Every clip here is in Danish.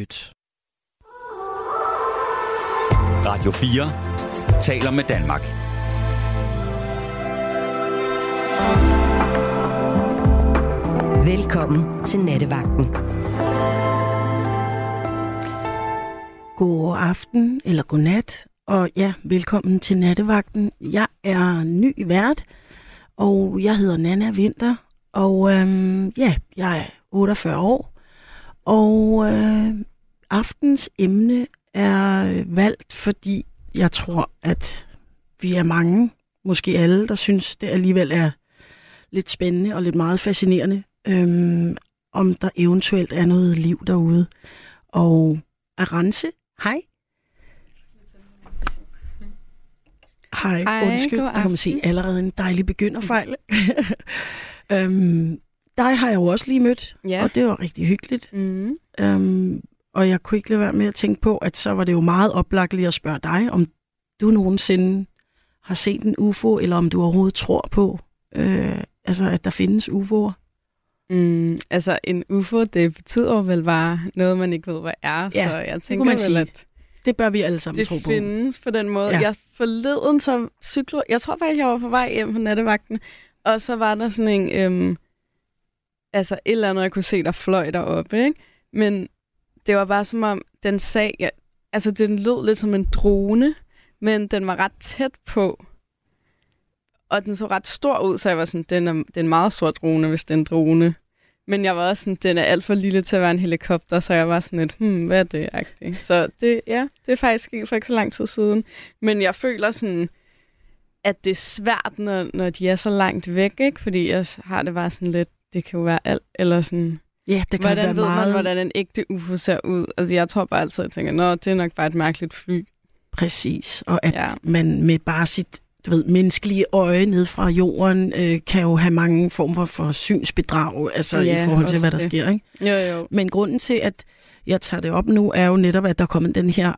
Nyt. Radio 4 taler med Danmark. Velkommen til Nattevagten. God aften eller god nat, og ja, velkommen til Nattevagten. Jeg er ny vært, og jeg hedder Nana Vinter, og øhm, ja, jeg er 48 år, og øh, aftens emne er valgt, fordi jeg tror, at vi er mange, måske alle, der synes, det alligevel er lidt spændende og lidt meget fascinerende, øhm, om der eventuelt er noget liv derude. Og Arance, hej. Hej, Hej, undskyld. Der kan man se allerede en dejlig begynderfejl. øhm, dig har jeg jo også lige mødt, Ja. og det var rigtig hyggeligt. Mm. Øhm, og jeg kunne ikke lade være med at tænke på, at så var det jo meget oplagt lige at spørge dig, om du nogensinde har set en UFO, eller om du overhovedet tror på, øh, altså at der findes UFO'er. Mm, altså, en UFO, det betyder vel bare noget, man ikke ved, hvad er. Ja, så jeg tænker man vel, sige. at Det bør vi alle sammen det tro på. findes på den måde. Ja. Ja. Jeg forleden som cykler, jeg tror faktisk, jeg var på vej hjem på nattevagten, og så var der sådan en, øhm, altså et eller andet, jeg kunne se, der fløj deroppe, ikke? Men det var bare som om, den sag, ja, altså den lød lidt som en drone, men den var ret tæt på. Og den så ret stor ud, så jeg var sådan, den er, den er en meget stor drone, hvis det er en drone. Men jeg var også sådan, den er alt for lille til at være en helikopter, så jeg var sådan lidt, hmm, hvad er det -agtigt. Så det, ja, det er faktisk ikke for ikke så lang tid siden. Men jeg føler sådan, at det er svært, når, når de er så langt væk, ikke? Fordi jeg har det bare sådan lidt, det kan jo være alt, eller sådan, Ja, det kan hvordan være ved meget man, hvordan en ægte UFO ser ud? Altså, jeg tror bare altid, at jeg tænker, nå, det er nok bare et mærkeligt fly. præcis. Og at ja. Man med bare sit du ved, menneskelige øje ned fra jorden, øh, kan jo have mange former for synsbedrag, altså Ja, i forhold til, hvad der det. sker. Ikke? Jo, jo. Men grunden til, at jeg tager det op nu, er jo netop, at der er kommet den her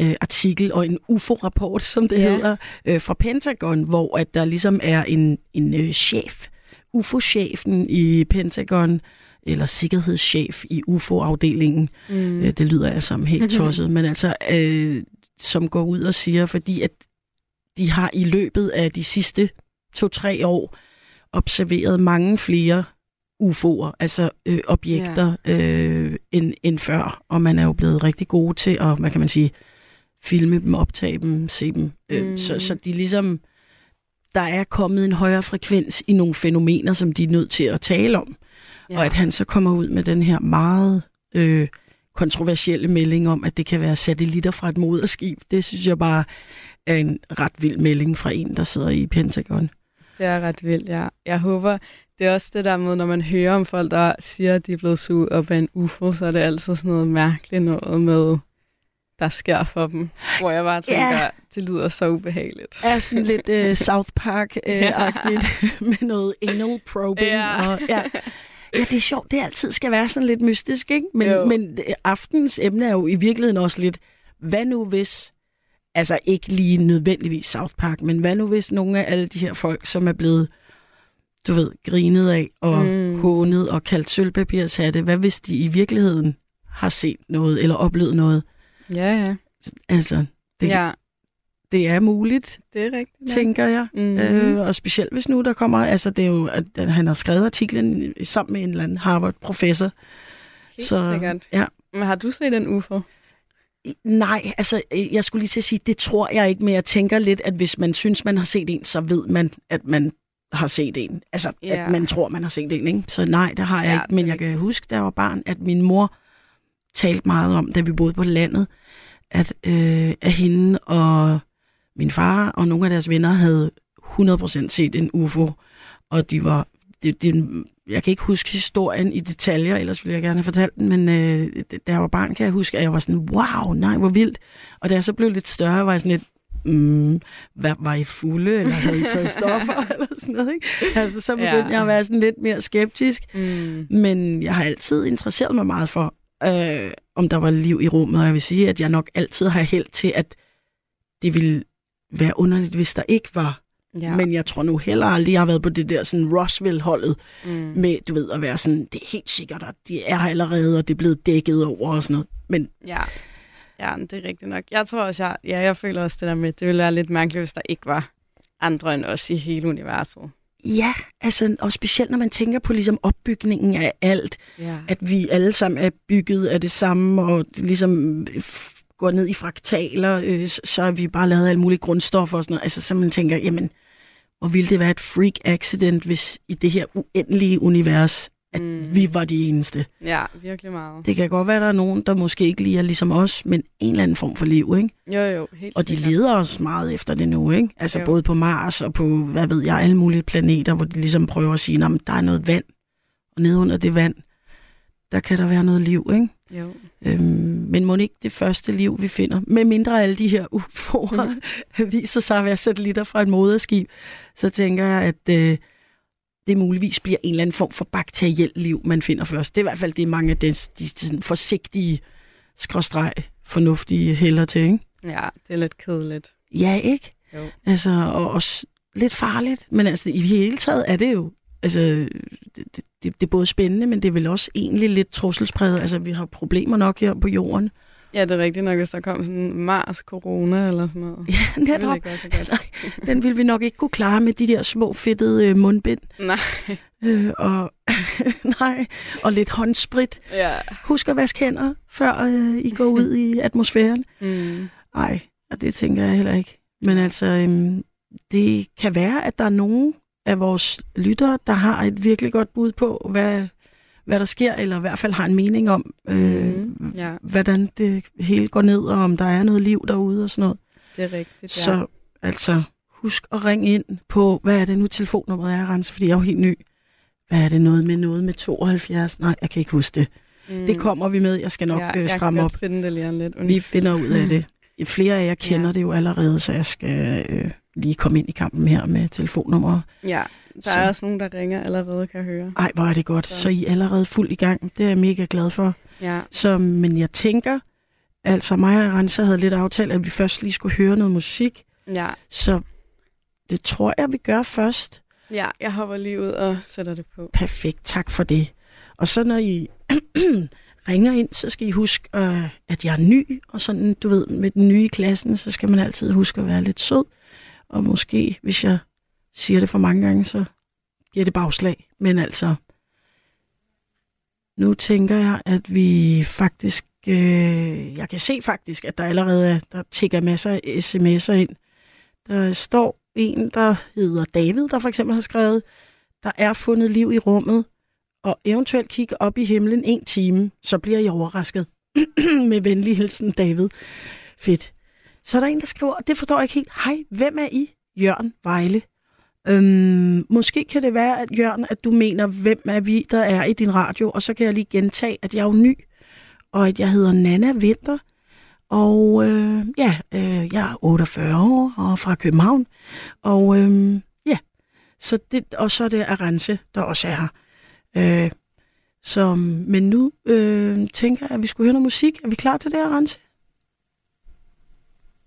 øh, artikel og en UFO-rapport, som det Ja. hedder, øh, fra Pentagon, hvor at der ligesom er en, en øh, chef, UFO-chefen i Pentagon, eller sikkerhedschef i UFO-afdelingen. Mm. Mm. Øh, det lyder altså som helt tosset, men altså, øh, som går ud og siger, fordi at de har i løbet af de sidste to-tre år observeret mange flere UFO'er, altså øh, objekter, øh, end, end før. Og man er jo blevet rigtig gode til at, hvad kan man sige, filme dem, optage dem, se dem. Øh, Mm. så, så de ligesom, der er kommet en højere frekvens i nogle fænomener, som de er nødt til at tale om. Ja. Og at han så kommer ud med den her meget øh, kontroversielle melding om, at det kan være satellitter fra et moderskib, det synes jeg bare er en ret vild melding fra en, der sidder i Pentagon. Det er ret vildt, ja. Jeg håber, det er også det der med, når man hører om folk, der siger, at de er blevet suget op af en UFO, så er det altid sådan noget mærkeligt noget med, der sker for dem. Hvor jeg bare tænker, Ja. yeah. det lyder så ubehageligt. Er sådan lidt øh, South Park-agtigt med noget anal probing. Ja. Og, ja. ja, det er sjovt. Det altid skal være sådan lidt mystisk, ikke? Men, Jo. men øh, aftens emne er jo i virkeligheden også lidt, hvad nu hvis, altså ikke lige nødvendigvis South Park, men hvad nu hvis nogle af alle de her folk, som er blevet, du ved, grinet af og mm. hånet og kaldt sølvpapirshatte, hvad hvis de i virkeligheden har set noget eller oplevet noget? Ja, ja. Altså, det, ja. det er muligt, det er rigtigt. Ja. tænker jeg. Mm. Mm. Øh, og specielt hvis nu der kommer, altså det er jo, at, at han har skrevet artiklen sammen med en eller anden Harvard-professor. Helt så- sikkert. ja. Men har du set en UFO? Nej, altså øh, jeg skulle lige til at sige, det tror jeg ikke, men jeg tænker lidt, at hvis man synes, man har set en, så ved man, at man har set en. Altså, Ja. at man tror, man har set en, ikke? Så nej, det har jeg Ja, ikke. Men jeg kan huske, da jeg var barn, at min mor talte meget om, da vi boede på landet, at, øh, at hende og min far og nogle af deres venner havde 100% set en UFO, og de var, det, det, jeg kan ikke huske historien i detaljer, ellers ville jeg gerne have fortalt den, men øh, da jeg var barn, kan jeg huske, at jeg var sådan, wow, nej, hvor vildt. Og da jeg så blev lidt større, var jeg sådan lidt, mm, hvad, var I fulde, eller havde I taget stoffer, eller sådan noget, ikke? Altså, så begyndte Ja. jeg at være sådan lidt mere skeptisk, Mm. men jeg har altid interesseret mig meget for, øh, om der var liv i rummet, og jeg vil sige, at jeg nok altid har held til, at det ville være underligt, hvis der ikke var Ja. Men jeg tror nu heller aldrig, jeg har været på det der sådan Roswell-holdet mm. med, du ved, at være sådan, det er helt sikkert, at de er her allerede, og det er blevet dækket over og sådan noget. Men ja. Ja, det er rigtigt nok. Jeg tror også, jeg, ja, jeg føler også det der med, det ville være lidt mærkeligt, hvis der ikke var andre end os i hele universet. Ja, altså, og specielt når man tænker på ligesom opbygningen af alt, ja. at vi alle sammen er bygget af det samme, og ligesom går ned i fraktaler, øh, så er vi bare lavet alle mulige grundstoffer og sådan noget. Altså, så man tænker, jamen, hvor ville det være et freak accident, hvis i det her uendelige univers, at mm. vi var de eneste. Ja, virkelig meget. Det kan godt være, at der er nogen, der måske ikke lige er ligesom os, men en eller anden form for liv, ikke? Jo, jo, helt Og de sikkert. leder os meget efter det nu, ikke? Altså jo. både på Mars og på, hvad ved jeg, alle mulige planeter, hvor de ligesom prøver at sige, at der er noget vand, og nede under det vand, der kan der være noget liv, ikke? Jo. Øhm, men må ikke det første liv, vi finder, med mindre alle de her UFO'er mm. viser sig at være satellitter fra et moderskib, så tænker jeg, at øh, det muligvis bliver en eller anden form for bakteriel liv, man finder først. Det er i hvert fald det, mange af de, de sådan forsigtige, skråstreg, fornuftige hælder til, ikke? Ja, det er lidt kedeligt. Ja, ikke? Jo. Altså, og også lidt farligt, men altså i hele taget er det jo, altså, det, det, det er både spændende, men det er vel også egentlig lidt trusselspræget. Altså, vi har problemer nok her på jorden. Ja, det er rigtigt nok, hvis der kom sådan Mars-corona eller sådan noget. Ja, netop. Det ville ikke være så godt. Nej, den ville vi nok ikke kunne klare med de der små fedtede øh, mundbind. Nej. Øh, og, nej, og lidt håndsprit. Ja. Husk at vaske hænder, før øh, I går ud i atmosfæren. Mm. Nej, og det tænker jeg heller ikke. Men altså, øhm, det kan være, at der er nogen af vores lyttere, der har et virkelig godt bud på, hvad hvad der sker, eller i hvert fald har en mening om, øh, mm, ja. hvordan det hele går ned, og om der er noget liv derude og sådan noget. Det er rigtigt, ja. Så altså, husk at ringe ind på, hvad er det nu telefonnummeret er, Rense, fordi jeg er jo helt ny. Hvad er det noget med noget med 72? Nej, jeg kan ikke huske det. Mm. Det kommer vi med. Jeg skal nok ja, øh, stramme op. finde det lige lidt. Vi finder ud af det. Flere af jer kender ja. det jo allerede, så jeg skal øh, lige komme ind i kampen her med telefonnummer. Ja, der så. er også nogen, der ringer allerede, kan jeg høre. Ej, hvor er det godt. Så, så I er allerede fuld i gang. Det er jeg mega glad for. Ja. Så, men jeg tænker, altså mig og Rensa havde lidt aftalt, at vi først lige skulle høre noget musik. Ja. Så det tror jeg, vi gør først. Ja, jeg hopper lige ud og sætter det på. Perfekt, tak for det. Og så når I ringer ind, så skal I huske, øh, at jeg er ny, og sådan, du ved, med den nye i klassen, så skal man altid huske at være lidt sød. Og måske, hvis jeg siger det for mange gange, så giver det bagslag. Men altså, nu tænker jeg, at vi faktisk, øh, jeg kan se faktisk, at der allerede er, der tigger masser af sms'er ind. Der står en, der hedder David, der for eksempel har skrevet, der er fundet liv i rummet, og eventuelt kigge op i himlen en time, så bliver jeg overrasket. Med venlig hilsen, David. Fedt. Så er der en, der skriver, det forstår jeg ikke helt. Hej, hvem er I? Jørgen Vejle. Øhm, måske kan det være, at Jørgen, at du mener, hvem er vi, der er i din radio, og så kan jeg lige gentage, at jeg er jo ny, og at jeg hedder Nana Vinter, og øh, ja, øh, jeg er 48 år og fra København, og øh, ja, så det, og så er det Arance, der også er her. Øh, så, men nu øh, tænker jeg, at vi skulle høre noget musik. Er vi klar til det, Arance?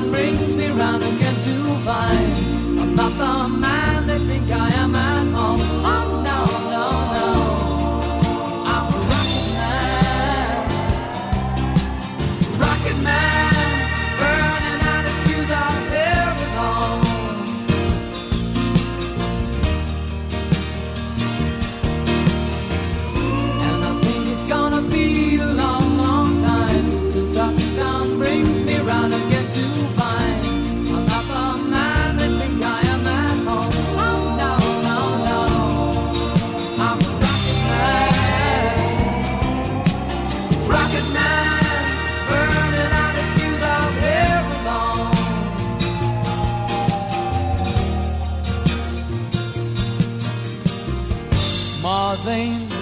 Brings me round again to find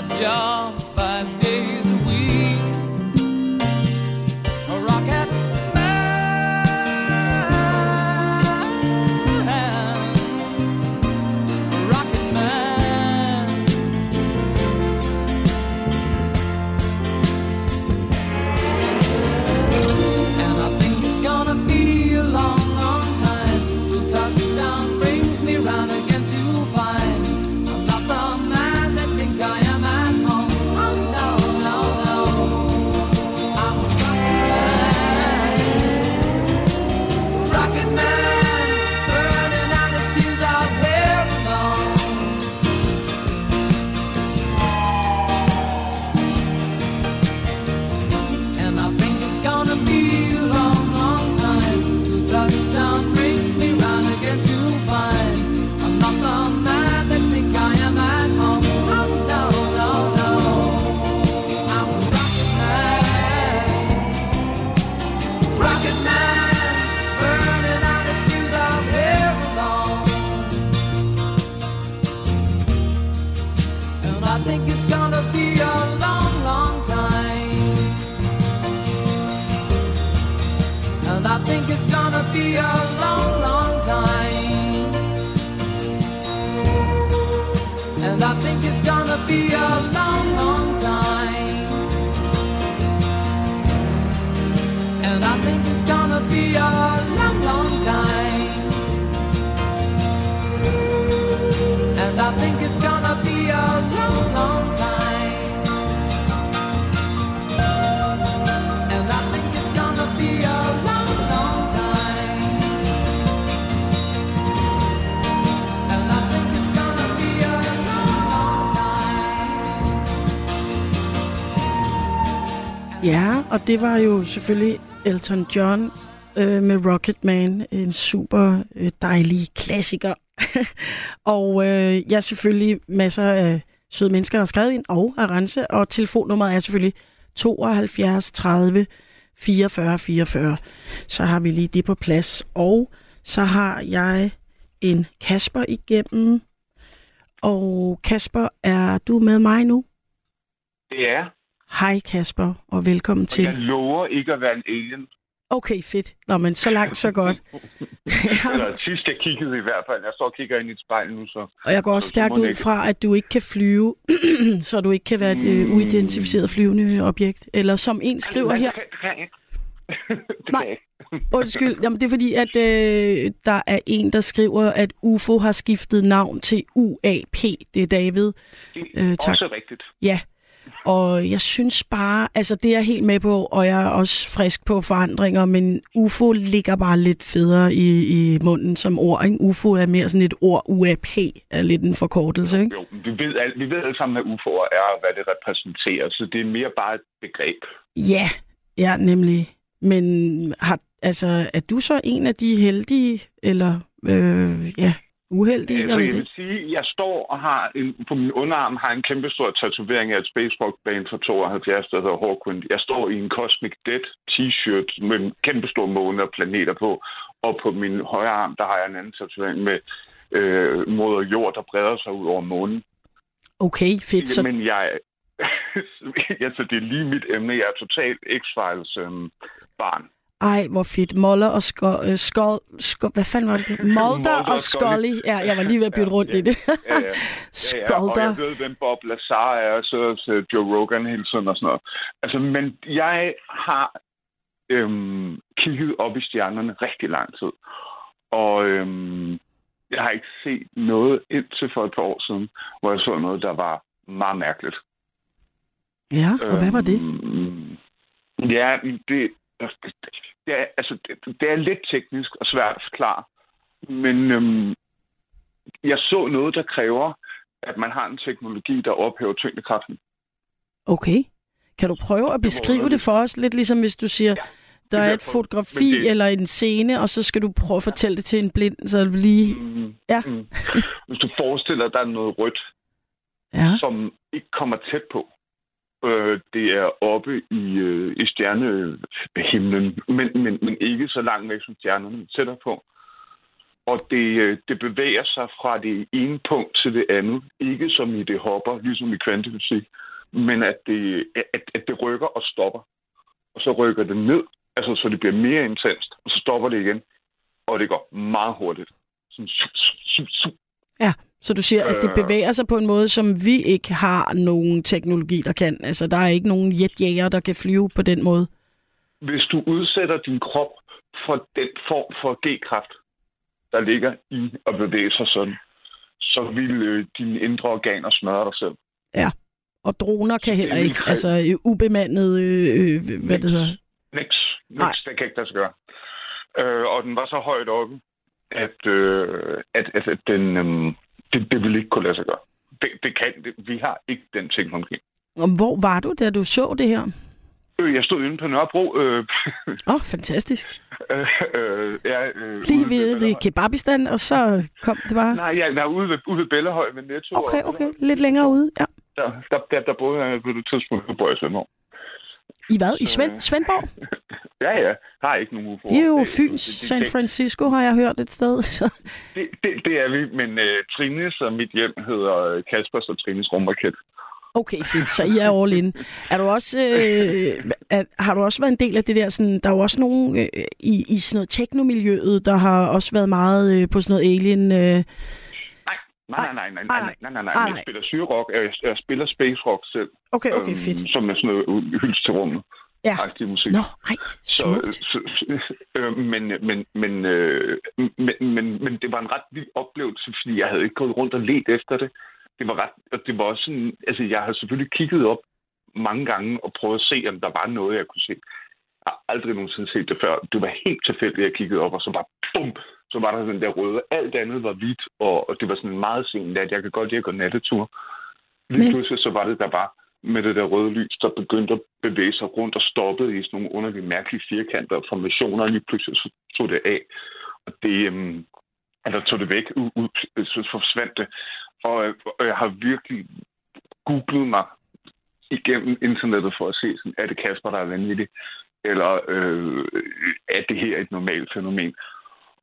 Jump. job og det var jo selvfølgelig Elton John øh, med Rocket Man, en super øh, dejlig klassiker. og øh, ja, selvfølgelig masser af søde mennesker, der har skrevet ind, og Arance, og telefonnummeret er selvfølgelig 72 30 44 44. Så har vi lige det på plads. Og så har jeg en Kasper igennem. Og Kasper, er du med mig nu? Det er. Hej Kasper, og velkommen Og til. jeg lover ikke at være en alien. Okay, fedt. Nå, men så langt, så godt. Eller sidst jeg kiggede i hvert fald. Jeg står og kigger ind i et spejl nu, så... Og jeg går også Så stærkt ud fra, at du ikke kan flyve, så du ikke kan være et øh, Mm. uidentificeret flyvende objekt. Eller som en skriver Nej, her. Nej. Undskyld, jamen det er fordi, at øh, der er en, der skriver, at UFO har skiftet navn til UAP. Det er David. Det Øh, er tak. også rigtigt. Ja, og jeg synes bare, altså det er jeg helt med på, og jeg er også frisk på forandringer, men UFO ligger bare lidt federe i, i munden som ord. Ikke? UFO er mere sådan et ord, UAP er lidt en forkortelse. Ikke? Jo, vi ved, al- vi ved alle sammen, hvad UFO'er er, og hvad det repræsenterer, så det er mere bare et begreb. Ja, ja, nemlig. Men har, altså, er du så en af de heldige, eller øh, ja, uheldige? Altså, Jeg vil sige, jeg står og har en, på min underarm har en kæmpe stor tatovering af et band fra 72, der hedder Hawkwind. Jeg står i en Cosmic Dead t-shirt med en kæmpe stor måne og planeter på. Og på min højre arm, der har jeg en anden tatovering med øh, moder jord, der breder sig ud over månen. Okay, fedt. Så, Men jeg... altså, det er lige mit emne. Jeg er totalt X-Files øhm, barn. Ej, hvor fedt. Moller og Skol... Øh, skol, skol hvad fanden var det? Mulder og Scully. Ja, jeg var lige ved at bytte Ja, rundt ja. i det. Ja, ja. Ja, ja. Og jeg ved, hvem Bob Lazar er, og så til Joe Rogan hele tiden og sådan noget. Altså, men jeg har øhm, kigget op i stjernerne rigtig lang tid. Og øhm, jeg har ikke set noget indtil for et par år siden, hvor jeg så noget, der var meget mærkeligt. Ja, og hvad var det? Øhm, ja, det, det, er, altså, det, er lidt teknisk og svært at forklare. Men øhm, jeg så noget, der kræver, at man har en teknologi, der ophæver tyngdekraften. Okay. Kan du prøve at beskrive det for os? Lidt ligesom hvis du siger, der vil er et fotografi det- eller en scene, og så skal du prøve at fortælle det til en blind, så lige... Mm, Ja. mm. Hvis du forestiller dig, der er noget rødt, Ja. som ikke kommer tæt på. Øh, det er oppe i, øh, i stjernehimlen, øh, men, men, men ikke så langt væk som stjernerne tættere på. Og det, øh, det bevæger sig fra det ene punkt til det andet. Ikke som i det hopper, ligesom i kvantefysik, men at det, at, at det rykker og stopper. Og så rykker det ned, altså så det bliver mere intenst, og så stopper det igen. Og det går meget hurtigt. Sådan, su, su, su, su, ja. Så du siger, at det Øh. bevæger sig på en måde, som vi ikke har nogen teknologi, der kan. Altså, der er ikke nogen jetjæger, der kan flyve på den måde. hvis du udsætter din krop for den form for G-kraft, der ligger i at bevæge sig sådan, så vil øh, dine indre organer smadre dig selv. Og droner kan heller er ikke, altså øh, ubemandet, øh, øh, hvad det hedder. Niks. Nej. Niks, det kan ikke lade sig gøre. Øh, og den var så højt oppe, at, øh, at, at, at den, øh, det, det ville ikke kunne lade sig gøre. Det, det kan, det, vi har ikke den teknologi. Og hvor var du, da du så det her? Øh, jeg stod inde på Nørrebro. Øh, Åh, oh, fantastisk. øh, øh, ja, øh, Lige ved, ved. Kebabistan, og så kom det bare... Nej, jeg er ude ved, ude ved Bellahøj ved Netto. Okay, okay. Lidt længere ude. Ja. Der, der, der, der boede jeg på det tidspunkt, hvor jeg i hvad? I Svend, øh, Svendborg? Ja, ja. Har ikke nogen UFO'er. Det er jo Fyns San Francisco, har jeg hørt et sted. Så. det, det, det er vi, men uh, Trines og mit hjem hedder øh, Kaspers og Trines rumraket. Okay, fint. Så I er all in. Er du også, øh, er, har du også været en del af det der, sådan, der er jo også nogen øh, i, i sådan noget teknomiljøet, der har også været meget øh, på sådan noget alien... Øh, Nej, nej, nej, nej, Ej, nej, nej, nej, nej, ej, nej. nej. Jeg spiller syrerock, jeg, jeg spiller space rock selv. okay, okay, øhm, fedt. Som er sådan noget hylds til rummet. Ja. Aktiv musik. Nå, ej, Så, smukt. så, så, øh, men, men, men, øh, men, men, men det var en ret vild oplevelse, fordi jeg havde ikke gået rundt og let efter det. Det var ret, og det var også sådan, altså jeg har selvfølgelig kigget op mange gange og prøvet at se, om der var noget, jeg kunne se. Jeg har aldrig nogensinde set det før. Det var helt tilfældigt, at jeg kiggede op, og så bare bum, så var der den der røde. Alt andet var hvidt, og, og det var sådan meget sent nat. Jeg kan godt lide at gå nattetur. Lige Men- pludselig så var det der bare med det der røde lys, der begyndte at bevæge sig rundt og stoppede i sådan nogle underlige mærkelige firkanter og formationer, og lige pludselig så tog det af. Og det, øhm, eller tog det væk, ud, ud, så forsvandt det. Og, og jeg har virkelig googlet mig igennem internettet for at se, sådan, er det Kasper, der er vanvittig? Eller øh, er det her et normalt fænomen?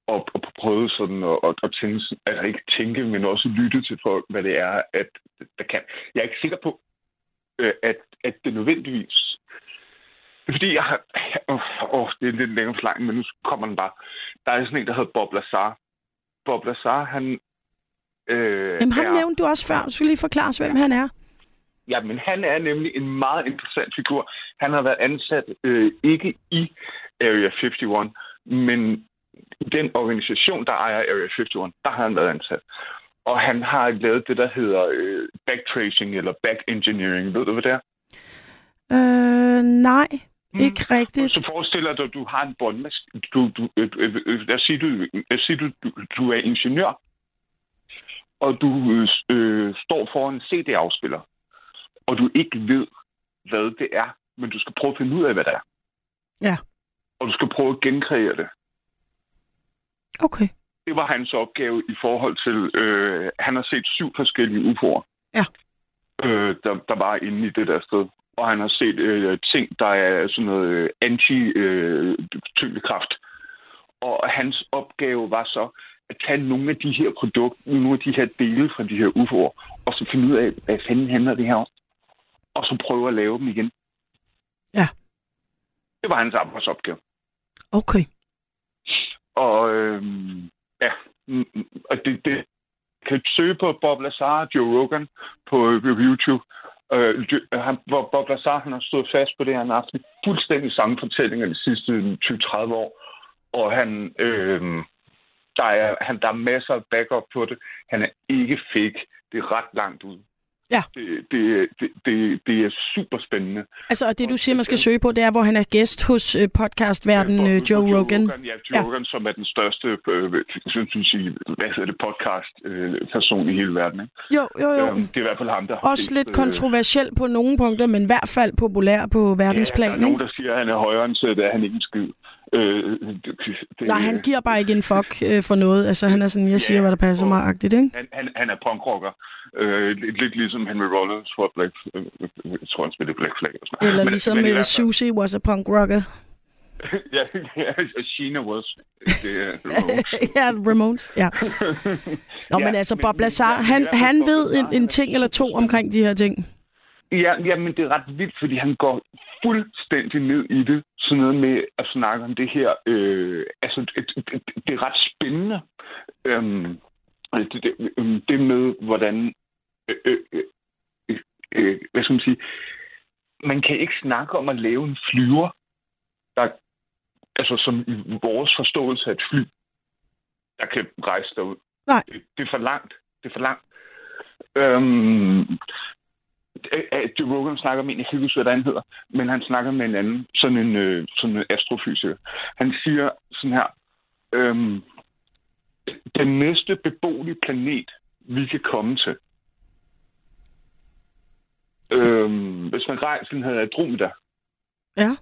Og, og prøvet sådan at, at, at tænke, altså ikke tænke, men også lytte til folk, hvad det er, at der kan. Jeg er ikke sikker på, øh, at, at det nødvendigvis... Fordi, jeg har... Åh, oh, det er en lidt længere forklaring, men nu kommer den bare. Der er sådan en, der hedder Bob Lazar. Bob Lazar, han... Øh, Jamen, ham er, nævnte du også før. Du skal lige forklare os, hvem han er. Ja, men han er nemlig en meget interessant figur. Han har været ansat øh, ikke i Area 51, men den organisation, der ejer Area 51, der har han været ansat. Og han har lavet det, der hedder øh, backtracing eller back engineering. Ved du, hvad det er? Øh, nej, ikke rigtigt. Så forestiller dig, at du har en båndmaskine. Du, du, øh, øh, øh, lad os sige, du, lad os sige du, du, du er ingeniør, og du øh, øh, står foran en CD-afspiller, og du ikke ved, hvad det er, men du skal prøve at finde ud af, hvad det er. Ja. Og du skal prøve at genkreere det. Okay. Det var hans opgave i forhold til, øh, han har set syv forskellige UFO'er, Ja. øh, der, der var inde i det der sted. Og han har set øh, ting, der er sådan noget øh, anti-tyngdekraft. og hans opgave var så at tage nogle af de her produkter, nogle af de her dele fra de her UFO'er, og så finde ud af, hvad fanden handler det her om, og så prøve at lave dem igen. Ja. Det var hans arbejdsopgave. Okay. Og øhm, ja, mm, mm, og det, det kan søge på Bob Lazar og Joe Rogan på øh, YouTube. Øh, han, hvor Bob Lazar han har stået fast på det, han har fuldstændig samme fortællinger de sidste 20-30 år. Og han, øh, der, er, han, der er masser af backup på det. Han er ikke fake. Det er ret langt ud. Ja. Det, det, det, det, det er super spændende. Altså, og det du siger, man skal søge på, det er, hvor han er gæst hos øh, podcastverden øh, Joe Rogan. Ja, Joe Ja. Rogan, som er den største øh, jeg, hvad hedder det, podcast-person i hele verden. Ikke? Jo, jo, jo. Øhm, det er i hvert fald ham, der har Også lidt øh, kontroversiel på nogle punkter, men i hvert fald populær på Ja, der verdensplan. er nogen, der siger, at han er højreorienteret, det er han ikke en skid. Øh, det, Nej, han giver bare ikke en fuck øh, for noget. Altså, han er sådan, jeg siger, Ja, hvad der passer og- mig-agtigt, ikke? Han, han, han er punkrocker. Øh, lidt, ligesom Henry Rollins for Black... Øh, jeg tror, han spillede Black Flag. Og sådan. Eller Men- ligesom men øh, Susie was a punk rocker. ja, ja, Sheena was. Det er Ramones. ja, Ramones, ja. Nå, Ja, men altså, Bob Lazar, han, han ved en, en ting eller to omkring de her ting. Ja, ja, men det er ret vildt, fordi han går fuldstændig ned i det. Sådan noget med at snakke om det her. Øh, altså, det, det, det er ret spændende. Øhm, det, det, øhm, det med, hvordan... Øh, øh, øh, øh, hvad skal man sige? Man kan ikke snakke om at lave en flyver, der, altså som i vores forståelse af et fly, der kan rejse derud. Nej. Det, det er for langt. Det er for langt. Øhm, øh, øh, Joe Rogan snakker med en, jeg kan ikke huske, hvad han hedder, men han snakker med en anden, sådan en, øh, sådan en astrofysiker. Han siger sådan her, øhm, den næste beboelige planet, vi kan komme til, øhm, hvis man rejser, den hedder Andromeda, Ja.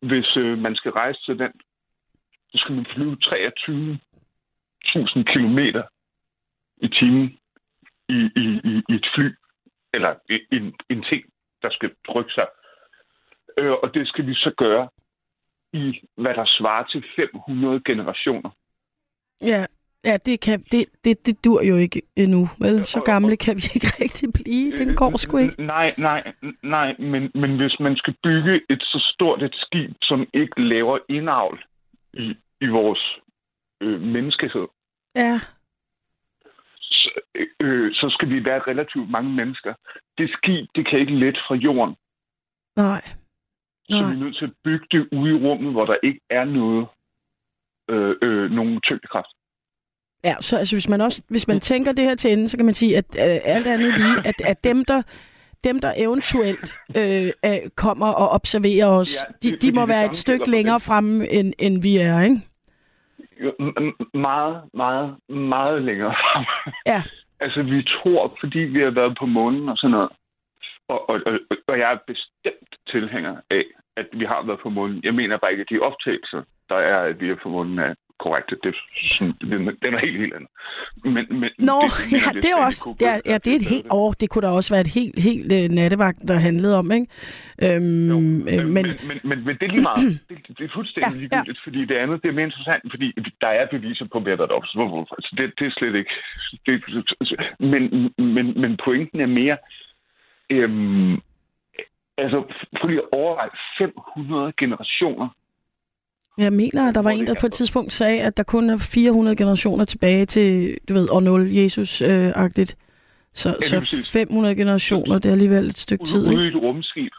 hvis øh, man skal rejse til den, så skal man flyve 23.000 kilometer i timen i, i, i, i et fly, eller en, en ting, der skal rykke sig. Øh, og det skal vi så gøre i, hvad der svarer til 500 generationer. Ja, ja det, kan, det, det, det dur jo ikke endnu, vel? Så gamle kan vi ikke rigtig blive. Den går sgu ikke. Nej, nej, nej, men, men hvis man skal bygge et så stort et skib, som ikke laver indavl i, i vores øh, menneskehed, Ja, øh, så skal vi være relativt mange mennesker. Det skib, det kan ikke let fra jorden. nej. Så Nej. vi er nødt til at bygge det ude i rummet, hvor der ikke er noget, øh, øh, nogen tyngdekraft. Ja, så altså, hvis man også hvis man tænker det her til ende, så kan man sige, at øh, alt andet lige, at, at dem, der dem, der eventuelt øh, øh, kommer og observerer os, Ja, de, det- de fordi må det være et stykke længere fremme, end, end vi er, ikke? Meget, meget, meget længere frem. Ja. altså, vi tror, fordi vi har været på månen og sådan noget, og, og, og, og jeg er bestemt tilhænger af, at vi har været på månen. Jeg mener bare ikke, at de optagelser, der er, at vi er på månen, er korrekte. Det, er sådan, det, det er helt, helt andet. Men, men, Nå, det, ja, det er jo også, ja, ja, det er et helt år. Det kunne da også være et helt, helt uh, nattevagt, der handlede om, ikke? Øhm, Jo, øh, men, men, men, men, men, men det er lige meget. Det, det er fuldstændig Ja, ja, ja. ligegyldigt, fordi det andet det er mere interessant, fordi der er beviser på, hvad der er op. Så altså, det, det er slet ikke... Det, men, men, men pointen er mere... Øhm, altså, prøv lige at overveje 500 generationer. Jeg mener, at der var en, der på et tidspunkt sagde, at der kun er 400 generationer tilbage til, du ved, år 0, Jesus-agtigt. Så, lige så præcis. 500 generationer, det er alligevel et stykke tid, ude i et rumskib.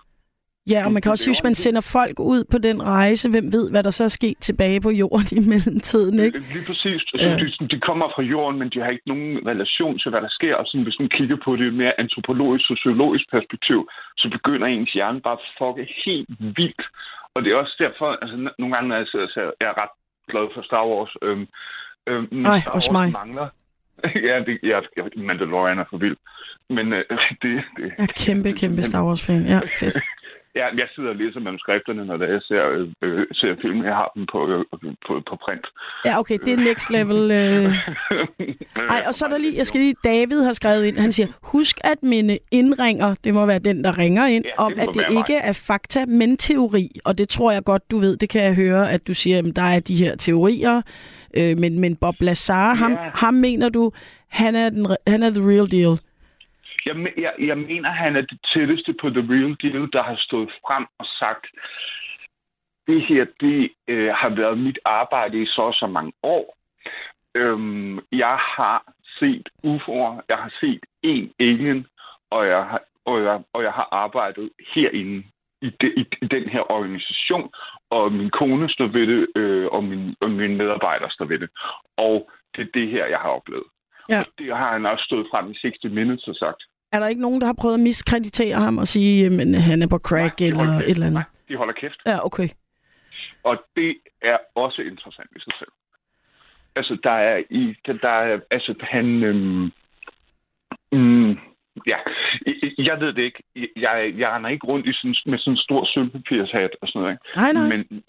Ja, og man kan også sige, hvis man sender folk ud på den rejse, hvem ved, hvad der så er sket tilbage på jorden i mellemtiden, ikke? Lige præcis. Altså, Ja. de, de kommer fra jorden, men de har ikke nogen relation til, hvad der sker. Og sådan, hvis man kigger på det mere antropologisk, sociologisk perspektiv, så begynder ens hjerne bare at fucke helt vildt. Og det er også derfor, altså nogle gange, når jeg sidder ser, jeg er ret glad for Star Wars. Øhm, øhm, Ej, Star Wars mig. mangler. ja, det, ja, jeg- Mandalorian er for vild. Men øh, det, det, Jeg er kæmpe, kæmpe Star Wars-fan. Ja, fedt. Ja, jeg sidder og læser manuskripterne, når jeg ser, øh, øh, ser film. Jeg har dem på, øh, på, på print. Ja, okay, det er next level. Øh. Ej, og så er der lige, jeg skal lige, David har skrevet ind, han siger, husk at minde indringer, det må være den, der ringer ind, Ja, om at det være mig. ikke er fakta, men teori. Og det tror jeg godt, du ved, det kan jeg høre, at du siger, at der er de her teorier, øh, men, men Bob Lazar, ham, Ja. ham mener du, han er, den, han er the real deal. Jeg, jeg, jeg mener, han er det tætteste på The Real Deal, der har stået frem og sagt, det her, det øh, har været mit arbejde i så og så mange år. Øhm, jeg har set UFO'er, jeg har set en alien, og jeg har, og jeg, og jeg har arbejdet herinde i, de, i, i den her organisation, og min kone står ved det, øh, og, min, og mine medarbejdere står ved det. Og det er det her, jeg har oplevet. Ja. Og det har han også stået frem i 60 Minutes og sagt. Er der ikke nogen, der har prøvet at miskreditere ham og sige, at han er på crack Nej, eller holder et kæft. eller andet? Nej, de holder kæft. Ja, okay. Og det er også interessant i sig selv. Altså, der er i... Der er, altså, han... Øhm, mm, ja, jeg- ved det ikke. Jeg, jeg render ikke rundt i sådan, med sådan en stor sølvpapirshat og sådan noget. Nej, nej. Men,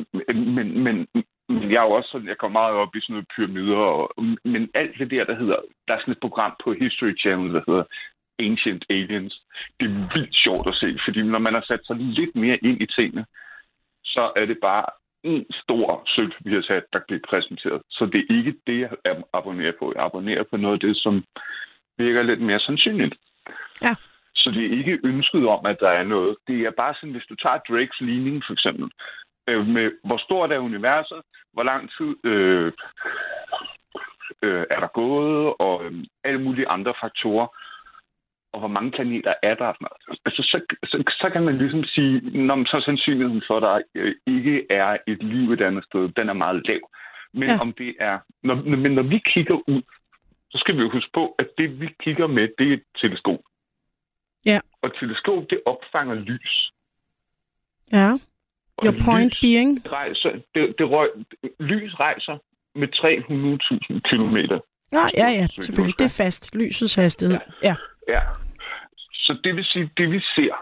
men, men, men jeg er jo også sådan, jeg går meget op i sådan noget pyramider, og, men alt det der, der hedder, der er sådan et program på History Channel, der hedder Ancient Aliens. Det er vildt sjovt at se, fordi når man har sat sig lidt mere ind i tingene, så er det bare en stor sølvpapirshat, der bliver præsenteret. Så det er ikke det, jeg abonnerer på. Jeg abonnerer på noget af det, som virker lidt mere sandsynligt. Ja. Så det er ikke ønsket om, at der er noget. Det er bare sådan, hvis du tager Drakes ligning for eksempel, øh, med hvor stort er universet, hvor lang tid øh, øh, er der gået, og øh, alle mulige andre faktorer, og hvor mange planeter er der. og. Altså, så, så, så kan man ligesom sige, når så sandsynligheden for, at der øh, ikke er et liv et andet sted, den er meget lav. Men Ja. om det er, når, men når vi kigger ud, så skal vi jo huske på, at det vi kigger med, det er et teleskop. Ja. Og et teleskop, det opfanger lys. Ja. Og Your point lys being? Rejser, det, det røg, lys rejser med 300.000 kilometer. Ja, ja, ja, selvfølgelig. Det er fast. Lysets hastighed. Ja. Ja. Så det vil sige, det vi ser,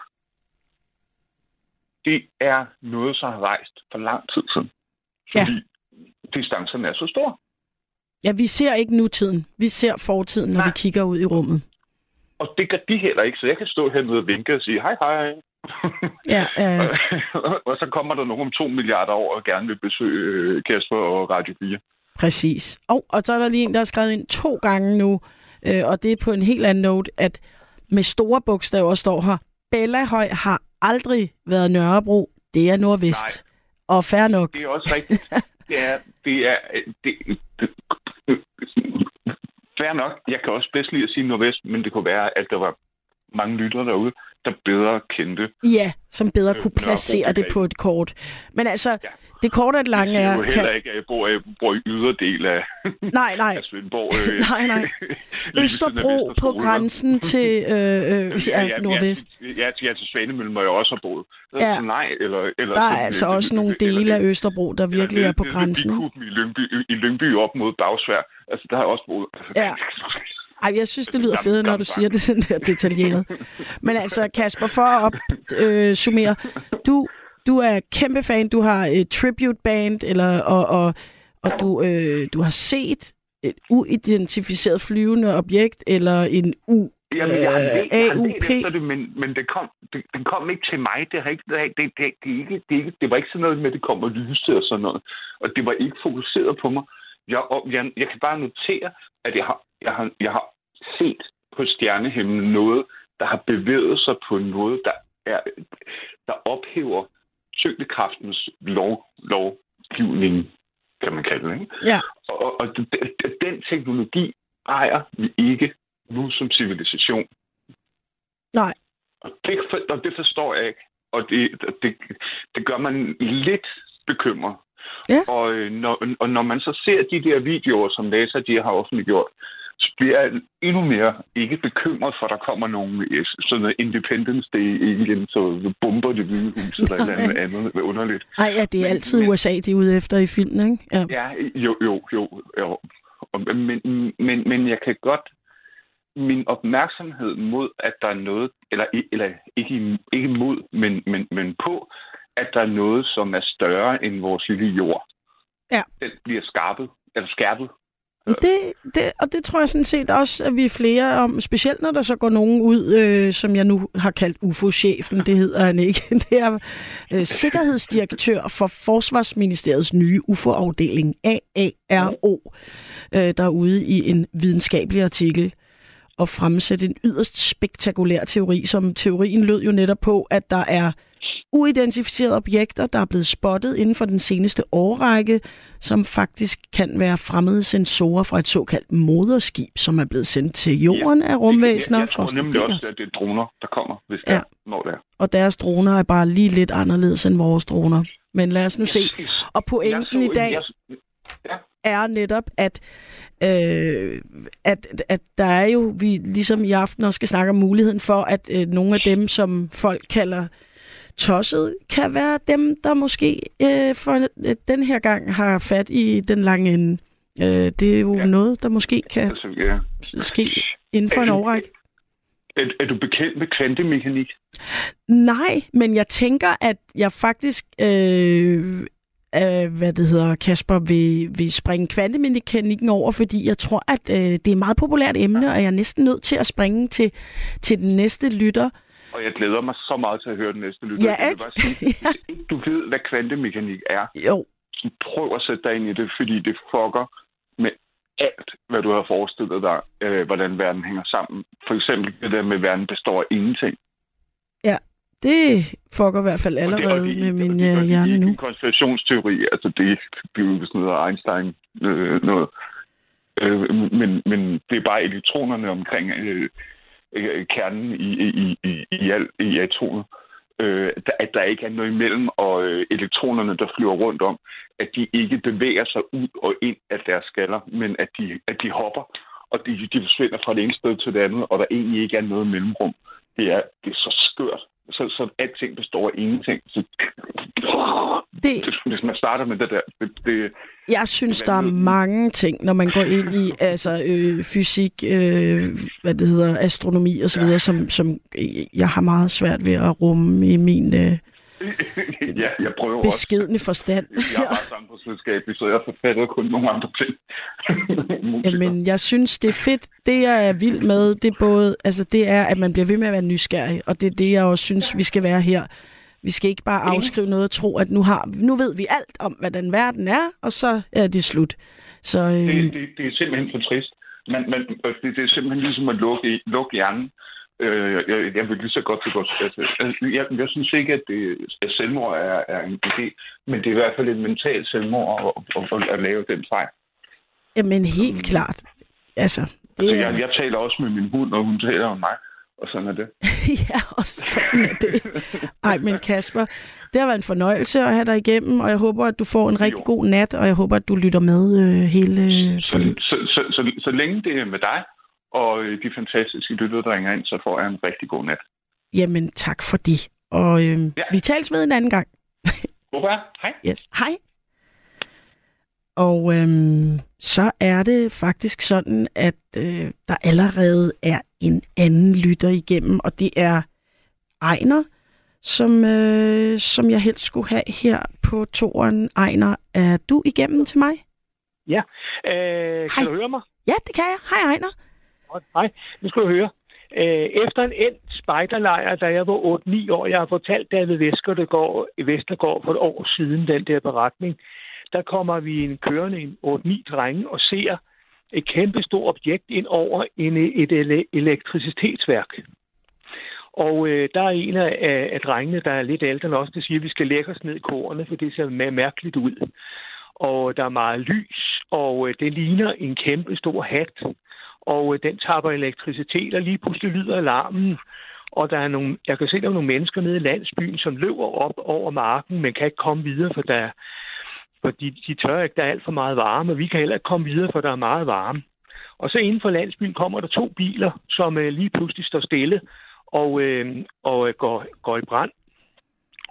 det er noget, som har rejst for lang tid siden. Ja. Fordi distancerne er så store. Ja, vi ser ikke nutiden. Vi ser fortiden, når Nej. vi kigger ud i rummet. Og det gør de heller ikke, så jeg kan stå hernede og vinke og sige, hej hej. Ja, øh, og så kommer der nogen om to milliarder år og gerne vil besøge øh, Kasper og Radio 4. præcis. Og, og så er der lige en, der har skrevet ind to gange nu, øh, og det er på en helt anden note, at med store bogstaver står her, Bellahøj har aldrig været Nørrebro, det er Nordvest. Og fair nok. Det er også rigtigt. det er, det er, det, det, fair nok. Jeg kan også bedst lide at sige nordvest, men det kunne være, at der var mange lyttere derude, der bedre kendte. Ja, som bedre Øh, kunne placere det på et kort. Men altså, Ja. det korte det lange Jeg er... siger jo heller ikke, at jeg bor, jeg bor i yderdel af, Nej, nej. af Svendborg. Øh, Nej, nej. Østerbro på grænsen til øh, øh, ja, Nordvest. Ja, ja, ja, til Svanemøllen, hvor jeg også har boet. Ja. Ja. Nej, eller, eller, Der er sådan- altså også nogle eller- dele af Østerbro, der virkelig eller er på grænsen. I Lyngby, I Lyngby op mod Bagsvær. Altså, der har jeg også boet. Ja. Ej, jeg synes, det lyder fedt, når du siger det sådan der detaljeret. Men altså, Kasper, for at opsummere, øh, du, du er kæmpe fan, du har et tribute band, eller, og, og, og du, øh, du har set et uidentificeret flyvende objekt, eller en U, Jamen, jeg har Øh, let, jeg har AUP. det, men, men det kom, det, den kom ikke til mig. Det, har ikke, det, det, det, det, ikke, det, ikke, det var ikke sådan noget med, at det kom og lyste og sådan noget. Og det var ikke fokuseret på mig. Jeg, og jeg, jeg kan bare notere, at jeg har, jeg har, jeg har set på stjernehimlen noget, der har bevæget sig på en måde, der, er, der ophæver tyngdekraftens lov, lovgivning, kan man kalde det. Ikke? ja, Og, og d- d- den teknologi ejer vi ikke nu som civilisation. Nej. Og det, for- og det forstår jeg ikke. Og det, det, det gør man lidt bekymret. Ja. Og, øh, når, og når man så ser de der videoer, som NASA de har offentliggjort, så bliver endnu mere ikke bekymret for, at der kommer nogle øh, sådan noget Independence Day igen, så bomber det hvide hus eller et eller andet andet underligt. Ej, ja, det er Men- altid men- USA, de er ude efter i filmen, ikke? Ja. Ja, jo, jo, jo. jo. Men, men, men jeg kan godt... Min opmærksomhed mod, at der er noget, eller, eller ikke, ikke mod, men, men, men på, at der er noget, som er større end vores lille jord. Ja. Den bliver skarpet, eller skærpet. Det, det, og det tror jeg sådan set også, at vi er flere om, specielt når der så går nogen ud, øh, som jeg nu har kaldt UFO-chefen, det hedder han ikke. Det er øh, sikkerhedsdirektør for Forsvarsministeriets nye UFO-afdeling, AARO, øh, der er ude i en videnskabelig artikel og fremsætte en yderst spektakulær teori, som teorien lød jo netop på, at der er uidentificerede objekter, der er blevet spottet inden for den seneste årrække, som faktisk kan være fremmede sensorer fra et såkaldt moderskib, som er blevet sendt til jorden af rumvæsener Jeg, jeg at tror nemlig også, at det er droner, der kommer, hvis Ja. ja. der, når det er. Og deres droner er bare lige lidt anderledes end vores droner. Men lad os nu se. Og Jeg pointen i dag... Jeg, Ja. er netop, at, øh, at, at der er jo, vi ligesom i aften også skal snakke om muligheden for, at øh, nogle af dem, som folk kalder tosset, kan være dem, der måske øh, for øh, den her gang har fat i den lange ende. Øh, det er jo ja. Noget, der måske kan Altså, ja. ske inden for en årrække. Er, er du bekendt med kvantemekanik? Nej, men jeg tænker, at jeg faktisk, øh, øh, hvad det hedder, Kasper, vil, vil springe kvantemekanikken over, fordi jeg tror, at øh, det er et meget populært emne, og jeg er næsten nødt til at springe til, til den næste lytter. Og jeg glæder mig så meget til at høre den næste lytter. Ja, Jeg vil ikke? bare sige, Ja. hvis ikke du ved, hvad kvantemekanik er, Jo, så prøv at sætte dig ind i det, fordi det fucker med alt, hvad du har forestillet dig, øh, hvordan verden hænger sammen. For eksempel det der med, at verden består af ingenting. det fucker i hvert fald Og det- og allerede det- med min og det- og øh, det- hjerne nu. En konspirationsteori, altså det, det er jo sådan noget Einstein øh, noget. Øh, men, men det er bare elektronerne omkring øh, øh, kernen i, i, i, i, al, i atomet. Øh, at der ikke er noget imellem, og øh, elektronerne, der flyver rundt om, at de ikke bevæger sig ud og ind af deres skaller, men at de, at de hopper, og de, de forsvinder fra det ene sted til det andet, og der egentlig ikke er noget mellemrum. Det er, det er så skørt. Så, så alting består af ingenting. Så, Det, hvis man starter med det der, det, det, jeg synes, der er mange ting, når man går ind i altså, øh, fysik, øh, hvad det hedder, astronomi og så videre, som, som jeg har meget svært ved at rumme i min øh, ja, jeg prøver også. beskedne forstand. Jeg har bare samfundsvidenskabelig, så jeg forfatter kun nogle andre ting. Jamen, jeg synes, det er fedt. Det, jeg er vild med, det er både, altså, det er, at man bliver ved med at være nysgerrig, og det er det, jeg også synes, vi skal være her. Vi skal ikke bare afskrive noget og tro, at nu, har, nu ved vi alt om, hvordan verden er, og så er det slut. Så øh, det, det, det er simpelthen for trist. Man, man, det, det er simpelthen ligesom at lukke, lukke hjernen. Øh, jeg, jeg vil lige så godt til godt. Altså, altså, jeg, jeg synes ikke, at, det, at selvmord er, er en idé, men det er i hvert fald et mentalt selvmord at, at, at, at lave den fejl. jamen, helt klart. Altså, det Altså, jeg, jeg taler også med min hund, og hun taler om mig, og sådan er det. ja, og sådan er det. Ej, men Kasper, det har været en fornøjelse at have dig igennem, og jeg håber, at du får en rigtig Jo. god nat, og jeg håber, at du lytter med øh, hele Så, så, så, så, så længe det er med dig, og øh, de fantastiske lyttere, der ringer ind, så får jeg en rigtig god nat. Jamen, tak for det. Og øh, Ja. vi tales ved en anden gang. Hvorfor? Hej. Yes. Hej. Og øhm, så er det faktisk sådan, at øh, der allerede er en anden lytter igennem, og det er Ejner, som, øh, som jeg helst skulle have her på toren. Ejner, er du igennem til mig? Ja, øh, Hej. kan du høre mig? Ja, det kan jeg. Hej Ejner. Godt. Hej, nu skal du høre. Øh, efter en endt spejderlejr, da jeg var 8-9 år, jeg har fortalt David Vestergaard, Vestergaard for et år siden, den der beretning, der kommer vi en kørende en 8-9 drenge og ser et kæmpe stort objekt ind over en, et ele- elektricitetsværk. Og øh, der er en af, af, drengene, der er lidt ældre end os, der siger, at vi skal lægge os ned i korene, for det ser mere mærkeligt ud. Og øh, der er meget lys, og øh, det ligner en kæmpe stor hat, og øh, den tapper elektricitet, og lige pludselig lyder alarmen, og der er nogle, jeg kan se, der er nogle mennesker nede i landsbyen, som løber op over marken, men kan ikke komme videre, for der, fordi de tør ikke, der er alt for meget varme, og vi kan heller ikke komme videre, for der er meget varme. Og så inden for landsbyen kommer der to biler, som øh, lige pludselig står stille og, øh, og øh, går, går i brand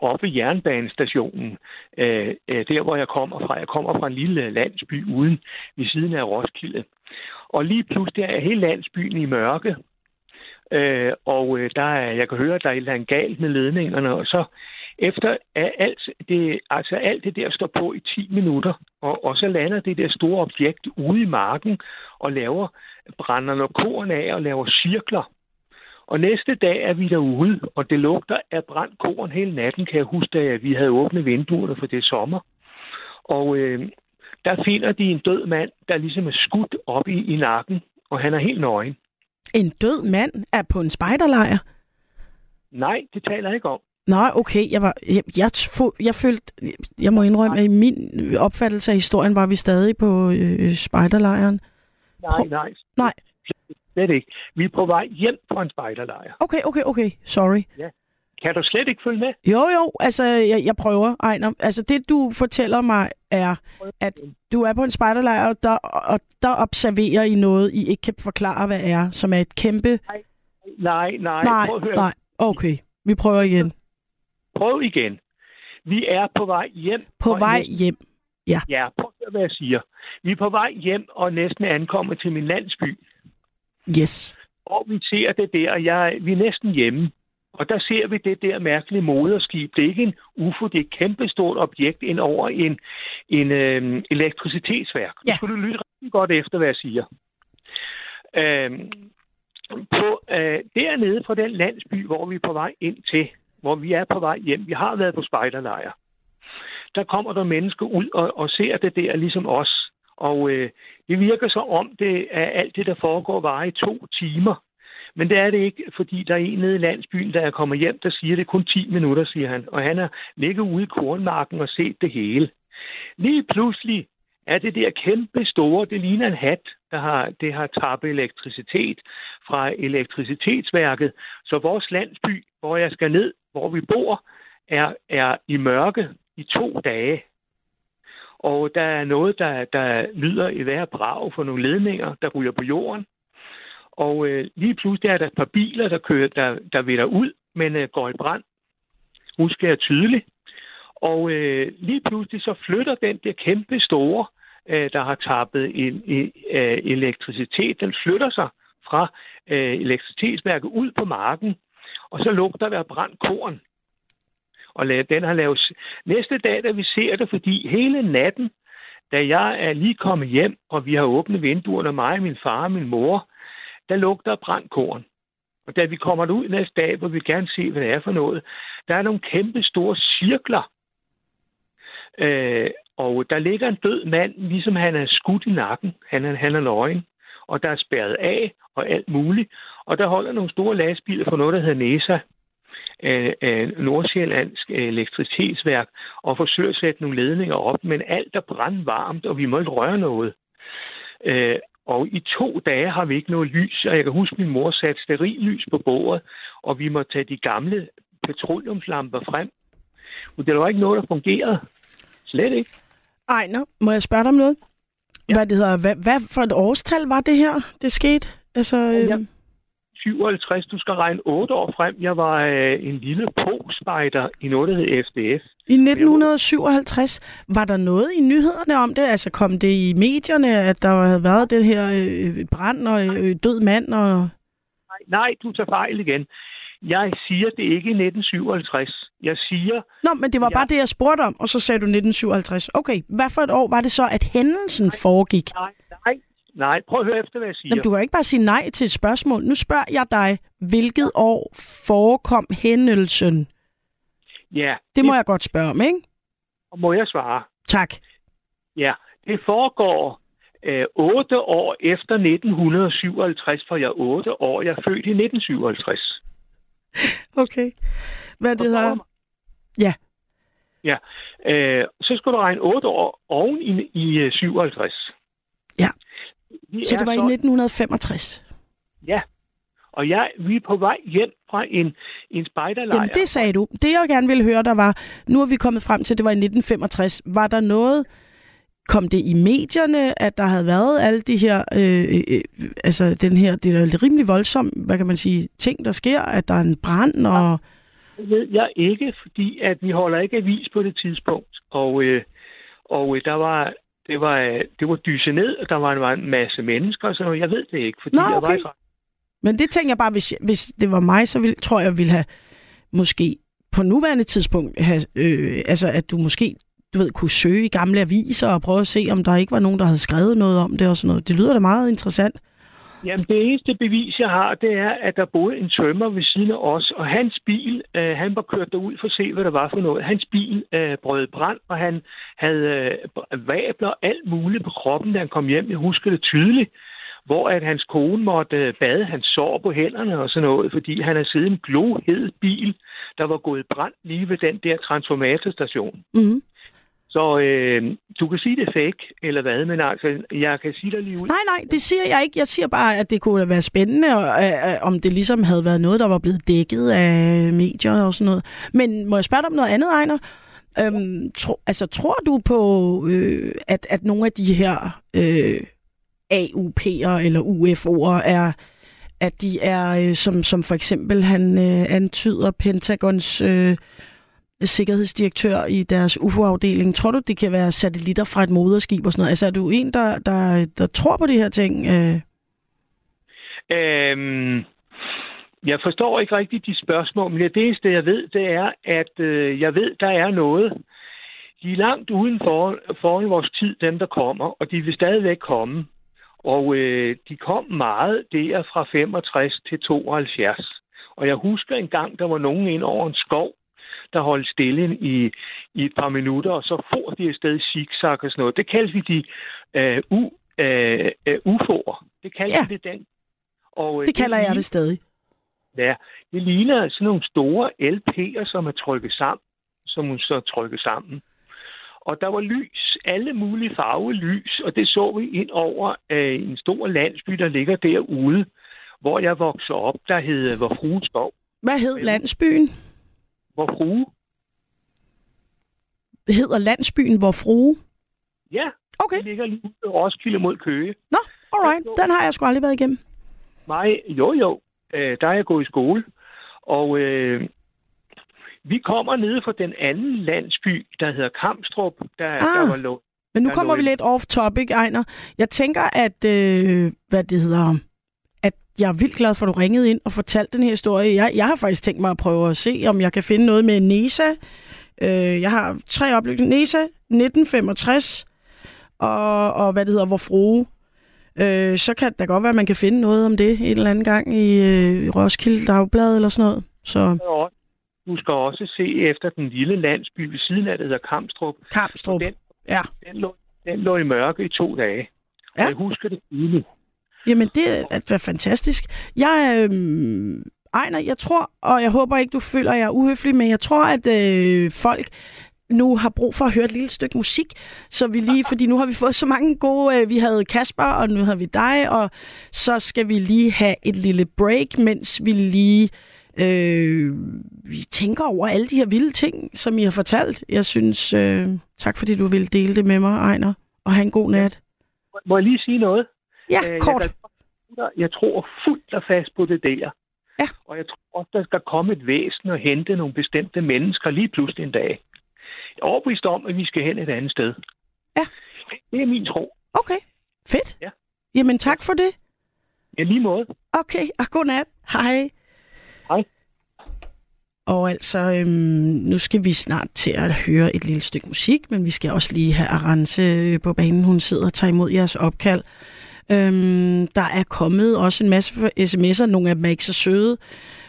oppe i jernbanestationen, øh, øh, der hvor jeg kommer fra. Jeg kommer fra en lille landsby uden ved siden af Roskilde. Og lige pludselig er hele landsbyen i mørke, øh, og øh, der er, jeg kan høre, at der er et eller andet galt med ledningerne, og så efter at alt det, altså alt det der står på i 10 minutter, og, og så lander det der store objekt ude i marken og laver, brænder noget korn af og laver cirkler. Og næste dag er vi derude, og det lugter af brændt korn hele natten, kan jeg huske, da vi havde åbnet vinduerne for det sommer. Og øh, der finder de en død mand, der ligesom er skudt op i, i nakken, og han er helt nøgen. En død mand er på en spejderlejr. Nej, det taler jeg ikke om. Nej, okay. Jeg, var, jeg, jeg, jeg, følte, jeg må indrømme, at i min opfattelse af historien var vi stadig på øh, spejderlejren. Nej, nej. Nej. Slet ikke. Vi er på vej hjem fra en spejderlejr. Okay, okay, okay. Sorry. Kan du slet ikke følge med? Jo, jo, altså jeg, jeg prøver, Ejner. Altså det, du fortæller mig, er, at du er på en spejderlejr, og der, og der observerer I noget, I ikke kan forklare, hvad er, som er et kæmpe... Nej, nej. Nej, høre. nej, okay. Vi prøver igen. Prøv igen. Vi er på vej hjem. På vej hjem. Ja, prøv at hvad jeg siger. Vi er på vej hjem og næsten ankommet til min landsby. Yes. Og vi ser det der, og jeg, vi er næsten hjemme. Og der ser vi det der mærkelige moderskib. Det er ikke en UFO, det er et kæmpestort objekt ind over en, en øh, elektricitetsværk. Ja. Nu skal du lytte rigtig godt efter, hvad jeg siger. Øh, på, øh, dernede fra den landsby, hvor vi er på vej ind til, hvor vi er på vej hjem, vi har været på spejderlejr, der kommer der mennesker ud og, og ser det der ligesom os. Og øh, det virker så om, det er alt det, der foregår, varer i to timer. Men det er det ikke, fordi der er en nede i landsbyen, der er kommet hjem, der siger, det er kun 10 minutter, siger han. Og han har ligget ude i kornmarken og set det hele. Lige pludselig er det der kæmpe store, det ligner en hat, der har, det har tabt elektricitet fra elektricitetsværket. Så vores landsby, hvor jeg skal ned, hvor vi bor, er, er i mørke i to dage. Og der er noget, der, der lyder i hver brag for nogle ledninger, der ryger på jorden. Og øh, lige pludselig er der et par biler, der kører, der, der vinder ud, men øh, går i brand. Husker jeg tydeligt. Og øh, lige pludselig så flytter den der kæmpe store, øh, der har tappet en, en, øh, elektricitet, den flytter sig fra øh, elektricitetsværket ud på marken, og så lugter der af brændt korn. Og den har lavet... Næste dag, da vi ser det, fordi hele natten, da jeg er lige kommet hjem, og vi har åbnet vinduerne, mig, min far og min mor, der lugter af brændt korn. Og da vi kommer ud næste dag, hvor vi gerne se, hvad det er for noget, der er nogle kæmpe store cirkler. Øh, og der ligger en død mand, ligesom han er skudt i nakken. Han er, han er nøgen. Og der er spærret af og alt muligt. Og der holder nogle store lastbiler for noget, der hedder NESA, øh, øh, Nordsjællandsk elektricitetsværk, og forsøger at sætte nogle ledninger op, men alt er brandvarmt, og vi må ikke røre noget. Øh, og i to dage har vi ikke noget lys, og jeg kan huske, at min mor satte sterillys på bordet, og vi må tage de gamle petroleumslamper frem. Men det var ikke noget, der fungerede. Slet ikke. Ejner, må jeg spørge dig om noget? Ja. Hvad, det hedder, hvad, hvad for et årstal var det her, det skete? Altså, Ja. øhm, 57, du skal regne 8 år frem. Jeg var øh, en lille pro-spejder i noget, der hed FDF. I 1957, var der noget i nyhederne om det? Altså kom det i medierne, at der havde været det her øh, brand og øh, død mand? Og... Nej, nej, du tager fejl igen. Jeg siger det ikke i 1957. Jeg siger, Nå, men det var Ja. bare det, jeg spurgte om, og så sagde du 1957. Okay, hvad for et år var det så, at hændelsen foregik? nej, nej, nej, prøv at høre efter, hvad jeg siger. Jamen, du kan ikke bare sige nej til et spørgsmål. Nu spørger jeg dig, hvilket år forekom hændelsen? Ja, Det må jeg godt spørge om, ikke? må jeg svare. Tak. Ja, det foregår øh, 8 år efter 1957, for jeg er 8 år. Jeg er født i 1957. Okay. Hvad det hedder? Ja. Ja, øh, så skal du regne 8 år oven i, i øh, 57. Vi Så det var i 1965. Ja, og jeg, vi er på vej hjem fra en, en spejderlejr. Jamen, det sagde du. Det, jeg gerne ville høre, der var, nu er vi kommet frem til, det var i 1965. Var der noget, kom det i medierne, at der havde været alle de her, øh, øh, altså den her, det er jo rimelig voldsom, hvad kan man sige, ting, der sker, at der er en brand, og Det ved jeg ikke, fordi at vi holder ikke avis på det tidspunkt. Og, øh, og øh, der var, det var, øh, det var dyse ned, og der var en, masse mennesker, noget. Jeg ved det ikke, fordi Nå, jeg var okay. i Men det tænker jeg bare, hvis, hvis det var mig, så ville, tror jeg, jeg ville have måske på nuværende tidspunkt, have, øh, altså at du måske du ved, kunne søge i gamle aviser og prøve at se, om der ikke var nogen, der havde skrevet noget om det og sådan noget. Det lyder da meget interessant. Jamen, det eneste bevis, jeg har, det er, at der boede en tømmer ved siden af os, og hans bil, øh, han var kørt derud for at se, hvad der var for noget. Hans bil øh, brød brand, og han havde øh, vabler og alt muligt på kroppen, da han kom hjem. Jeg husker det tydeligt, hvor at hans kone måtte øh, bade hans sår på hænderne og sådan noget, fordi han havde siddet i en glohed bil, der var gået i brand lige ved den der transformatorstation. Mm-hmm. Så øh, du kan sige det er fake, eller hvad, men altså, jeg kan sige dig lige ud. Nej, nej, det siger jeg ikke. Jeg siger bare, at det kunne være spændende, og, øh, øh, om det ligesom havde været noget, der var blevet dækket af medier og sådan noget. Men må jeg spørge dig om noget andet, Ejner? Øhm, tro, altså, tror du på, øh, at, at nogle af de her øh, AUP'er eller UFO'er er at de er, øh, som, som for eksempel han øh, antyder, Pentagons øh, sikkerhedsdirektør i deres UFO-afdeling. Tror du, det kan være satellitter fra et moderskib og sådan noget? Altså, er du en, der, der, der tror på de her ting? Øh? Øhm, jeg forstår ikke rigtigt de spørgsmål, men det eneste, jeg ved, det er, at øh, jeg ved, der er noget. De er langt uden for, foran vores tid, dem der kommer, og de vil stadigvæk komme. Og øh, de kom meget der fra 65 til 72. Og jeg husker en gang, der var nogen ind over en skov, der holdt stille i, i et par minutter, og så får de afsted zigzag og sådan noget. Det kaldte vi de øh, u, øh, øh, UFO'er. Det kaldte Ja. vi det den. Og, øh, Det kalder jeg det stadig. Ja, det ligner sådan nogle store LP'er, som er trykket sammen, som hun så trykket sammen. Og der var lys, alle mulige farvelys, og det så vi ind over øh, en stor landsby, der ligger derude, hvor jeg voksede op, der hed Vor. Hvad hed landsbyen? Vor Frue? Hedder landsbyen Vor Frue? Ja, Okay, det ligger lige ved Roskilde mod Køge. nå, alright. Den har jeg sgu aldrig været igennem. Mig, jo jo, øh, der er jeg gået i skole, og øh, vi kommer nede fra den anden landsby, der hedder Kamstrup, der, Ah. der var lå, Men nu kommer vi lidt off topic, Ejner. Jeg tænker, at, øh, hvad det hedder, jeg er vildt glad for, at du ringede ind og fortalte den her historie. Jeg, jeg har faktisk tænkt mig at prøve at se, om jeg kan finde noget med NESA. Øh, jeg har tre oplysninger. NESA 1965, og, og hvad det hedder, Vor Frue. Øh, så kan det godt være, at man kan finde noget om det en eller anden gang i, øh, i Roskilde Dagblad eller sådan noget. Så Du skal også se efter den lille landsby ved siden af, der hedder Kamstrup. Kamstrup. Den, Ja. den, lå, den lå i mørke i to dage. Ja. Og jeg husker det tydeligt. Jamen, det er, det fantastisk. Jeg, øh, Ejner, jeg tror, og jeg håber ikke, du føler, at jeg er uhøflig, men jeg tror, at øh, folk nu har brug for at høre et lille stykke musik, så vi lige, fordi nu har vi fået så mange gode, øh, vi havde Kasper, og nu har vi dig, og så skal vi lige have et lille break, mens vi lige øh, vi tænker over alle de her vilde ting, som I har fortalt. Jeg synes, øh, tak fordi du ville dele det med mig, Ejner, og have en god nat. Må jeg lige sige noget? Ja, Øh, kort. Jeg, jeg tror fuldt og fast på det der. Ja. Og jeg tror også, der skal komme et væsen og hente nogle bestemte mennesker lige pludselig en dag. Jeg er overbevist om, at vi skal hen et andet sted. Ja. Det er min tro. Okay, fedt. Ja. Jamen tak for det. Ja, lige måde. Okay, og godnat. Hej. Hej. Og altså, øhm, nu skal vi snart til at høre et lille stykke musik, men vi skal også lige have Arance på banen. Hun sidder og tager imod jeres opkald. Øhm, der er kommet også en masse sms'er. Nogle af dem er ikke så søde,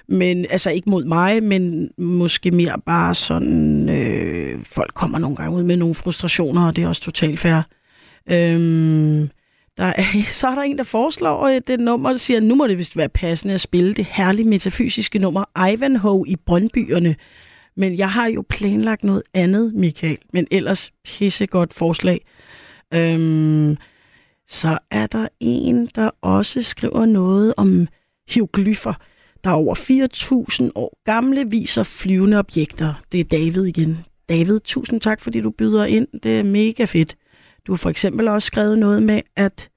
men altså ikke mod mig, men måske mere bare sådan, øh, folk kommer nogle gange ud med nogle frustrationer, og det er også totalt fair. Øhm, der er, så er der en, der foreslår øh, det nummer, der siger, at nu må det vist være passende at spille det herlige metafysiske nummer Ivanhoe i Brøndbyerne. Men jeg har jo planlagt noget andet, Michael. Men ellers pissegodt forslag. Øhm, så er der en, der også skriver noget om hieroglyffer, der er over 4.000 år gamle, viser flyvende objekter. Det er David igen. David, tusind tak, fordi du byder ind. Det er mega fedt. Du har for eksempel også skrevet noget med, at,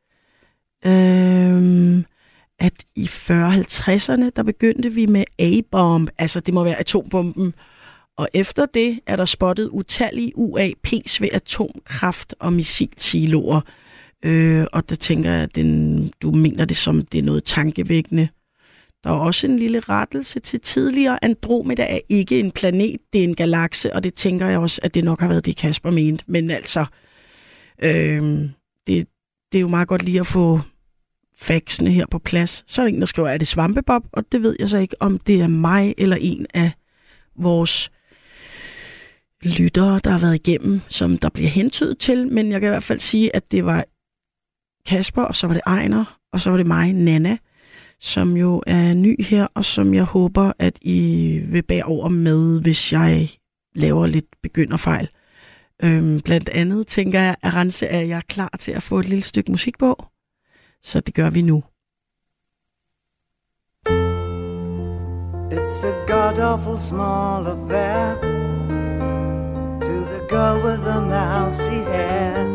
øh, at i 40-50'erne, der begyndte vi med A-bomb, altså det må være atombomben, og efter det er der spottet utallige UAP's ved atomkraft og missilsiloer. Øh, og der tænker jeg, at den, du mener det som, det er noget tankevækkende. Der er også en lille rettelse til tidligere. Andromeda er ikke en planet, det er en galakse, og det tænker jeg også, at det nok har været det, Kasper mente. Men altså, øh, det, det er jo meget godt lige at få faxene her på plads. Så er der en, der skriver, er det Svampebob? Og det ved jeg så ikke, om det er mig eller en af vores lyttere, der har været igennem, som der bliver hentydet til. Men jeg kan i hvert fald sige, at det var Kasper, og så var det Ejner, og så var det mig, Nana, som jo er ny her, og som jeg håber, at I vil bære over med, hvis jeg laver lidt begynderfejl. Øhm, blandt andet tænker jeg, at Rense, at jeg er klar til at få et lille stykke musik på. Så det gør vi nu. It's a god awful small affair to the girl with the mousy hair.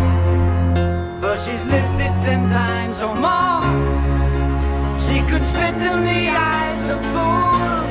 she's lived it ten times or more. She could spit in the eyes of fools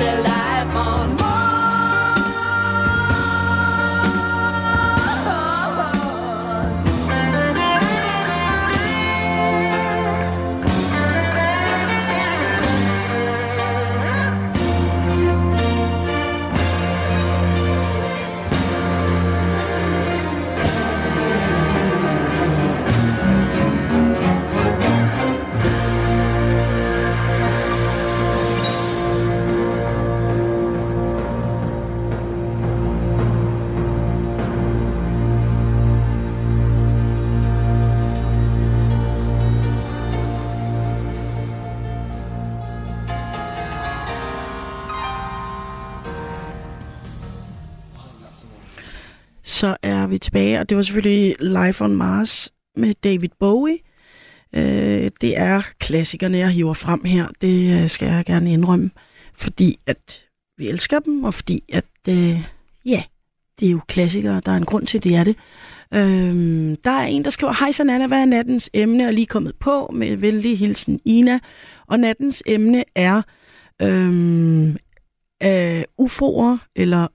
hacer Så er vi tilbage, og det var selvfølgelig Live on Mars med David Bowie. Øh, det er klassikerne, jeg hiver frem her. Det øh, skal jeg gerne indrømme, fordi at vi elsker dem, og fordi at, øh, ja, det er jo klassikere. Der er en grund til, at det er det. Øhm, der er en, der skriver, Hej så hvad er nattens emne? Og lige kommet på med venlig hilsen Ina. Og nattens emne er øhm, øh, UFO'er eller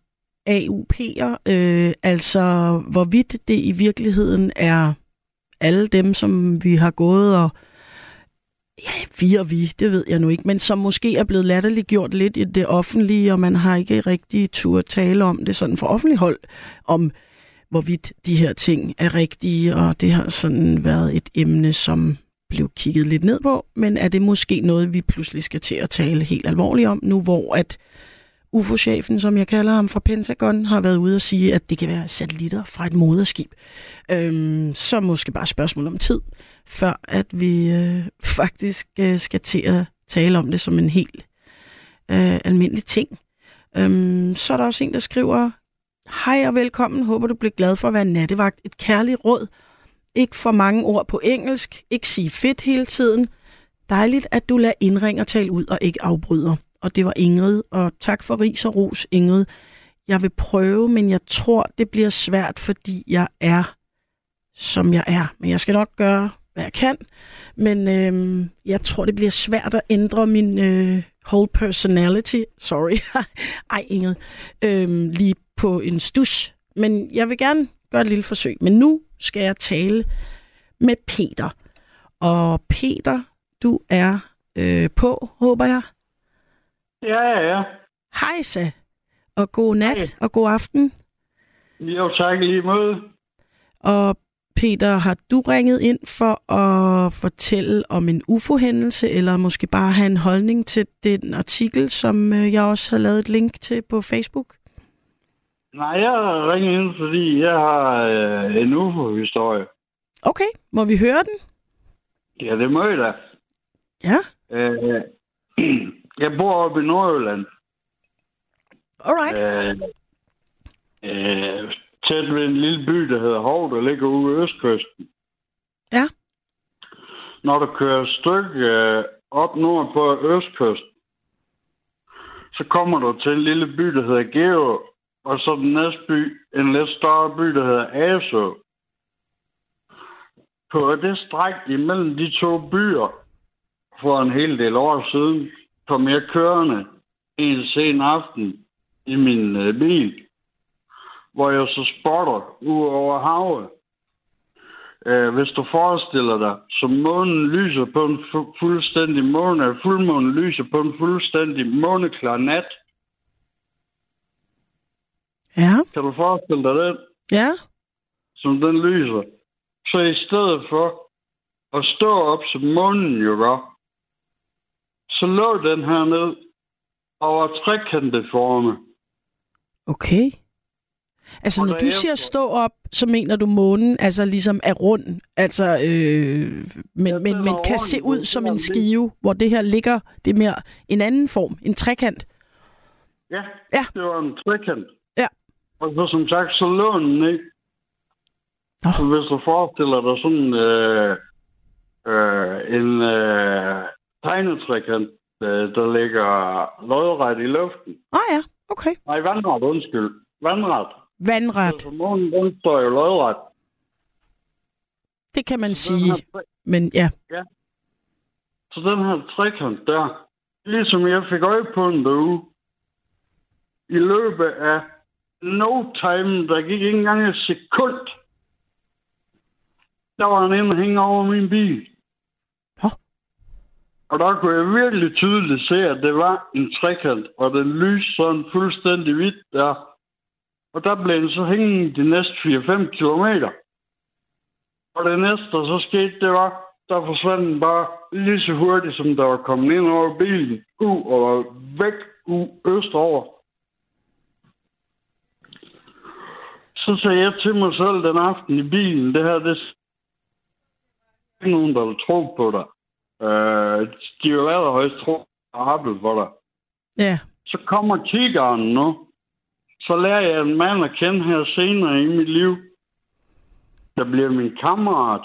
AUP'er, øh, altså hvorvidt det i virkeligheden er alle dem, som vi har gået og ja, vi og vi, det ved jeg nu ikke, men som måske er blevet latterliggjort lidt i det offentlige, og man har ikke rigtig tur at tale om det sådan for offentlig hold, om hvorvidt de her ting er rigtige, og det har sådan været et emne, som blev kigget lidt ned på, men er det måske noget, vi pludselig skal til at tale helt alvorligt om, nu hvor at UFO-chefen, som jeg kalder ham fra Pentagon, har været ude og sige, at det kan være satellitter fra et moderskib. Øhm, så måske bare spørgsmål om tid, før at vi øh, faktisk øh, skal til at tale om det som en helt øh, almindelig ting. Øhm, så er der også en, der skriver, Hej og velkommen, håber du bliver glad for at være nattevagt. Et kærligt råd. Ikke for mange ord på engelsk. Ikke sige fedt hele tiden. Dejligt, at du lader indring og tale ud og ikke afbryder. Og det var Ingrid, og tak for ris og ros, Ingrid. Jeg vil prøve, men jeg tror, det bliver svært, fordi jeg er, som jeg er. Men jeg skal nok gøre, hvad jeg kan. Men øh, jeg tror, det bliver svært at ændre min øh, whole personality. Sorry. Ej, Ingrid. Øh, lige på en stus. Men jeg vil gerne gøre et lille forsøg. Men nu skal jeg tale med Peter. Og Peter, du er øh, på, håber jeg. Ja, ja, ja. Hej, så. Og god nat Hej. og god aften. Jo, tak lige måde. Og Peter, har du ringet ind for at fortælle om en UFO-hændelse, eller måske bare have en holdning til den artikel, som øh, jeg også har lavet et link til på Facebook? Nej, jeg ringer ind, fordi jeg har øh, en UFO-historie. Okay, må vi høre den? Ja, det må jeg da. Ja, Øh, jeg bor oppe i Nordjylland. alright. Øh, øh, tæt ved en lille by, der hedder Hov, der ligger ude i Østkysten. Ja. Når du kører et stykke øh, op nord på Østkysten, så kommer du til en lille by, der hedder Geo, og så den næste by, en lidt større by, der hedder Aso. På det stræk imellem de to byer, for en hel del år siden, kom jeg kørende en sen aften i min øh, bil, hvor jeg så spotter ud over havet. Øh, hvis du forestiller dig, som månen lyser på en fu- fuldstændig måne, fuldmånen lyser på en fuldstændig måneklar nat. Ja, Kan du forestille dig det, ja, som den lyser? Så i stedet for at stå op, som månen jo gør, så lå den her ned over trekantet forme. okay. Altså, Og når du er- siger stå op, så mener du månen altså ligesom er rund, altså, øh, men, Ja, men, men kan se ud som en lidt- skive, hvor det her ligger, det er mere en anden form, en trekant. Ja, Ja. det var en trekant. Ja. Og så som sagt, så lå den ned. Nå. Så hvis du forestiller dig sådan øh, øh, en øh, tegnetrekant, øh, der ligger lodret i luften. Ah ja, okay. Nej, vandret, undskyld. Vandret. Vandret, Så månen, den står jo lodret. det kan man Den sige, tre- men ja. Så den her trekant der, ligesom jeg fik øje på den derude, i løbet af no time, der gik ikke engang et sekund, der var han inde over min bil. Og der kunne jeg virkelig tydeligt se, at det var en trekant, og den lyste sådan fuldstændig hvidt der. Og der blev den så hængende de næste 4-5 kilometer. Og det næste, der så skete, det var, der forsvandt den bare lige så hurtigt, som der var kommet ind over bilen, ud og var væk ud østover. Så sagde jeg til mig selv den aften i bilen, det her, det er nogen, der vil tro på dig. Øh, de vil allerhøjst tro dig. Ja, Så kommer tigeren nu. Så lærer jeg en mand at kende her senere i mit liv. Der bliver min kammerat.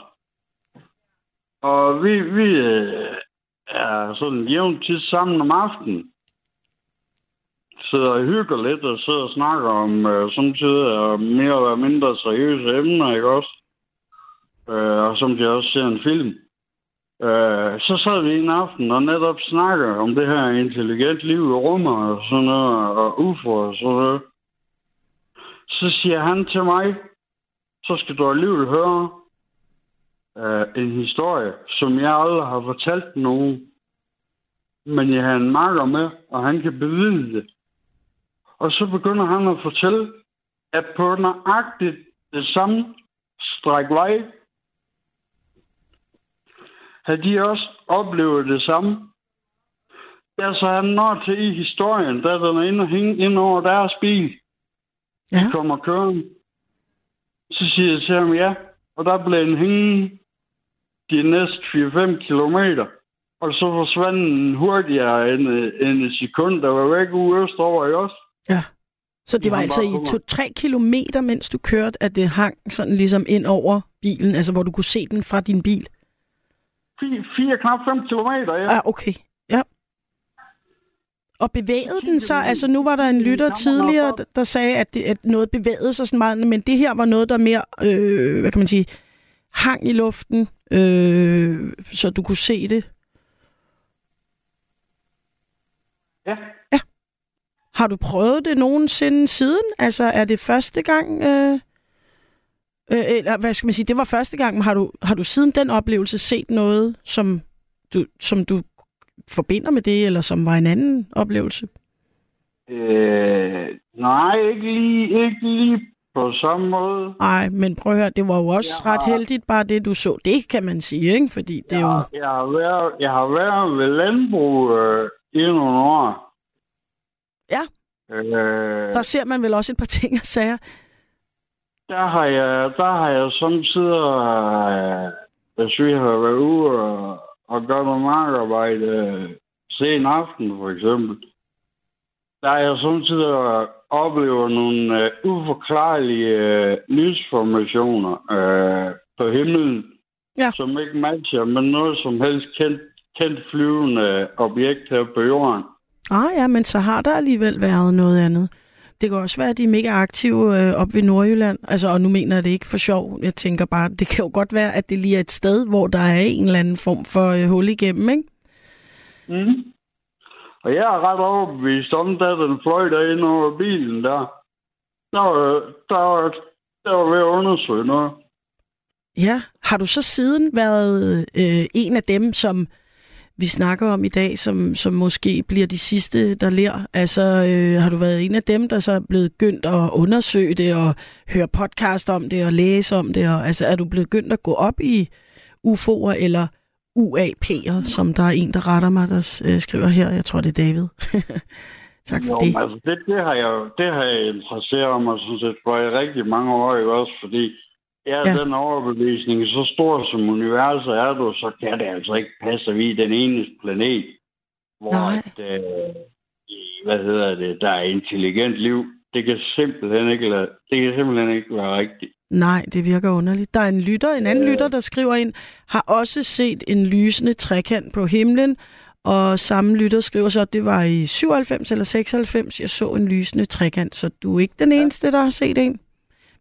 Og vi, vi øh, er sådan jævnt tit sammen om aftenen. Sidder og hygger lidt og sidder og snakker om øh, samtidig mere eller mindre seriøse emner, ikke også? Øh, og som de også ser en film. Øh, så sad vi en aften og netop snakker om det her intelligent liv i rummet og sådan noget, og UFO og sådan noget. Så siger han til mig, så skal du alligevel høre øh, en historie, som jeg aldrig har fortalt nogen. Men jeg har en marker med, og han kan bevidne det. Og så begynder han at fortælle, at på nøjagtigt det samme stræk vej, havde de også oplevet det samme. Ja, så han når til i historien, da den er inde og hænge ind over deres bil. Ja. De kommer kørende. Så siger jeg til ham, ja. Og der blev en hængende de næste 4-5 kilometer. Og så forsvandt den hurtigere end, end et sekund, der var væk ude østover i os. Ja. Så det var altså i kommer. to-tre kilometer, mens du kørte, at det hang sådan ligesom ind over bilen, altså hvor du kunne se den fra din bil? 4, knap 5 kilometer, ja. Ah, okay. Ja. Og bevægede den sig? Altså nu var der en lytter tidligere, der- sagde, at, det, at noget bevægede sig sådan meget, men det her var noget, der mere, øh, hvad kan man sige, hang i luften, øh, så du kunne se det. Ja. Har du prøvet det nogensinde siden? Altså er det første gang... Øh, øh, eller hvad skal man sige, det var første gang, men har du, har du siden den oplevelse set noget, som du, som du forbinder med det, eller som var en anden oplevelse? Øh, nej, ikke lige, ikke lige på samme måde. Nej, men prøv at høre, det var jo også Jeg ret har- heldigt, bare det du så. Det kan man sige, ikke? Fordi det er jo... Jeg har været, jeg har været ved landbrug øh, i nogle år. Ja. Øh, Der ser man vel også et par ting og sager. Der har jeg, der har jeg samtidig, hvis vi har været ude og, og gøre noget markarbejde, øh, sen aften for eksempel, der har jeg samtidig oplevet nogle øh, uforklarlige øh, lysformationer øh, på himlen, Ja. som ikke matcher med noget som helst kendt, kendt flyvende objekt her på jorden. Ah ja, men så har der alligevel været noget andet. Det kan også være, at de er mega aktive øh, op ved Nordjylland. Altså, og nu mener jeg det ikke for sjov. Jeg tænker bare, det kan jo godt være, at det lige er et sted, hvor der er en eller anden form for øh, hul igennem, ikke? Mm. Og jeg er ret overbevist om, da den fløj derinde over bilen der. Der var, der var, der var ved at undersøge noget. Ja. Har du så siden været øh, en af dem, som vi snakker om i dag, som, som måske bliver de sidste, der lærer? Altså, øh, har du været en af dem, der så er blevet gyndt at undersøge det, og høre podcast om det, og læse om det? Og, altså, er du blevet gyndt at gå op i UFO'er, eller UAP'er, som der er en, der retter mig, der øh, skriver her. Jeg tror, det er David. tak for Jo, det. altså, det, det, har jeg, det har jeg interesseret mig sådan set for i rigtig mange år, ikke også? Fordi Ja. ja. den overbevisning, så stor som universet er du, så kan det altså ikke passe, at vi er den eneste planet, hvor Nej. at, øh, hvad hedder det, der er intelligent liv. Det kan simpelthen ikke, lade, det kan simpelthen ikke være rigtigt. Nej, det virker underligt. Der er en lytter, en anden Øh. lytter, der skriver ind, har også set en lysende trekant på himlen, og samme lytter skriver så, at det var i 97 eller 96, jeg så en lysende trekant, så du er ikke den eneste, der har set en.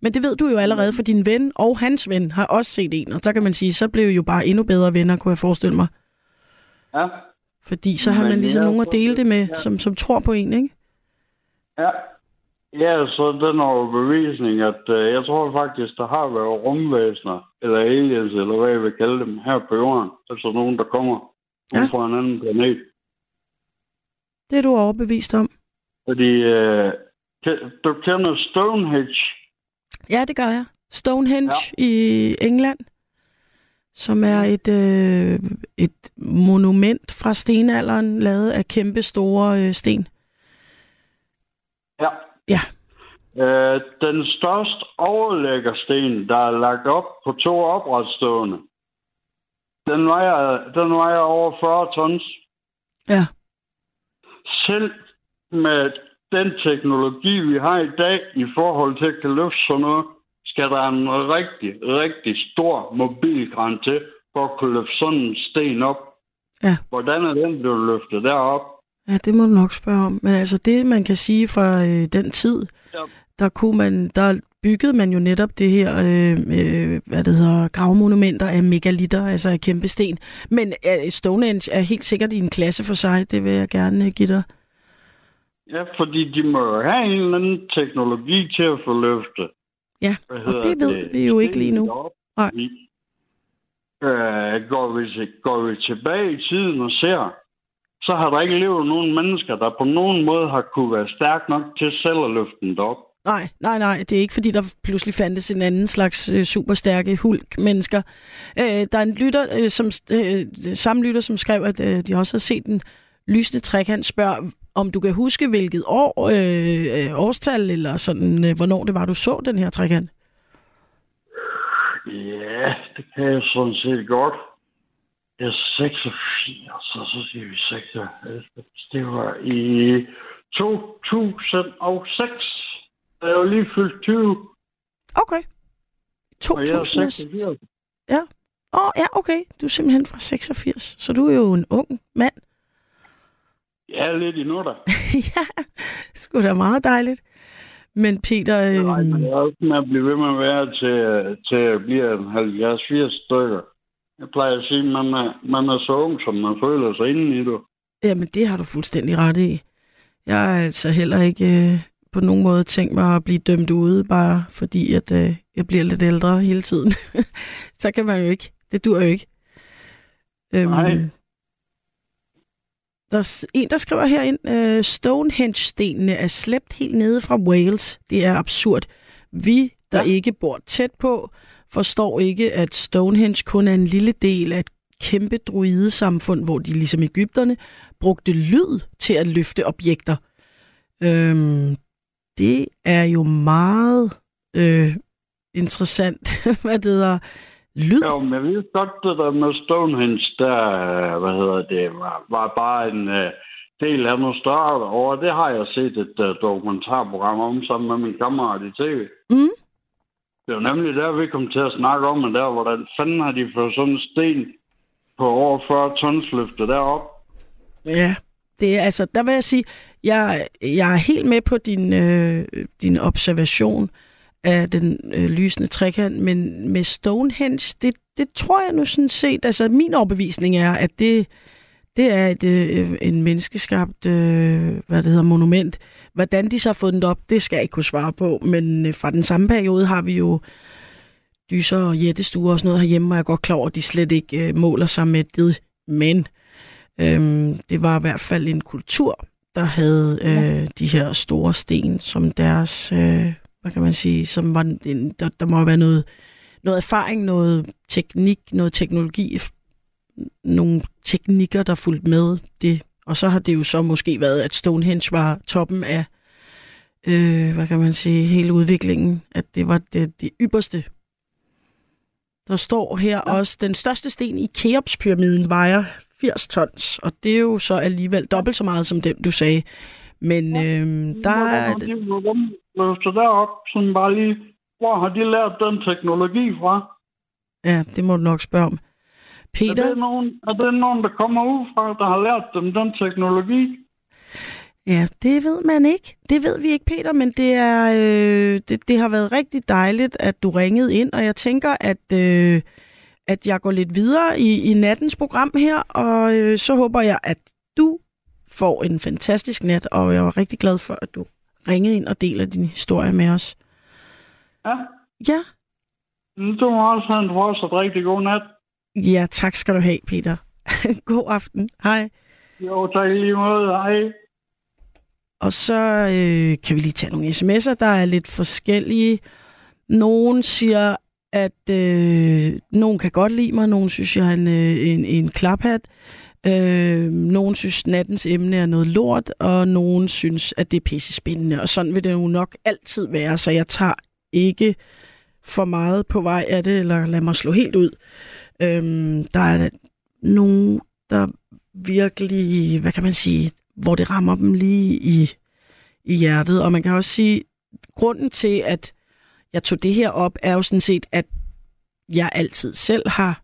Men det ved du jo allerede, for din ven og hans ven har også set en, og så kan man sige, så blev I jo bare endnu bedre venner, kunne jeg forestille mig. Ja, Fordi så har Men man ligesom nogen at dele det med, ja. som, som tror på en, ikke? ja. Ja, så den overbevisning, at øh, jeg tror faktisk, der har været rumvæsener, eller aliens, eller hvad jeg vil kalde dem, her på jorden. Altså nogen, der kommer Ja. fra en anden planet. Det er du overbevist om. Fordi øh, du kender Stonehenge. Ja, det gør jeg. Stonehenge ja. i England, som er et, øh, et monument fra stenalderen, lavet af kæmpe store øh, sten. Ja. Ja. Øh, den største overlæggersten, der er lagt op på to opretstående, den vejer, den vejer over 40 tons. Ja. Selv med den teknologi, vi har i dag i forhold til at kan løfte sådan noget, skal der en rigtig, rigtig stor mobilkran til for at kunne løfte sådan en sten op. Ja. Hvordan er den blevet løftet derop? Ja, det må du nok spørge om. Men altså det, man kan sige fra øh, den tid, Ja. der, kunne man, der byggede man jo netop det her, øh, øh, hvad det hedder, gravmonumenter af megalitter, altså af kæmpe sten. Men øh, Stonehenge er helt sikkert i en klasse for sig, det vil jeg gerne øh, give dig. Ja, fordi de må jo have en eller anden teknologi til at få løftet. Ja, og det ved vi jo ikke lige nu. Nej. Øh, går, vi til, går vi tilbage i tiden og ser, så har der ikke levet nogen mennesker, der på nogen måde har kunne være stærk nok til selv at løfte den op. Nej, nej, nej. Det er ikke, fordi der pludselig fandtes en anden slags øh, superstærke hulk-mennesker. Øh, der er en lytter, øh, som, øh, samme lytter, som skrev, at øh, de også har set en lysende trekant spørger, om du kan huske, hvilket år, øh, øh, årstal, eller sådan, øh, hvornår det var, du så den her trekant? Ja, det kan jeg sådan set godt. Jeg er 86, så, så siger vi 96. Det var i 2006. Da jeg var lige fyldt 20. Okay. Og jeg er 2000. 86. Åh, oh, ja, okay. Du er simpelthen fra 86, så du er jo en ung mand. Jeg er lidt endnu der. ja, sgu da meget dejligt. Men Peter, Jeg øh, regner også med at blive ved med at være til, til at blive en 70-80 stykker. Jeg plejer at sige, at man er, man er så ung, som man føler sig inden i det. jamen det har du fuldstændig ret i. Jeg er altså heller ikke øh, på nogen måde tænkt mig at blive dømt ude, bare fordi at øh, jeg bliver lidt ældre hele tiden. så kan man jo ikke. Det dur jo ikke. Øhm, Nej. Der er en, der skriver herind, øh, Stonehenge-stenene er slæbt helt nede fra Wales. Det er absurd. Vi, der ja. ikke bor tæt på, forstår ikke, at Stonehenge kun er en lille del af et kæmpe druidesamfund, hvor de ligesom Ægypterne brugte lyd til at løfte objekter. Øhm, det er jo meget øh, interessant, hvad det hedder. Lyd? Jo, men jeg ved godt, det der med Stonehenge, der, øh, hvad hedder det, var, var bare en uh, del af noget større over. Det har jeg set et uh, dokumentarprogram om sammen med min kammerat i tv. Mm? Det var nemlig der, vi kom til at snakke om, at der, hvordan fanden har de fået sådan en sten på over 40 tons løftet derop? Ja, det er altså, der vil jeg sige, jeg, jeg er helt med på din, øh, din observation af den øh, lysende trekant, men med Stonehenge, det, det tror jeg nu sådan set, altså min overbevisning er, at det, det er et, øh, en menneskeskabt, øh, hvad det hedder, monument. Hvordan de så har den op, det skal jeg ikke kunne svare på, men øh, fra den samme periode har vi jo dyser og jættestuer og sådan noget herhjemme, og jeg er godt klar over, at de slet ikke øh, måler sig med det, men Øhm, det var i hvert fald en kultur, der havde øh, de her store sten som deres, øh, hvad kan man sige, som var en, der, der må være noget, noget erfaring, noget teknik, noget teknologi, nogle teknikker, der fulgte med det. Og så har det jo så måske været, at Stonehenge var toppen af, øh, hvad kan man sige, hele udviklingen, at det var det, det ypperste. Der står her ja. også, den største sten i Keops-pyramiden vejer 80 tons, og det er jo så alligevel dobbelt så meget som den, du sagde. Men øhm, der er... De løftet derop, sådan bare lige, hvor har de lært den teknologi fra? Ja, det må du nok spørge om. Er Peter, det, nogen, er det nogen, der kommer ud fra, der har lært dem den teknologi? ja, det ved man ikke. Det ved vi ikke, Peter, men det, er, øh, det, det har været rigtig dejligt, at du ringede ind, og jeg tænker, at, øh, at jeg går lidt videre i, i nattens program her, og øh, så håber jeg, at du får en fantastisk nat, og jeg var rigtig glad for, at du ringede ind og deler din historie med os. Ja. Ja, Du må også have en fortsat rigtig god nat. ja tak skal du have, Peter. God aften. Hej. Jo, tak lige måde. Hej. Og så øh, kan vi lige tage nogle sms'er, der er lidt forskellige. Nogen siger, at øh, nogen kan godt lide mig, nogen synes, jeg er en, øh, en, en klaphat. Øh, nogen synes, nattens emne er noget lort, og nogen synes, at det er pisse spændende. Og sådan vil det jo nok altid være, så jeg tager ikke for meget på vej af det, eller lad mig slå helt ud. Øh, der er nogen, der virkelig, hvad kan man sige, hvor det rammer dem lige i, i hjertet. Og man kan også sige, grunden til, at jeg tog det her op, er jo sådan set, at jeg altid selv har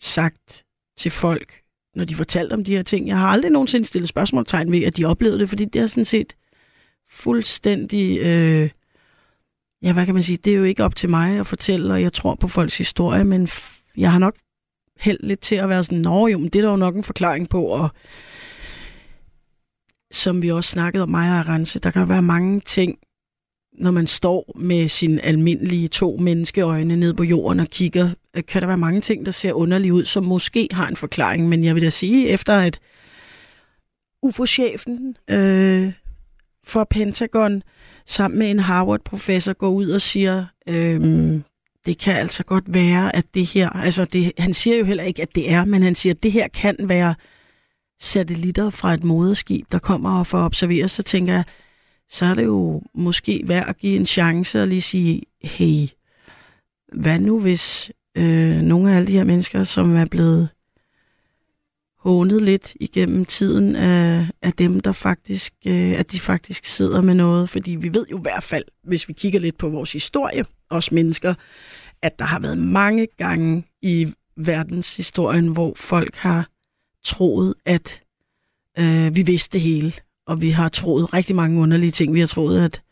sagt til folk, når de fortalte om de her ting. Jeg har aldrig nogensinde stillet spørgsmålstegn ved, at de oplevede det, fordi det er sådan set fuldstændig... Øh, ja, hvad kan man sige? Det er jo ikke op til mig at fortælle, og jeg tror på folks historie, men f- jeg har nok held lidt til at være sådan, nå jo, men det er der jo nok en forklaring på, og som vi også snakkede om mig og Rense, der kan være mange ting, når man står med sine almindelige to menneskeøjne ned på jorden og kigger, Øh, kan der være mange ting, der ser underlige ud, som måske har en forklaring. Men jeg vil da sige, efter at UFO-chefen øh, for Pentagon sammen med en Harvard-professor går ud og siger, øh, det kan altså godt være, at det her, altså det, han siger jo heller ikke, at det er, men han siger, at det her kan være satellitter fra et moderskib, der kommer og får observeret, så tænker jeg, så er det jo måske værd at give en chance og lige sige, hey, hvad nu hvis øh, nogle af alle de her mennesker, som er blevet hånet lidt igennem tiden af, af dem, der faktisk, øh, at de faktisk sidder med noget. Fordi vi ved jo i hvert fald, hvis vi kigger lidt på vores historie, os mennesker, at der har været mange gange i verdenshistorien, hvor folk har troet, at øh, vi vidste det hele. Og vi har troet rigtig mange underlige ting. Vi har troet, at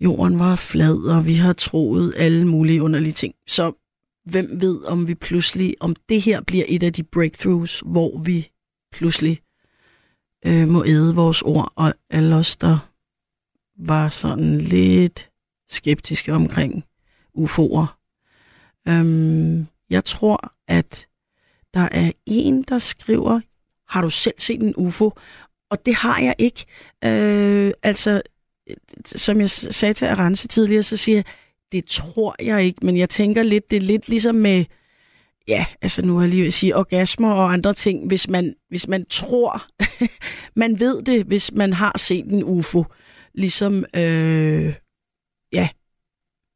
jorden var flad, og vi har troet alle mulige underlige ting. Så hvem ved, om vi pludselig, om det her bliver et af de breakthroughs, hvor vi pludselig øh, må æde vores ord, og alle os, der var sådan lidt skeptiske omkring UFO'er. Øhm, jeg tror, at der er en, der skriver, har du selv set en UFO? Og det har jeg ikke. Øh, altså, som jeg sagde til Arance tidligere, så siger jeg, det tror jeg ikke, men jeg tænker lidt, det er lidt ligesom med, ja, altså nu har jeg lige ved at sige orgasmer og andre ting, hvis man, hvis man tror, man ved det, hvis man har set en UFO, ligesom, øh, ja,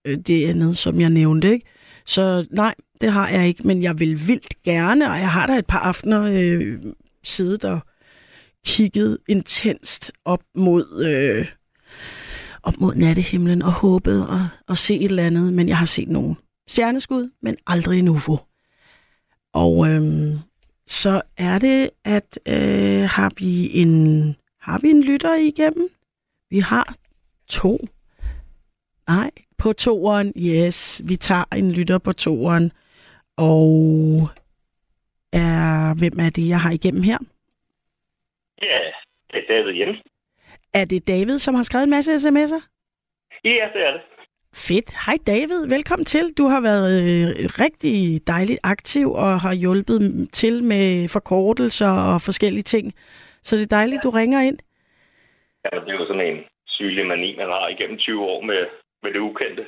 øh, det andet, som jeg nævnte, ikke? Så nej, det har jeg ikke, men jeg vil vildt gerne, og jeg har da et par aftener øh, siddet og kigget intenst op mod øh, op mod nattehimlen og håbet at, at se et eller andet, men jeg har set nogle stjerneskud, men aldrig en UFO. Og øhm, så er det, at øh, har vi en har vi en lytter igennem? Vi har to. Nej, på toeren, yes. Vi tager en lytter på toeren. Og er, hvem er det, jeg har igennem her? Ja, det er David Jensen. Er det David, som har skrevet en masse sms'er? Ja, det er det. Fedt. Hej David, velkommen til. Du har været øh, rigtig dejligt aktiv og har hjulpet til med forkortelser og forskellige ting. Så det er dejligt, du ringer ind. Ja, det er jo sådan en sygelig mani, man har igennem 20 år med, med det ukendte.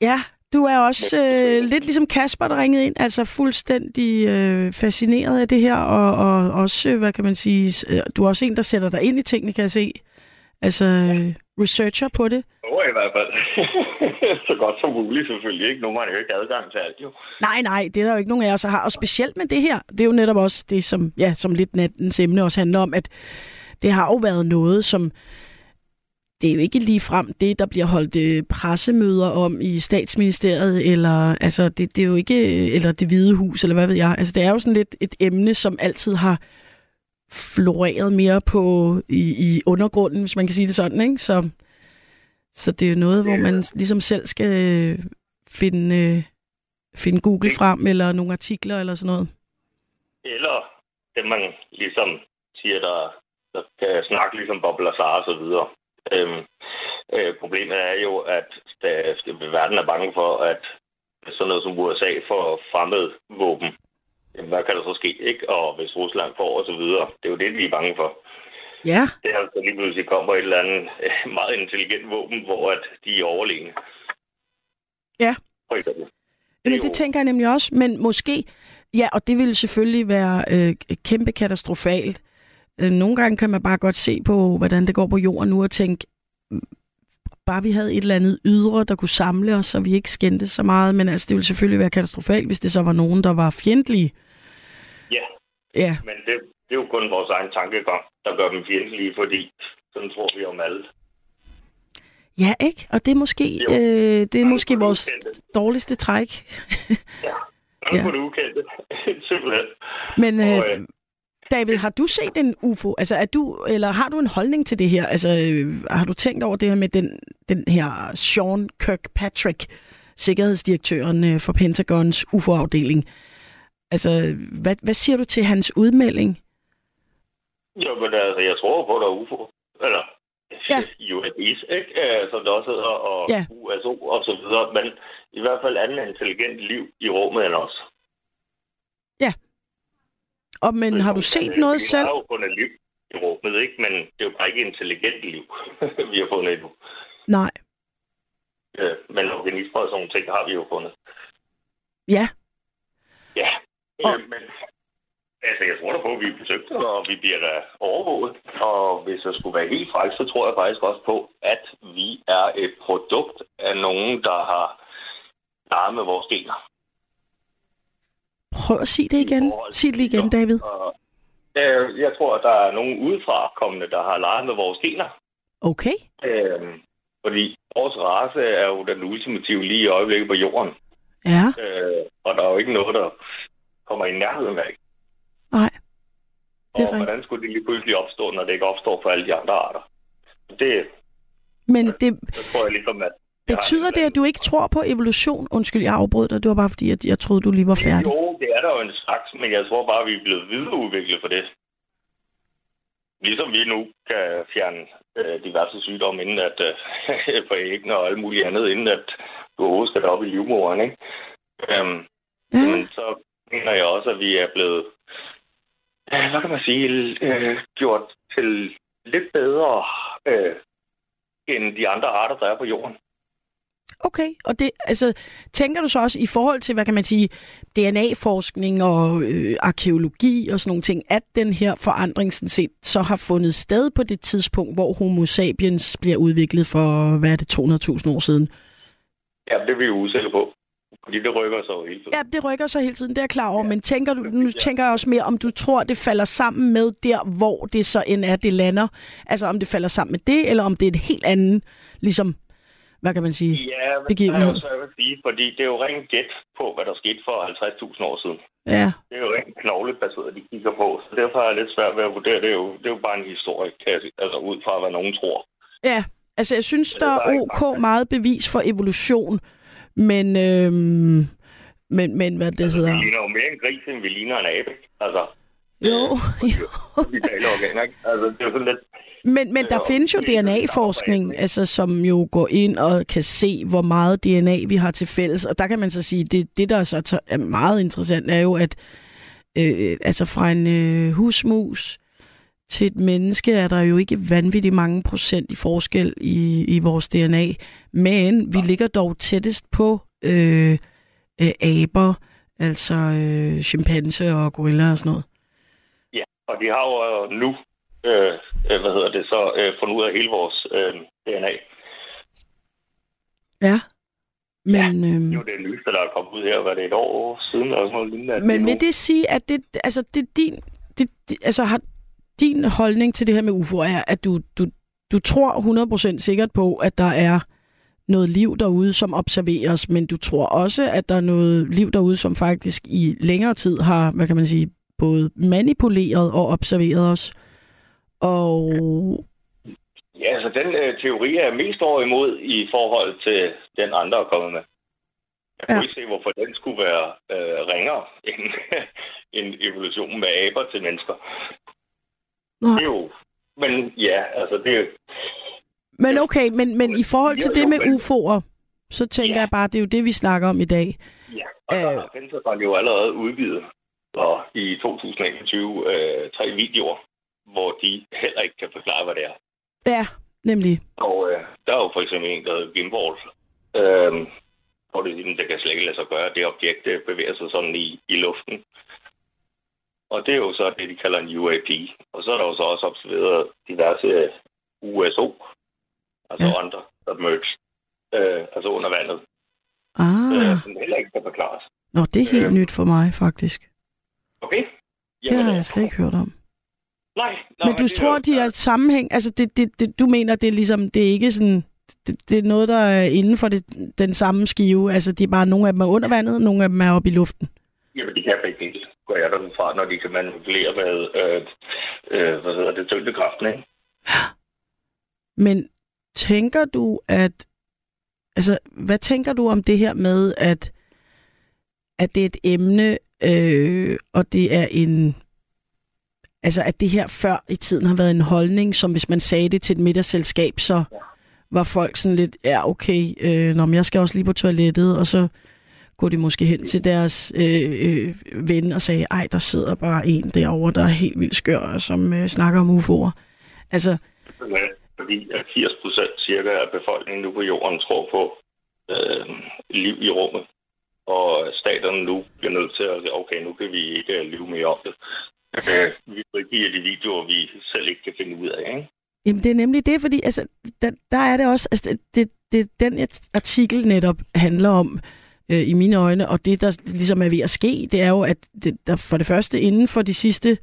Ja, du er også øh, lidt ligesom Kasper, der ringede ind, altså fuldstændig øh, fascineret af det her, og, og også, hvad kan man sige, øh, du er også en, der sætter dig ind i tingene, kan jeg se. Altså øh, researcher på det. Jo, i hvert fald. så godt som muligt selvfølgelig, ikke? Nu har man jo ikke adgang til alt, jo. Nej, nej, det er der jo ikke nogen af os, der har. Og specielt med det her, det er jo netop også det, som, ja, som lidt nattens emne også handler om, at det har jo været noget, som det er jo ikke lige frem det, der bliver holdt øh, pressemøder om i statsministeriet, eller altså, det, det er jo ikke, eller det hvide hus, eller hvad ved jeg. Altså, det er jo sådan lidt et emne, som altid har floreret mere på i, i undergrunden, hvis man kan sige det sådan, ikke? Så, så det er noget, hvor man ligesom selv skal finde, øh, finde Google frem, eller nogle artikler, eller sådan noget. Eller det, man ligesom siger, der, der kan snakke ligesom Bob Lazar og så videre. Øhm, øh, problemet er jo, at der, verden er bange for, at sådan noget som USA får fremmed våben. Jamen, hvad kan der så ske, ikke? Og hvis Rusland får og så videre. Det er jo det, vi er bange for. Ja. Det er altså lige pludselig kommer et eller andet øh, meget intelligent våben, hvor at de er overlegne. Ja. For eksempel. Men jo- det tænker jeg nemlig også, men måske, ja, og det ville selvfølgelig være øh, kæmpe katastrofalt. Øh, nogle gange kan man bare godt se på, hvordan det går på jorden nu, og tænke, bare vi havde et eller andet ydre, der kunne samle os, så vi ikke skændte så meget, men altså, det ville selvfølgelig være katastrofalt, hvis det så var nogen, der var fjendtlige. Ja, Ja, men det, det er jo kun vores egen tankegang, der gør dem fjendtlige, fordi sådan tror vi om alle. ja ikke? Og det er måske, Jo. øh, det er Bange måske vores ukendte. dårligste træk. Ja, bange Ja. for det ukendte. Simpelthen. Men Og, øh, øh, David, har du set en UFO? Altså, er du, eller har du en holdning til det her? Altså, øh, har du tænkt over det her med den, den her Sean Kirkpatrick, sikkerhedsdirektøren øh, for Pentagons UFO-afdeling? Altså, hvad, hvad siger du til hans udmelding? Jo, men altså, jeg tror på, at der er UFO. Eller Ja. UFO's, ikke? Som det også hedder, og Ja. USO og så videre. Men i hvert fald anden intelligent liv i rummet end os. Og, men har du set noget vi selv? har jo fundet liv i rummet, ikke? Men det er jo bare ikke intelligent liv, vi har fundet endnu. Nej. Øh, Men organismer og sådan nogle ting har vi jo fundet. Ja, Ja, Og- øh, men Altså, jeg tror da på, at vi er besøgt, og vi bliver da overvåget. Og hvis jeg skulle være helt fræk, så tror jeg faktisk også på, at vi er et produkt af nogen, der har leget med vores gener. Prøv at sige det igen. Sig det lige igen, David. Og, øh, jeg tror, at der er nogen udefra kommende, der har leget med vores gener. Okay. Øh, fordi vores race er jo den ultimative lige i øjeblikket på jorden. Ja, Øh, og der er jo ikke noget, der kommer i nærheden af. nej. Det er og rigtigt. hvordan skulle det lige pludselig opstå, når det ikke opstår for alle de andre arter? Det, Men det, så tror jeg ligesom, at... betyder det, at du ikke tror på evolution? Undskyld, jeg afbrød dig. Det var bare fordi, at jeg troede, du lige var færdig. Jo, det er der jo en slags, men jeg tror bare, vi er blevet videreudviklet for det. Ligesom vi nu kan fjerne øh, diverse sygdomme, inden at øh, for æggene og alt muligt andet, inden at du overhovedet skal op i livmoderen, ikke? Øhm, Ja, Men så mener jeg også, at vi er blevet, øh, hvad kan man sige, øh, gjort til lidt bedre øh, end de andre arter, der er på jorden. Okay. Og det, altså, tænker du så også i forhold til, hvad kan man sige, DNA-forskning og øh, arkeologi og sådan nogle ting, at den her forandring sådan set så har fundet sted på det tidspunkt, hvor Homo sapiens bliver udviklet for, hvad er det, 200.000 år siden? Ja, det er vi jo usikre på. Fordi det rykker sig jo hele tiden. Ja, det rykker sig hele tiden, det er jeg klar over. Men tænker du, nu tænker jeg også mere, om du tror, det falder sammen med der, hvor det så end er, det lander. Altså om det falder sammen med det, eller om det er et helt andet, ligesom, hvad kan man sige? Ja, men det er begivenhed. jo svært at sige, fordi det er jo rent gæt på, hvad der skete for 50.000 år siden. Ja, Det er jo rent knoglebaseret, de kigger på. Så derfor er det lidt svært ved at vurdere. Det er jo, det er jo bare en historie, altså ud fra, hvad nogen tror. ja. Altså jeg synes, der er ok meget bevis for evolution, men, øhm, men, men hvad det Altså, hedder... vi ligner jo mere en gris, end vi ligner en abe. Altså, Jo, jo. vi taler organer, ikke? Altså, det er jo sådan lidt... Men, men der Øh, findes jo DNA-forskning, altså, som jo går ind og kan se, hvor meget DNA vi har til fælles. Og der kan man så sige, det, det der så er meget interessant, er jo, at øh, altså fra en øh, husmus til et menneske er der jo ikke vanvittigt mange procent i forskel i, i vores DNA. Men vi ligger dog tættest på øh, øh, aber, altså øh, chimpanse og gorilla og sådan noget. Ja, og de har jo nu, øh, øh, hvad hedder det så, øh, fundet ud af hele vores øh, DNA. Ja. Men, Det øhm, er jo det nyeste, der er kommet ud her, hvad det er et år siden, eller sådan noget lignende. Men vil det sige, at det, altså, det er din, det, det, altså, har din holdning til det her med UFO er, at du, du, du tror 100% sikkert på, at der er noget liv derude, som observeres, men du tror også, at der er noget liv derude, som faktisk i længere tid har, hvad kan man sige, både manipuleret og observeret os. Og Ja, altså den øh, teori er mest over imod i forhold til den andre er kommet med. Jeg kunne Ja. ikke se, hvorfor den skulle være øh, ringere end, end evolutionen med aber til mennesker. Nej. Det er jo... Men ja, altså det Men okay, men, men i forhold til det med UFO'er, så tænker Ja. jeg bare, det er jo det, vi snakker om i dag. Ja, og der Øh. har jo allerede udgivet og i 2021 øh, tre videoer, hvor de heller ikke kan forklare, hvad det er. Ja, nemlig. Og øh, der er jo for eksempel en, der hedder Gimbal, øh, hvor det, det kan slet ikke lade sig gøre, det objekt det bevæger sig sådan i, i luften. Og det er jo så det, de kalder en UAP. Og så er der jo så også observeret diverse USO, altså Ja. under submerged, øh, altså under vandet, Ah, øh, som heller ikke kan forklares. nå, det er helt øh, nyt for mig, faktisk. Okay? Det har jeg slet ikke hørt om. Nej. nej Men du det er tror, de har et sammenhæng? Altså, det, det, det, du mener, det er ligesom, det er ikke sådan, det, det er noget, der er inden for det, den samme skive. Altså, de er bare, nogle af dem er under vandet, nogle af dem er oppe i luften. Jamen, de kan begge dele, går jeg derud fra, når de kan manipulere med, øh, øh, hvad hedder det, tyngdekraften, ikke? Men tænker du, at... Altså, hvad tænker du om det her med, at, at det er et emne, øh, og det er en... Altså, at det her før i tiden har været en holdning, som hvis man sagde det til et middagsselskab, så var folk sådan lidt, ja, okay, øh, nå, men jeg skal også lige på toilettet, og så går de måske hen til deres øh, øh, ven og sagde, ej, der sidder bare en derovre, der er helt vildt skør, og som øh, snakker om UFO'er. Altså, Ja, fordi at 80 procent cirka af befolkningen nu på jorden tror på øh, liv i rummet. Og staterne nu bliver nødt til at sige, okay, nu kan vi ikke leve mere om det. Øh, vi frigiver de videoer, vi selv ikke kan finde ud af. Ikke? Jamen, det er nemlig det, fordi altså, der, der er det også, altså, det, det, den artikel netop handler om, øh, i mine øjne, og det, der ligesom er ved at ske, det er jo, at det, der for det første inden for de sidste,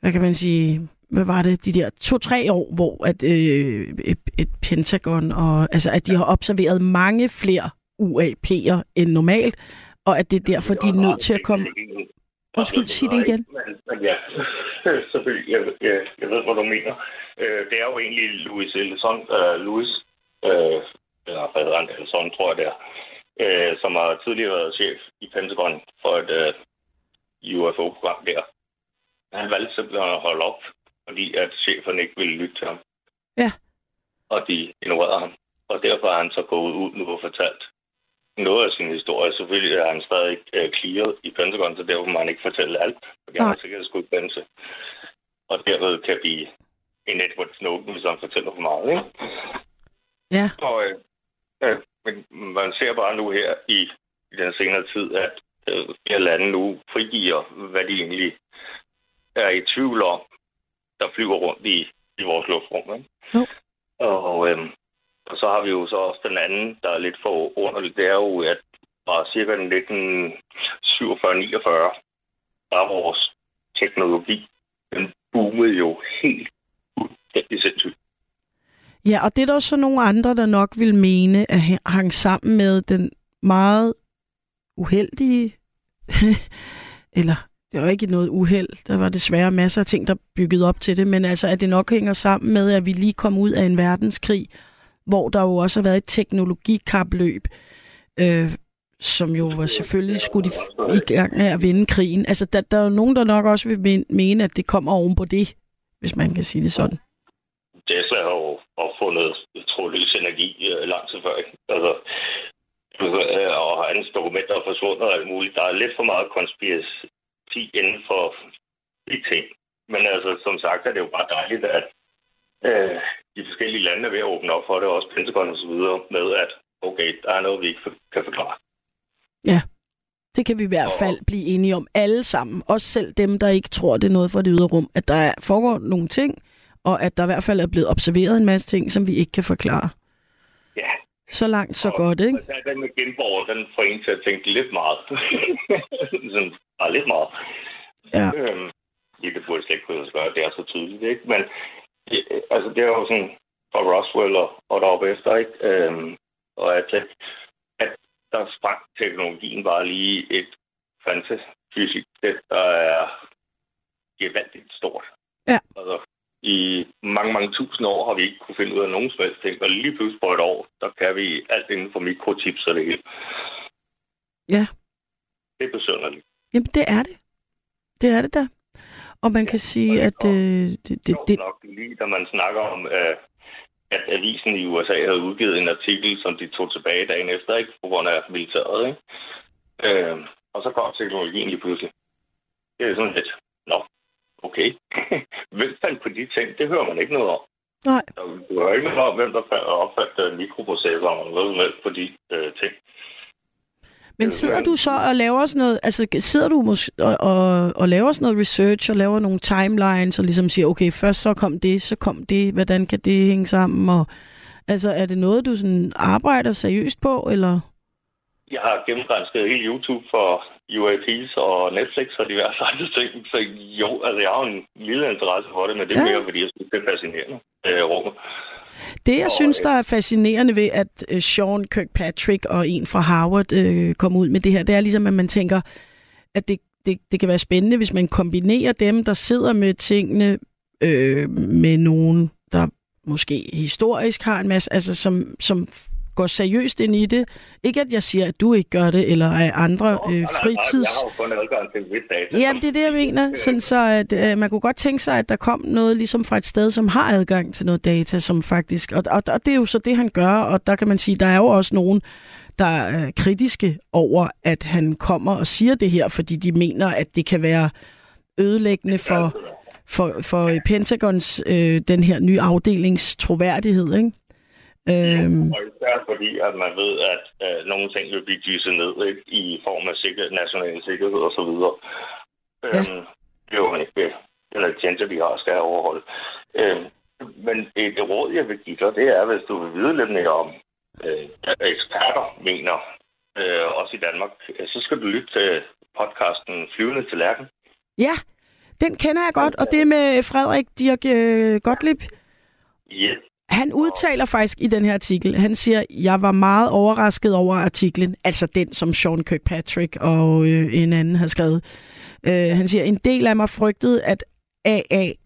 hvad kan man sige, hvad var det, de der to-tre år, hvor at, øh, et, et Pentagon, og, altså, at de har observeret mange flere UAP'er end normalt, og at det er derfor, de er nødt til at komme... Undskyld, sig det igen. Men, men ja, selvfølgelig. Jeg, jeg, jeg ved, hvad du mener. Øh, det er jo egentlig Louis Ellison, uh, Louis, uh, eller hvad hedder han, Ellison, tror jeg det er, uh, som har tidligere været chef i Pentagon for et uh, UFO-program der. Han valgte simpelthen at holde op, fordi at cheferne ikke ville lytte til ham. Ja. Og de ignorerede ham. Og derfor er han så gået ud nu og fortalt noget af sin historie. Selvfølgelig er han stadig uh, clearet i Pentagon, så derfor må han ikke fortælle alt. Fordi han har sikkerhedsgodkendelse. Og derved kan blive en Edward Snowden, hvis han fortæller for meget. Ikke? Ja, Og, øh, øh, men man ser bare nu her i, i den senere tid, at øh, flere lande nu frigiver, hvad de egentlig er i tvivl om, der flyver rundt i, i vores luftrum. Ikke? Jo. Og, øh, og så har vi jo så også den anden, der er lidt for underligt. Det er jo, at fra cirka 1947-49, der er vores teknologi, den boomede jo helt fuldstændig sindssygt. Ja, og det er der også så nogle andre, der nok vil mene, at hang sammen med den meget uheldige, eller det var ikke noget uheld, der var desværre masser af ting, der byggede op til det, men altså, at det nok hænger sammen med, at vi lige kom ud af en verdenskrig, hvor der jo også har været et teknologikapløb, øh, som jo var selvfølgelig skulle i gang med at vinde krigen. Altså, der, der er jo nogen, der nok også vil mene, at det kommer oven på det, hvis man kan sige det sådan. Tesla har jo opfundet trådløs energi øh, lang tid før. Ikke? Altså, øh, og hans dokumenter er forsvundet og alt muligt. Der er lidt for meget konspiracy inden for de ting. Men altså, som sagt er det jo bare dejligt, at øh, de forskellige lande er ved at åbne op for det, også Pentagon og så videre, med at okay, der er noget, vi ikke kan forklare. Det kan vi i hvert fald blive enige om alle sammen. Også selv dem, der ikke tror, det er noget for det ydre rum. At der er- foregår nogle ting, og at der i hvert fald er blevet observeret en masse ting, som vi ikke kan forklare. Ja, Så langt, så Og- godt, ikke? og den med Genborg, den får en til at tænke lidt meget. Sådan, bare lidt meget. Ja. Øhm, ja, det burde slet ikke kunne gøre, det er så tydeligt, ikke? Men øh, altså, det er jo sådan fra Roswell og, og deroppe efter, ikke? Øhm, og at, at der sprang teknologien bare lige et kvantefysik, det der er gevaldigt stort. Ja. Altså, i mange, mange tusind år har vi ikke kunne finde ud af nogen som helst ting, og lige pludselig på et år, der kan vi alt inden for mikrochips og det hele. Ja. Det er besønderligt. Jamen, det er det. Det er det da. Og man kan sige, at øh, det, det, Det, nok lige, da man snakker om, øh, at avisen i USA havde udgivet en artikel, som de tog tilbage dagen efter, ikke? På grund af militæret, ikke? Øh, og så kom teknologien lige pludselig. Det er sådan lidt, nå, okay. hvem fandt på de ting? Det hører man ikke noget om. nej. Du hører ikke noget om, hvem der fandt- opfandt mikroprocessorer eller noget helst på de øh, ting. Men sidder du så og laver sådan noget, altså sidder du mås- og, og, og laver sådan noget research og laver nogle timelines og ligesom siger, okay, først så kom det, så kom det, hvordan kan det hænge sammen? Og, altså er det noget, du sådan arbejder seriøst på, eller? Jeg har gennemgrænsket hele YouTube for UAPs og Netflix og diverse andre ting. Så jo, altså jeg har en lille interesse for det, men det er Ja. mere, fordi jeg synes, det er fascinerende, øh, rummet. Det, jeg Og, synes, der er fascinerende ved, at øh, Sean Kirkpatrick og en fra Harvard øh, kom ud med det her, det er ligesom, at man tænker, at det, det, det kan være spændende, hvis man kombinerer dem, der sidder med tingene, øh, med nogen, der måske historisk har en masse, altså som, som går seriøst ind i det. Ikke at jeg siger, at du ikke gør det, eller at andre øh, fritids... Jeg har jo kun adgang til en vis data. Jamen, det er det, jeg mener. Sådan så, at øh, man kunne godt tænke sig, at der kom noget ligesom fra et sted, som har adgang til noget data, som faktisk... Og, og, og det er jo så det, han gør, og der kan man sige, der er jo også nogen, der er kritiske over, at han kommer og siger det her, fordi de mener, at det kan være ødelæggende for, for, for Pentagons, øh, den her nye afdelings troværdighed, ikke? Øhm, Og især fordi, at man ved, at øh, nogle ting vil blive dysset ned ikke? i form af sikker, national sikkerhed og så videre. Ja. Øhm, det er jo ikke den agenda, de har, skal overholde. Øh, men et råd, jeg vil give dig, det er, hvis du vil vide lidt mere om, øh, hvad eksperter mener, øh, også i Danmark, så skal du lytte til podcasten Flyvende til Lærken. Ja, den kender jeg godt, og det er med Frederik Dirk øh, Gottlieb. Ja, han udtaler faktisk i den her artikel, han siger, jeg var meget overrasket over artiklen, altså den, som Sean Kirkpatrick og øh, en anden har skrevet. Øh, han siger, en del af mig frygtede, at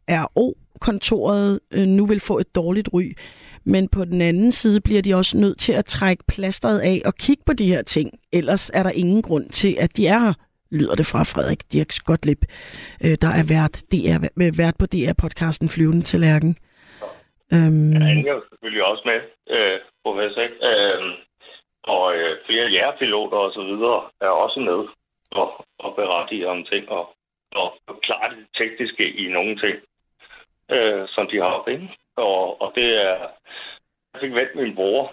AARO-kontoret øh, nu vil få et dårligt ry. Men på den anden side bliver de også nødt til at trække plasteret af og kigge på de her ting. Ellers er der ingen grund til, at de er her, lyder det fra Frederik Dirks Gottlieb, øh, der er vært, DR, vært på DR-podcasten Flyvende til Øhm, Han er jo selvfølgelig også med, øh, professor. ikke? Øh, og øh, flere jægerpiloter og så videre er også med og, og berettige om ting og, og forklare det tekniske i nogle ting, øh, som de har op, ikke? Og, og det er... Jeg fik vendt min bror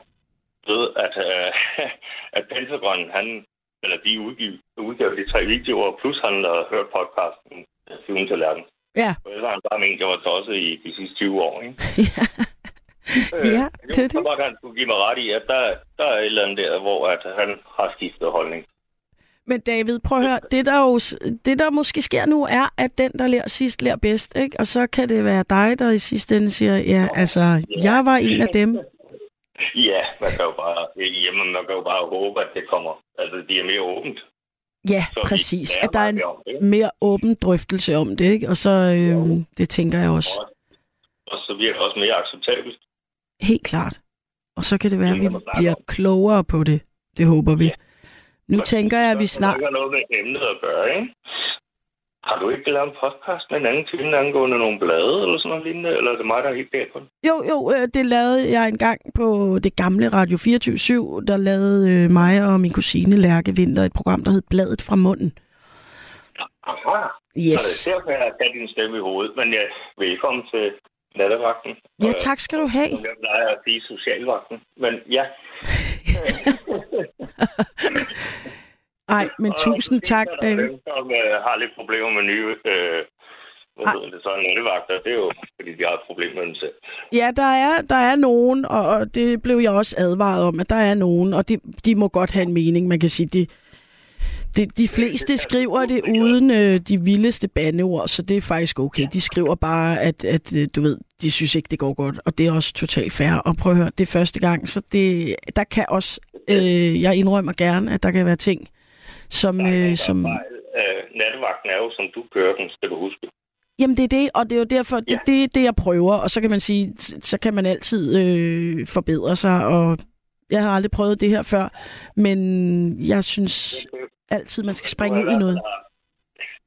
ved, at, øh, at Pentagon, han, eller de udgiv, udgav de tre videoer, plus han havde hørt podcasten øh, Flyvende til Lærken ja, Og ellers har han bare ment, jeg var tosset i de sidste 20 år, ikke? ja, det er Så det. godt, han skulle give mig ret i, at der, der er et eller andet der, hvor at han har skiftet holdning. Men David, prøv at høre, det der, jo, det der måske sker nu er, at den, der lærer sidst, lærer bedst, ikke? Og så kan det være dig, der i sidste ende siger, ja, altså, jeg var en af dem. Ja, man kan jo bare, jamen, man kan jo bare håbe, at det kommer, altså det er mere åbent. Ja, Så præcis. At der er en mere om det, ikke? mere åben drøftelse om det, ikke? Og så, øh, det tænker jeg også. Og så bliver det også mere acceptabelt. Helt klart. Og så kan det være, at vi Det bliver klogere på det. Det håber vi. Nu Og tænker jeg, at vi Det snart... har noget med emnet at gøre, ikke? Har du ikke lavet en podcast med en anden kvinde angående nogle blade, eller sådan noget lignende? Eller er det mig, der er helt galt på det? Jo, jo, øh, det lavede jeg engang på det gamle Radio 24 Der lavede øh, mig og min kusine Lærke Vinter et program, der hed Bladet fra munden. Aha. Yes. Så det er derfor, jeg har din stemme i hovedet. Men ja, velkommen til nattevagten. Ja, tak skal du have. Jeg plejer at sige, socialvagten. Men ja. Ej, men Og tusind så tak, David. dem, som øh, har lidt problemer med nye... Øh, hvad hedder det så, nattevagter. Det er jo, fordi de har et problem med dem selv. Ja, der er, der er nogen, og og det blev jeg også advaret om, at der er nogen, og de, de må godt have en mening. Man kan sige, de, de, de fleste skriver det uden øh, de vildeste bandeord, så det er faktisk okay. De skriver bare, at, at øh, du ved, de synes ikke, det går godt, og det er også totalt fair. Og prøv at høre, det er første gang, så det, der kan også, øh, jeg indrømmer gerne, at der kan være ting, som... Øh, som Øh, nattevagten er jo, som du kører den, skal du huske. Jamen det er det, og det er jo derfor, det, Ja. det er det, jeg prøver, og så kan man sige, så kan man altid øh, forbedre sig, og jeg har aldrig prøvet det her før, men jeg synes altid, man skal springe ud i noget.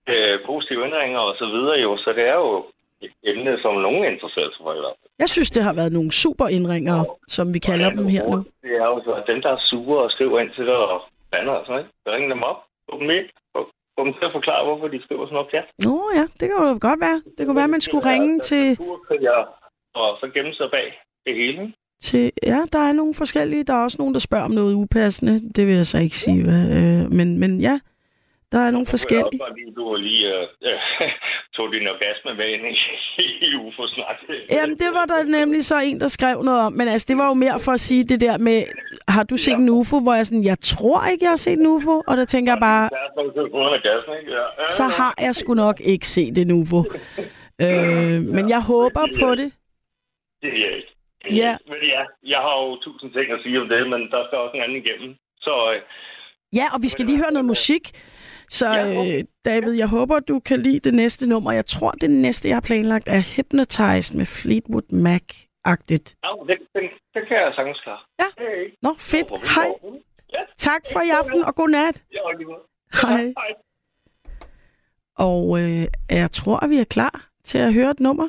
Øh, positive ændringer og så videre jo, så det er jo et emne, som nogen interesserer sig for i hvert fald. Jeg synes, det har været nogle super indringer, som vi kalder dem her nu. Det er jo så, dem, der er sure og skriver ind til dig og bander og sådan noget, så ring dem op, få dem med, og få dem til at forklare, hvorfor de skriver sådan noget pjat. Nå ja, det kan jo godt være. Det kunne være, at man skulle ringe til, Og så gemme sig bag det hele. til... Ja, der er nogle forskellige. Der er også nogen, der spørger om noget upassende. Det vil jeg så ikke sige. Hvad, øh, men, men ja, der er nogle jeg forskellige. også godt lide, at du lige øh, tog din orgasme med ind i, i UFO-snak. Jamen, det var der nemlig så en, der skrev noget om. Men altså, det var jo mere for at sige det der med, har du set en UFO? Hvor jeg sådan, jeg tror ikke, jeg har set en UFO. Og der tænker jeg bare? Ja. Ja, så har jeg sgu nok ikke set en UFO. Øh, men jeg håber på det. Det er jeg ikke. Ja. Men ja, jeg har jo tusind ting at sige om det, men der skal også en anden igennem. Så øh, Ja, og vi skal lige høre noget musik. Så øh, David, jeg håber, du kan lide det næste nummer. Jeg tror, det næste, jeg har planlagt, er Hypnotized med Fleetwood Mac-agtigt. ja, det, det, det kan jeg sagtens klare. Ja. Ikke Nå, fedt. Hej. Ja, Tak for i aften, og godnat. er lige måde. Hej. Hej. Og øh, jeg tror, at vi er klar til at høre et nummer.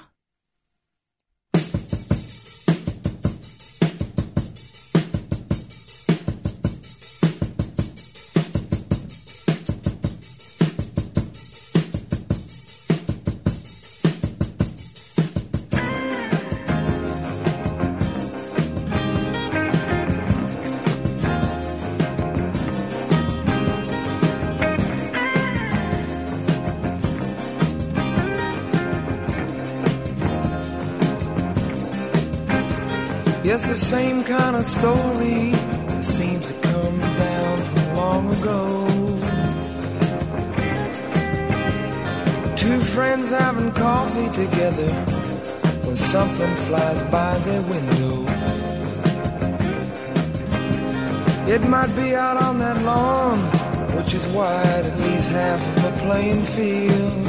Out on that lawn, which is wide at least half of the playing field.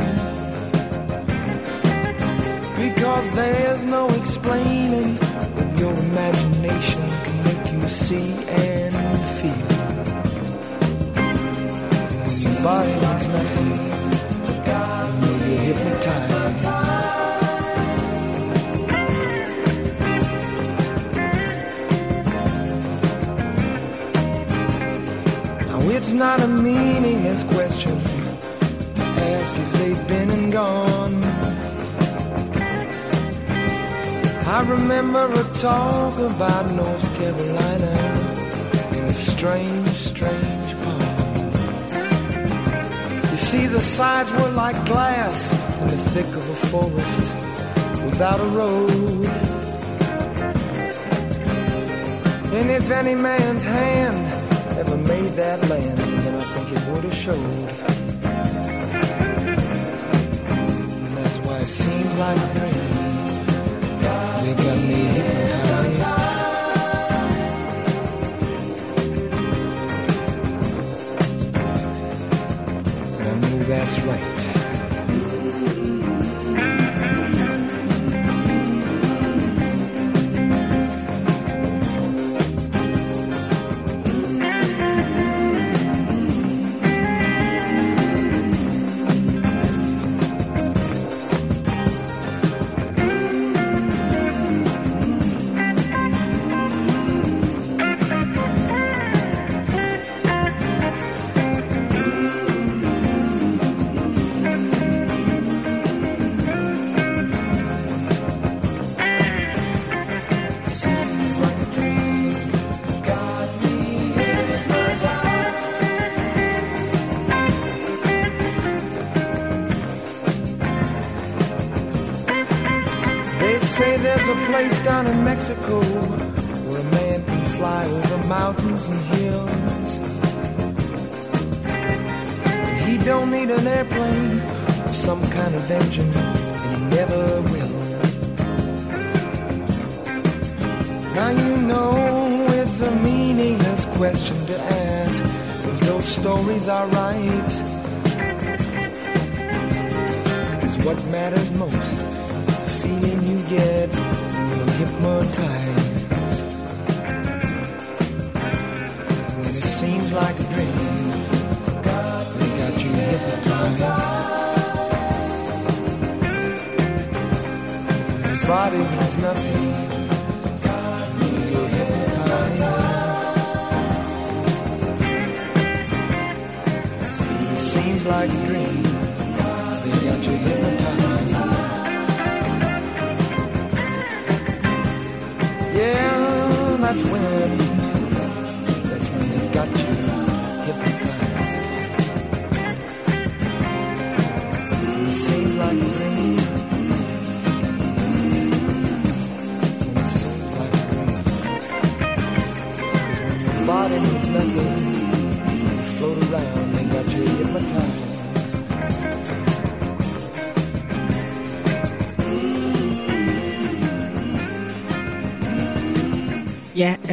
Because there's no explaining what your imagination can make you see and feel. Your body means nothing. It's not a meaningless question ask if they've been and gone. I remember a talk about North Carolina in a strange, strange poem. You see, the sides were like glass in the thick of a forest without a road. And if any man's hand made that land, then I think it would have showed. And that's why it seems like dream. You got me hypnotized. And I know that's right. Mexico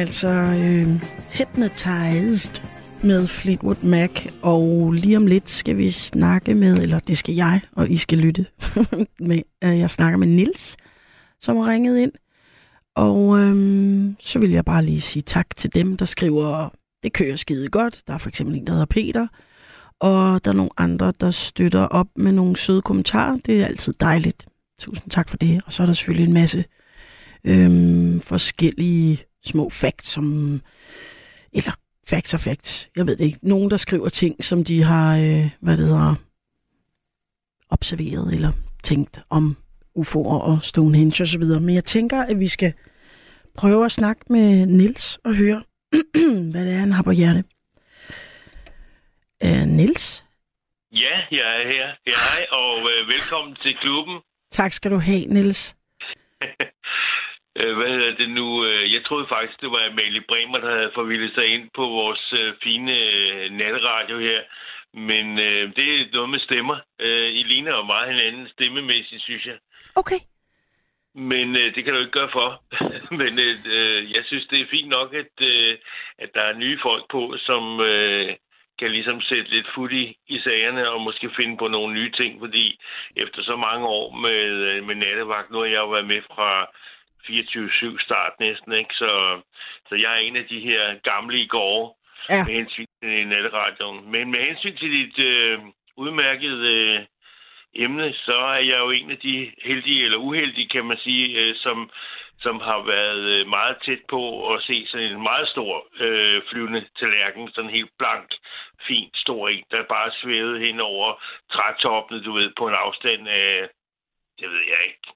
altså øh, Hypnotized med Fleetwood Mac, og lige om lidt skal vi snakke med, eller det skal jeg, og I skal lytte med. Øh, jeg snakker med Nils, som har ringet ind, og øh, så vil jeg bare lige sige tak til dem, der skriver, det kører skide godt. Der er for eksempel en, der hedder Peter, og der er nogle andre, der støtter op med nogle søde kommentarer. Det er altid dejligt. Tusind tak for det. Og så er der selvfølgelig en masse øhm, forskellige små facts, som, eller facts og facts, jeg ved det ikke. Nogen, der skriver ting, som de har, øh, hvad det hedder, observeret eller tænkt om UFO'er og Stonehenge osv. Men jeg tænker, at vi skal prøve at snakke med Nils og høre, hvad det er, han har på hjerte. Uh, Nils, Ja, jeg er her. Ja, hej, og øh, velkommen til klubben. tak skal du have, Nils. Øh, hvad hedder det nu? Øh, Jeg troede faktisk, det var Amalie Bremer, der havde forvildet sig ind på vores øh, fine øh, natteradio her. Men øh, det er noget med stemmer. Øh, I ligner jo meget hinanden stemmemæssigt, synes jeg. Okay. Men øh, det kan du ikke gøre for. Men øh, øh, jeg synes, det er fint nok, at, øh, at der er nye folk på, som øh, kan ligesom sætte lidt fod i, i sagerne og måske finde på nogle nye ting, fordi efter så mange år med, med nattevagt, nu har jeg jo været med fra 24-7 start næsten, ikke? Så, så jeg er en af de her gamle i går Ja. med hensyn til netteradioen. Men med hensyn til dit øh, udmærkede øh, emne, så er jeg jo en af de heldige eller uheldige, kan man sige, øh, som, som har været øh, meget tæt på at se sådan en meget stor øh, flyvende tallerken, sådan helt blank, fint stor en, der bare svævede hen over trætoppene, du ved, på en afstand af, det ved jeg ikke,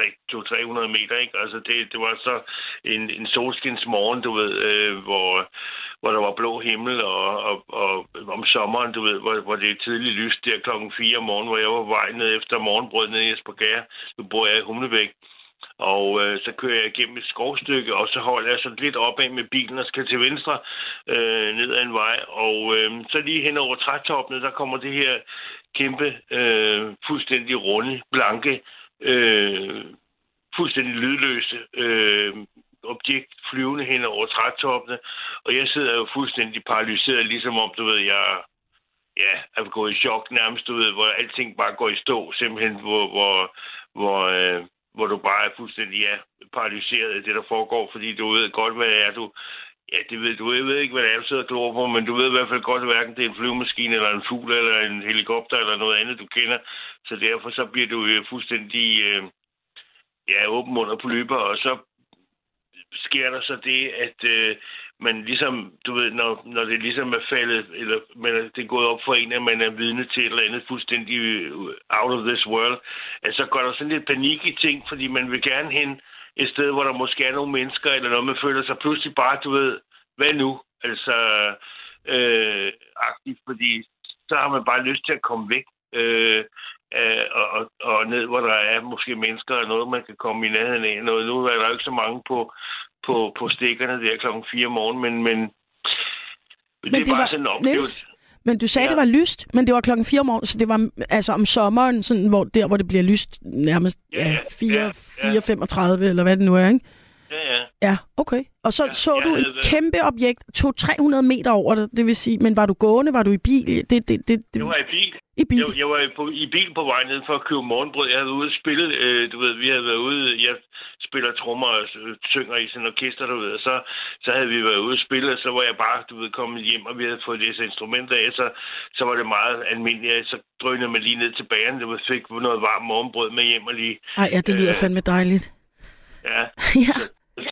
200-300 meter, ikke? Altså, det, det var så en, en solskins morgen, du ved, øh, hvor, hvor der var blå himmel, og, og, og om sommeren, du ved, hvor, hvor det er tidligt lys der klokken 4 om morgenen, hvor jeg var på vej ned efter morgenbrød ned i Esbjerg. Nu bor jeg i Humlebæk. Og øh, så kører jeg igennem et skovstykke, og så holder jeg sådan lidt opad med bilen og skal til venstre øh, ned ad en vej. Og øh, så lige hen over trætoppene, der kommer det her kæmpe, øh, fuldstændig runde, blanke, øh, fuldstændig lydløse øh, objekt flyvende hen over trætoppene. Og jeg sidder jo fuldstændig paralyseret, ligesom om, du ved, jeg ja, er gået i chok nærmest, du ved, hvor alting bare går i stå, simpelthen, hvor, hvor, hvor, øh, hvor du bare er fuldstændig ja, paralyseret af det, der foregår, fordi du ved godt, hvad det er, du... Ja, det ved du. Jeg ved ikke, hvad det er, du sidder og glor på, men du ved i hvert fald godt, at hverken det er en flyvemaskine, eller en fugl, eller en helikopter, eller noget andet, du kender. Så derfor så bliver du øh, fuldstændig øh, ja, åben under på løber, og så sker der så det, at øh, man ligesom, du ved, når, når det ligesom er faldet, eller men det er gået op for en, at man er vidne til et eller andet fuldstændig øh, out of this world, at så går der sådan lidt panik i ting, fordi man vil gerne hen et sted, hvor der måske er nogle mennesker, eller noget, man føler sig pludselig bare, du ved, hvad nu? Altså, øh, aktivt, fordi så har man bare lyst til at komme væk. Øh, øh, og, og, og ned, hvor der er måske mennesker og noget, man kan komme i nærheden af. Noget. Nu er der ikke så mange på, på, på stikkerne der klokken 4 om morgenen, men, men, men, det, det er bare var- sådan en oplevelse. Men du sagde, ja. Ja. det var lyst, men det var klokken 4 om morgenen, så det var altså om sommeren, sådan, hvor, der hvor det bliver lyst nærmest Ja, ja, ja, 4, ja, ja. 4, 35, eller hvad det nu er, ikke? Ja, ja. Ja, okay. Og så Ja, så du et været- kæmpe objekt, tog 300 meter over det, det vil sige, men var du gående, var du i bil? Det, det, det, det, Jeg var i bil. I bil? Jeg, jeg var på, i bil på vej ned for at købe morgenbrød. Jeg havde været ude og spille, øh, du ved, vi havde været ude, jeg spiller trommer og synger i sådan en orkester, du ved, og så, så havde vi været ude og spille, og så var jeg bare, du ved, kommet hjem, og vi havde fået disse instrumenter af, så, så var det meget almindeligt, så drønede man lige ned til bageren, det var fik noget varmt morgenbrød med hjem og lige, Ej, ja, det lyder Øh, fandme dejligt. ja, ja.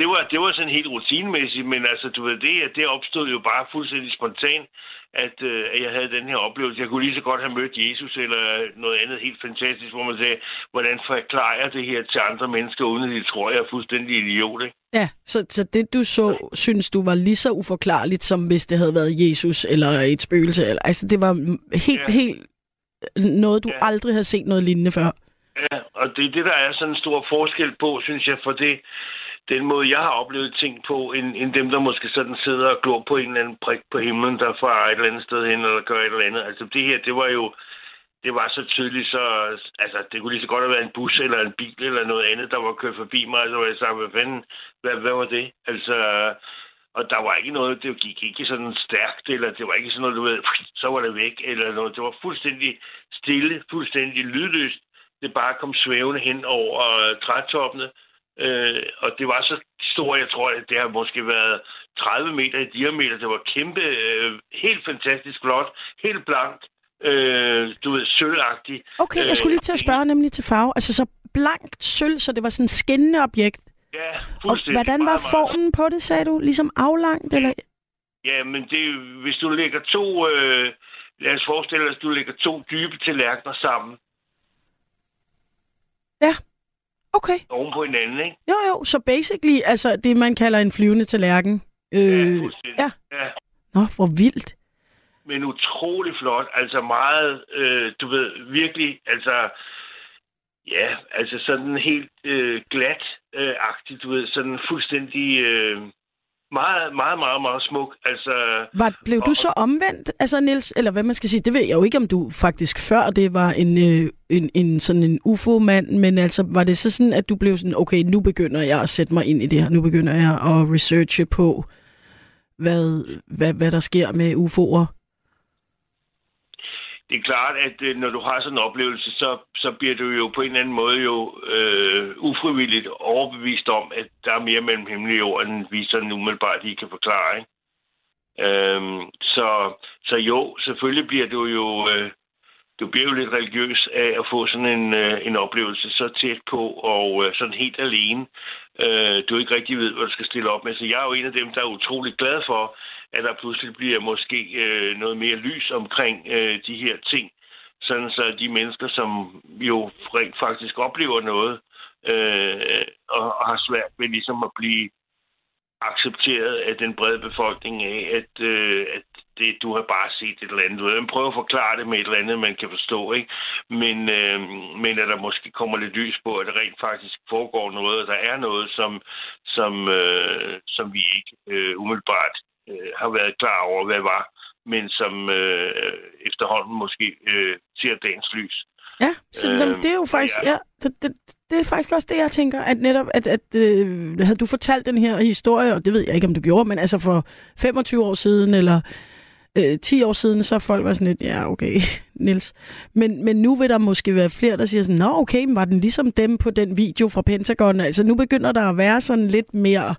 Det var, det var sådan helt rutinemæssigt, men altså, du ved, det, det opstod jo bare fuldstændig spontant, at, øh, at jeg havde den her oplevelse. Jeg kunne lige så godt have mødt Jesus eller noget andet helt fantastisk, hvor man sagde, hvordan forklarer jeg det her til andre mennesker, uden at de tror, jeg er fuldstændig idiot, ikke? Ja, så, så det du så, synes du var lige så uforklarligt, som hvis det havde været Jesus eller et spøgelse? Eller, altså, det var helt, Ja. helt noget, du Ja. aldrig havde set noget lignende før. Ja, og det er det, der er sådan en stor forskel på, synes jeg, for det, den måde, jeg har oplevet ting på, end, end dem, der måske sådan sidder og glor på en eller anden prik på himlen, der farer et eller andet sted hen, eller gør et eller andet. Altså det her, det var jo, det var så tydeligt, så altså, det kunne lige så godt have været en bus eller en bil eller noget andet, der var kørt forbi mig, så var jeg sagt, hvad fanden, hvad, hvad var det? Altså, og der var ikke noget, det gik ikke sådan stærkt, eller det var ikke sådan noget, du ved, så var det væk, eller noget. Det var fuldstændig stille, fuldstændig lydløst. Det bare kom svævende hen over trætoppene, øh, og det var så stort, jeg tror, at det har måske været 30 meter i diameter. Det var kæmpe, øh, helt fantastisk flot, helt blankt, øh, du ved, sølvagtigt. Okay, jeg skulle lige til at spørge nemlig til farve. Altså så blankt sølv, så det var sådan en skinnende objekt. Ja, Og hvordan var Meget, meget. formen på det, sagde du? Ligesom aflangt? Eller? Ja, men det, hvis du lægger to... Øh, lad os forestille os, at du lægger to dybe tallerkener sammen Ja, okay. oven på hinanden, ikke? Jo, jo, så basically, altså det, man kalder en flyvende tallerken. Øh, Ja, ja. ja. Nå, hvor vildt. men utrolig flot. Altså meget, øh, du ved, virkelig, altså, ja, altså sådan helt øh, glat, øh, du ved, sådan fuldstændig øh, meget, meget, meget, meget smuk. Altså, Var, blev du og- så omvendt, altså Niels, eller hvad man skal sige, det ved jeg jo ikke, om du faktisk før det var en, øh, en, en sådan en UFO-mand, men altså var det så sådan, at du blev sådan, okay, nu begynder jeg at sætte mig ind i det her, nu begynder jeg at researche på, hvad, hvad, hvad der sker med UFO'er? Det er klart, at øh, når du har sådan en oplevelse, så, så bliver du jo på en eller anden måde jo øh, ufrivilligt overbevist om, at der er mere mellem himmel og jord, end vi sådan umiddelbart lige kan forklare. Ikke? Øhm, så, så jo, selvfølgelig bliver du jo... Øh, du bliver jo lidt religiøs af at få sådan en, øh, en oplevelse så tæt på, og øh, sådan helt alene. Øh, du ikke rigtig ved, hvad du skal stille op med. Så jeg er jo en af dem, der er utrolig glad for, at der pludselig bliver måske øh, noget mere lys omkring øh, de her ting. Sådan så de mennesker, som jo rent faktisk oplever noget, øh, og, og har svært ved ligesom at blive accepteret af den brede befolkning af, at, øh, at det, du har bare set et eller andet. Du ved, prøver at forklare det med et eller andet, man kan forstå, ikke? Men, øh, men at der måske kommer lidt lys på, at der rent faktisk foregår noget, og der er noget, som, som, øh, som vi ikke øh, umiddelbart øh, har været klar over, hvad var, men som øh, efterhånden måske øh, ser dagens lys. Ja, så øh, det er jo faktisk, ja. ja, det, det, det er faktisk også det, jeg tænker, at netop, at, at øh, havde du fortalt den her historie, og det ved jeg ikke, om du gjorde, men altså for 25 år siden, eller øh, 10 år siden, så folk var sådan lidt, ja, okay, Nils. Men, men nu vil der måske være flere, der siger sådan, nå, okay, men var den ligesom dem på den video fra Pentagon? Altså nu begynder der at være sådan lidt mere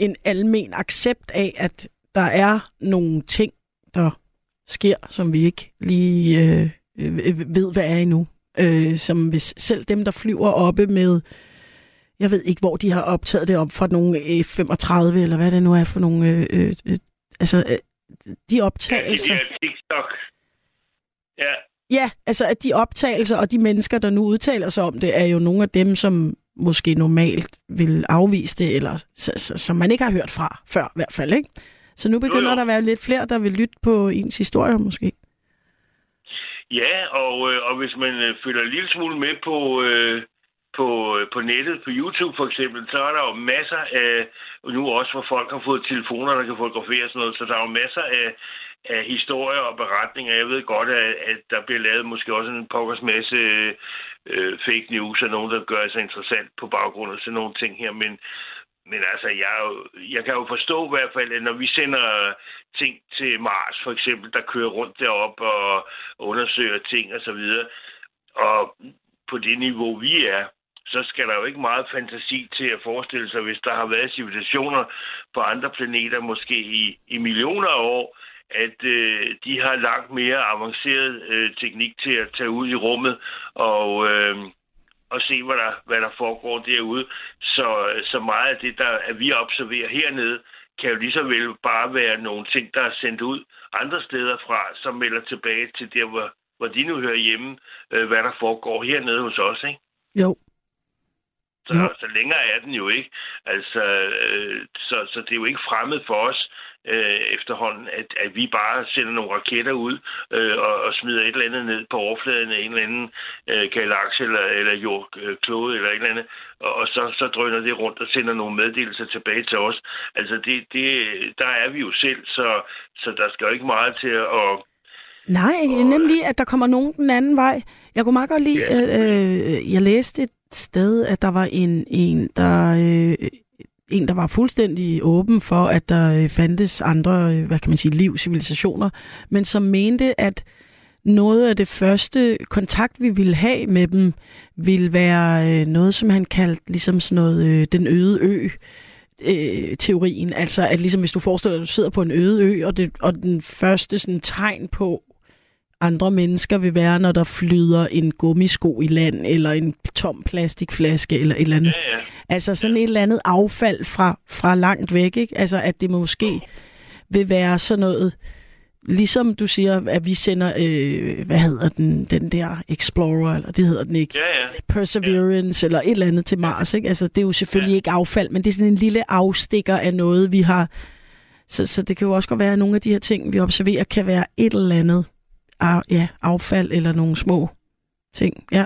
en almen accept af, at der er nogle ting, der sker, som vi ikke lige øh, øh, ved, hvad er endnu. Øh, som hvis selv dem, der flyver oppe med, jeg ved ikke, hvor de har optaget det op fra nogle F-35, eller hvad det nu er for nogle, øh, øh, øh, altså øh, de optagelser. Ja, TikTok. Ja, Ja, altså at de optagelser og de mennesker, der nu udtaler sig om det, er jo nogle af dem, som måske normalt vil afvise det, eller som man ikke har hørt fra før i hvert fald, ikke? Så nu begynder Jo, jo. der at være lidt flere, der vil lytte på ens historie måske. Ja, og, øh, og hvis man øh, følger en lille smule med på, øh, på, øh, på nettet, på YouTube for eksempel, så er der jo masser af, nu også hvor folk har fået telefoner, der kan fotografere og sådan noget, så der er jo masser af, af historier og beretninger. Jeg ved godt, at, at der bliver lavet måske også en pokkers masse øh, fake news og nogen, der gør sig interessant på baggrund af sådan nogle ting her, men men altså, jeg, jo, jeg kan jo forstå i hvert fald, at når vi sender ting til Mars, for eksempel, der kører rundt derop og undersøger ting og så videre, og på det niveau, vi er, så skal der jo ikke meget fantasi til at forestille sig, hvis der har været civilisationer på andre planeter, måske i, i millioner af år, at øh, de har langt mere avanceret øh, teknik til at tage ud i rummet og, øh, og se, hvad der, hvad der foregår derude. Så, så meget af det, der at vi observerer hernede, kan jo lige så vel bare være nogle ting, der er sendt ud andre steder fra, som melder tilbage til der, hvor, hvor de nu hører hjemme, øh, hvad der foregår hernede hos os, ikke? Jo. Så, så længere er den jo ikke. Altså, øh, så, så det er jo ikke fremmed for os øh, efterhånden, at, at vi bare sender nogle raketter ud øh, og, og smider et eller andet ned på overfladen af en eller anden øh, galakse eller, eller jordklode eller et eller andet, og, og så, så drøner det rundt og sender nogle meddelelser tilbage til os. Altså, det, det, der er vi jo selv, så, så der skal jo ikke meget til at... Nej, nemlig, at der kommer nogen den anden vej. Jeg kunne meget godt lide, Ja. øh, øh, jeg læste et sted, at der var en, en der... Øh, en, der var fuldstændig åben for, at der øh, fandtes andre, øh, hvad kan man sige, liv, civilisationer, men som mente, at noget af det første kontakt, vi ville have med dem, ville være øh, noget, som han kaldte ligesom sådan noget, den øde ø, øh, teorien. Altså, at ligesom hvis du forestiller dig, at du sidder på en øde ø, og, det, og den første sådan, tegn på andre mennesker vil være, når der flyder en gummisko i land, eller en tom plastikflaske, eller et eller andet. Ja, ja. Altså sådan et eller andet affald fra, fra langt væk, ikke? Altså, at det måske vil være sådan noget, ligesom du siger, at vi sender, øh, hvad hedder den, den der Explorer, eller det hedder den ikke, Ja, ja. Perseverance, eller et eller andet til Mars, ikke? Altså, det er jo selvfølgelig ikke affald, men det er sådan en lille afstikker af noget, vi har. Så, så det kan jo også godt være, at nogle af de her ting, vi observerer, kan være et eller andet af, ja, affald, eller nogle små ting. Ja,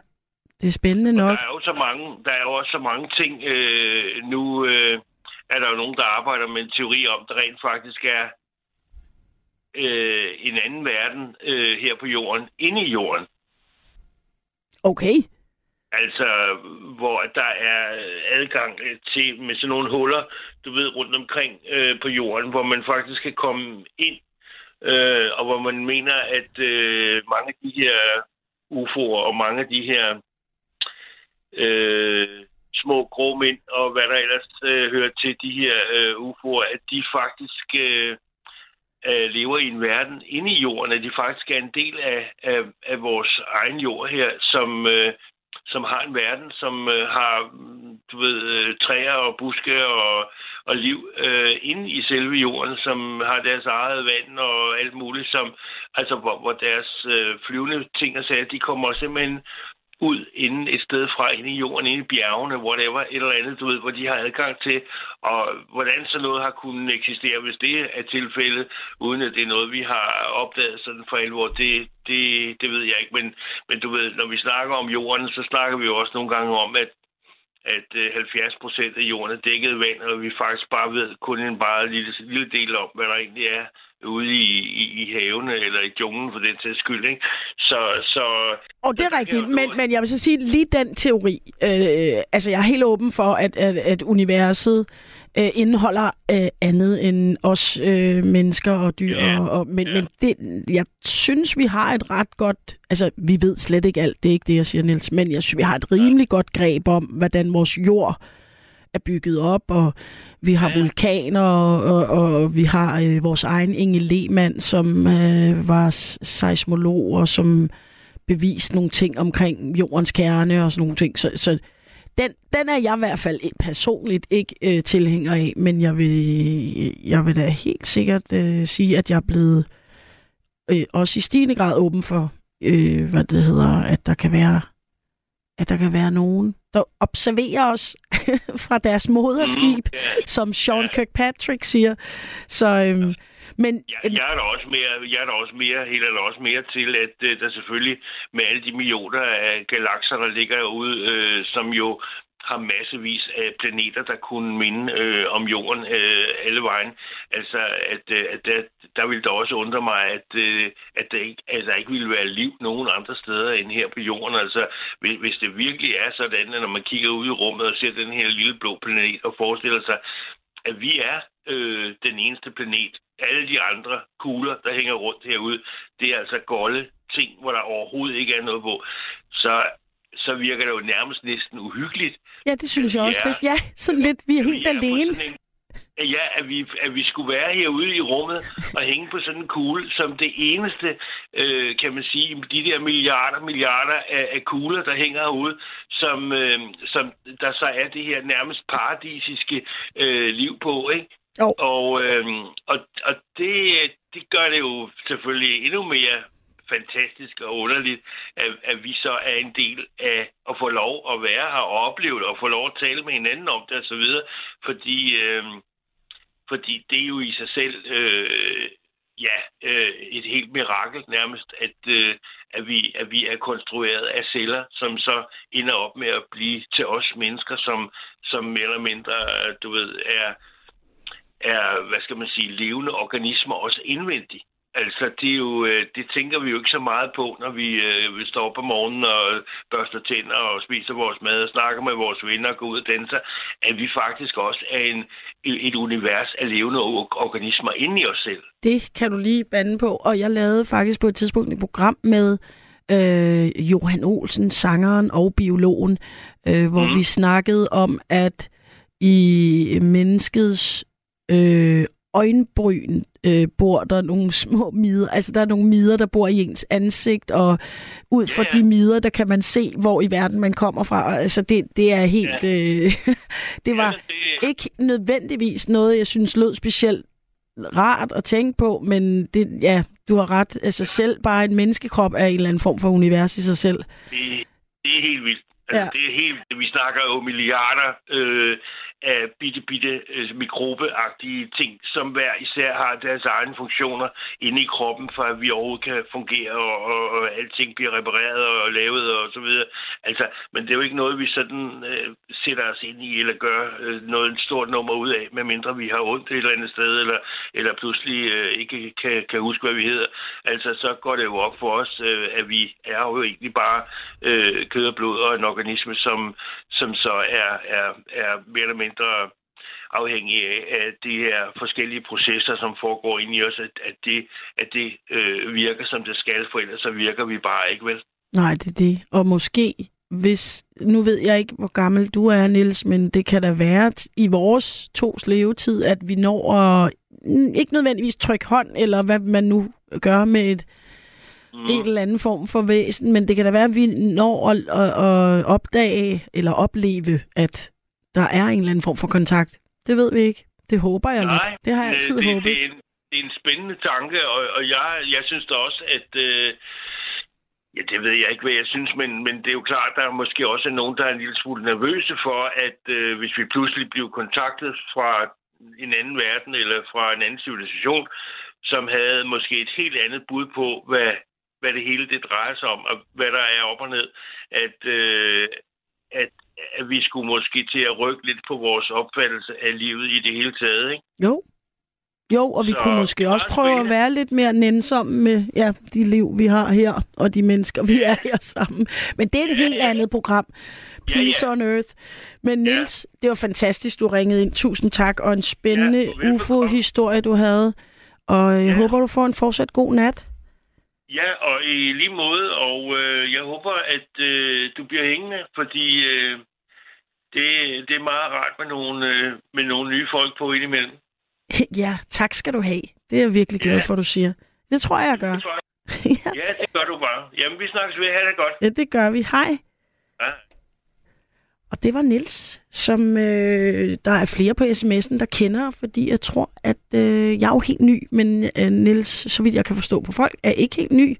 det er spændende Og nok. Der er jo så mange, der er jo også så mange ting. Øh, nu øh, er der jo nogen, der arbejder med en teori om, der rent faktisk er øh, en anden verden øh, her på jorden, inde i jorden. Okay. Altså, hvor der er adgang til med sådan nogle huller, du ved, rundt omkring øh, på jorden, hvor man faktisk kan komme ind, øh, og hvor man mener, at øh, mange af de her UFO'er og mange af de her øh, små grå mænd og hvad der ellers øh, hører til de her øh, UFO'er, at de faktisk øh, øh, lever i en verden inde i jorden, at de faktisk er en del af, af, af vores egen jord her, som, øh, som har en verden, som øh, har, du ved, øh, træer og buske og, og liv øh, inde i selve jorden, som har deres eget vand og alt muligt, som, altså hvor, hvor deres øh, flyvende ting og sager, de kommer simpelthen ud inden et sted fra, inde i jorden, inde i bjergene, whatever, et eller andet, du ved, hvor de har adgang til, og hvordan så noget har kunnet eksistere, hvis det er tilfældet, uden at det er noget, vi har opdaget sådan for alvor, det, det, det ved jeg ikke, men, men du ved, når vi snakker om jorden, så snakker vi jo også nogle gange om, at at øh, 70 procent af jorden er dækket af vand, og vi faktisk bare ved kun en bare lille, lille del om, hvad der egentlig er ude i, i, i havene eller i junglen for den sags skyld. Ikke? Så, så, Og det er rigtigt, men, men jeg vil så sige, lige den teori, øh, altså jeg er helt åben for, at, at, at universet øh, indeholder øh, andet end os øh, mennesker og dyr. Ja, Og, og, men ja. men det, jeg synes, vi har et ret godt... Altså, vi ved slet ikke alt, det er ikke det, jeg siger, Niels, men jeg synes, vi har et rimelig godt greb om, hvordan vores jord er bygget op, og vi har Ja. vulkaner, og, og, og vi har øh, vores egen Inge Lehmann, som øh, var seismolog, og som bevist nogle ting omkring jordens kerne og sådan nogle ting. Så, så den, den er jeg i hvert fald personligt ikke øh, tilhænger af, men jeg vil, jeg vil da helt sikkert øh, sige, at jeg er blevet øh, også i stigende grad åben for, øh, hvad det hedder, at der kan være at der kan være nogen, der observerer os fra deres moderskib, Mhm, ja. som Sean Kirkpatrick siger. Så, øhm, men Jeg, jeg er der også mere, jeg er der også mere, helt der også mere til, at øh, der selvfølgelig med alle de millioner af galakser, der ligger ude, øh, som jo har massevis af planeter, der kunne minde øh, om jorden øh, alle vejen. Altså, at, øh, at der, der ville det også undre mig, at, øh, at, der ikke, at der ikke ville være liv nogen andre steder end her på jorden. Altså, hvis, hvis det virkelig er sådan, at når man kigger ud i rummet og ser den her lille blå planet og forestiller sig, at vi er øh, den eneste planet. Alle de andre kugler, der hænger rundt herude, det er altså golde ting, hvor der overhovedet ikke er noget på. Så, så virker det jo nærmest næsten uhyggeligt. ja, det synes jeg også Ja. lidt. Ja, sådan lidt, vi er helt på alene. sådan en- Ja, at vi, at vi skulle være herude i rummet og hænge på sådan en kugle, som det eneste, øh, kan man sige, de der milliarder, milliarder af, af kugler, der hænger herude, som, øh, som der så er det her nærmest paradisiske øh, liv på, ikke? Jo. Og, øh, og, og det, det gør det jo selvfølgelig endnu mere fantastisk og underligt, at, at vi så er en del af at få lov at være her og opleve det, og få lov at tale med hinanden om det osv., fordi, øh, fordi det er jo i sig selv øh, ja, øh, et helt mirakel nærmest, at, øh, at, vi, at vi er konstrueret af celler, som så ender op med at blive til os mennesker, som, som mere eller mindre, øh, du ved, er, er, hvad skal man sige, levende organismer også indvendigt. Altså, det, er jo, øh, det tænker vi jo ikke så meget på, når vi, øh, vi står op om morgenen og børster tænder og spiser vores mad og snakker med vores venner og går ud og danser, at vi faktisk også er en, et univers af levende or- organismer inde i os selv. Det kan du lige bande på. Og jeg lavede faktisk på et tidspunkt et program med øh, Johan Olsen, sangeren og biologen, øh, hvor Mhm. vi snakkede om, at i menneskets øh, øjenbryn øh, bor der nogle små midder. Altså, der er nogle midder, der bor i ens ansigt, og ud fra Ja. de midder, der kan man se, hvor i verden man kommer fra. Og Altså, det, det er helt... Øh, det var Ja, det, ikke nødvendigvis noget, jeg synes lød specielt rart at tænke på, men det, ja, du har ret. Altså selv bare en menneskekrop er en eller anden form for univers i sig selv. det, det er helt vildt. Altså, ja. det er helt, vi snakker jo milliarder øh, af bitte, bitte øh, mikrobeagtige ting, som hver især har deres egne funktioner inde i kroppen, for at vi overhovedet kan fungere, og, og, og alting bliver repareret og lavet og så videre. Altså, men det er jo ikke noget, vi sådan øh, sætter os ind i, eller gør øh, noget en stort nummer ud af, medmindre vi har ondt et eller andet sted, eller, eller pludselig øh, ikke kan, kan huske, hvad vi hedder. Altså, så går det jo op for os, øh, at vi er jo egentlig bare øh, kød og blod og en organisme, som, som så er, er, er mere eller mindre afhængig af, at de her forskellige processer, som foregår ind i os, at, at det, at det øh, virker, som det skal, for ellers så virker vi bare ikke, vel? Nej, det er det. Og måske, hvis... Nu ved jeg ikke, hvor gammel du er, Nils, men det kan da være i vores tos levetid, at vi når at mm, ikke nødvendigvis trykke hånd, eller hvad man nu gør med et, mm. en eller anden form for væsen, men det kan da være, at vi når at, at, at opdage eller opleve, at der er en eller anden form for kontakt. Det ved vi ikke. Det håber jeg Nej, lidt. Det har jeg altid det, håbet. Det er, en, det er en spændende tanke, og, og jeg, jeg synes da også, at... Øh, ja, det ved jeg ikke, hvad jeg synes, men, men det er jo klart, at der måske også er nogen, der er en lille smule nervøse for, at øh, hvis vi pludselig bliver kontaktet fra en anden verden eller fra en anden civilisation, som havde måske et helt andet bud på, hvad, hvad det hele det drejer sig om, og hvad der er op og ned, at, øh, at, at vi skulle måske til at rykke lidt på vores opfattelse af livet i det hele taget, ikke? Jo. Jo, og vi Så kunne måske også prøve at være lidt mere nænsomme med ja, de liv, vi har her, og de mennesker, vi er her sammen. Men det er et helt andet program. Peace ja. on Earth. Men Nils, det var fantastisk, du ringede ind. Tusind tak, og en spændende Ja. UFO-historie, du havde. Og jeg Ja. håber, du får en fortsat god nat. Ja, og i lige måde, og øh, jeg håber, at øh, du bliver hængende, fordi øh, det, det er meget rart med nogle, øh, med nogle nye folk på indimellem. ja, tak skal du have. Det er jeg virkelig glad Ja. for, du siger. Det tror jeg, jeg gør. Det tror jeg. ja. Ja, det gør du bare. Jamen, vi snakkes ved. Ha' det godt. ja, det gør vi. Hej. Og det var Nils, som øh, der er flere på sms'en, der kender, fordi jeg tror, at øh, jeg er jo helt ny, men øh, Nils, så vidt jeg kan forstå på folk, er ikke helt ny.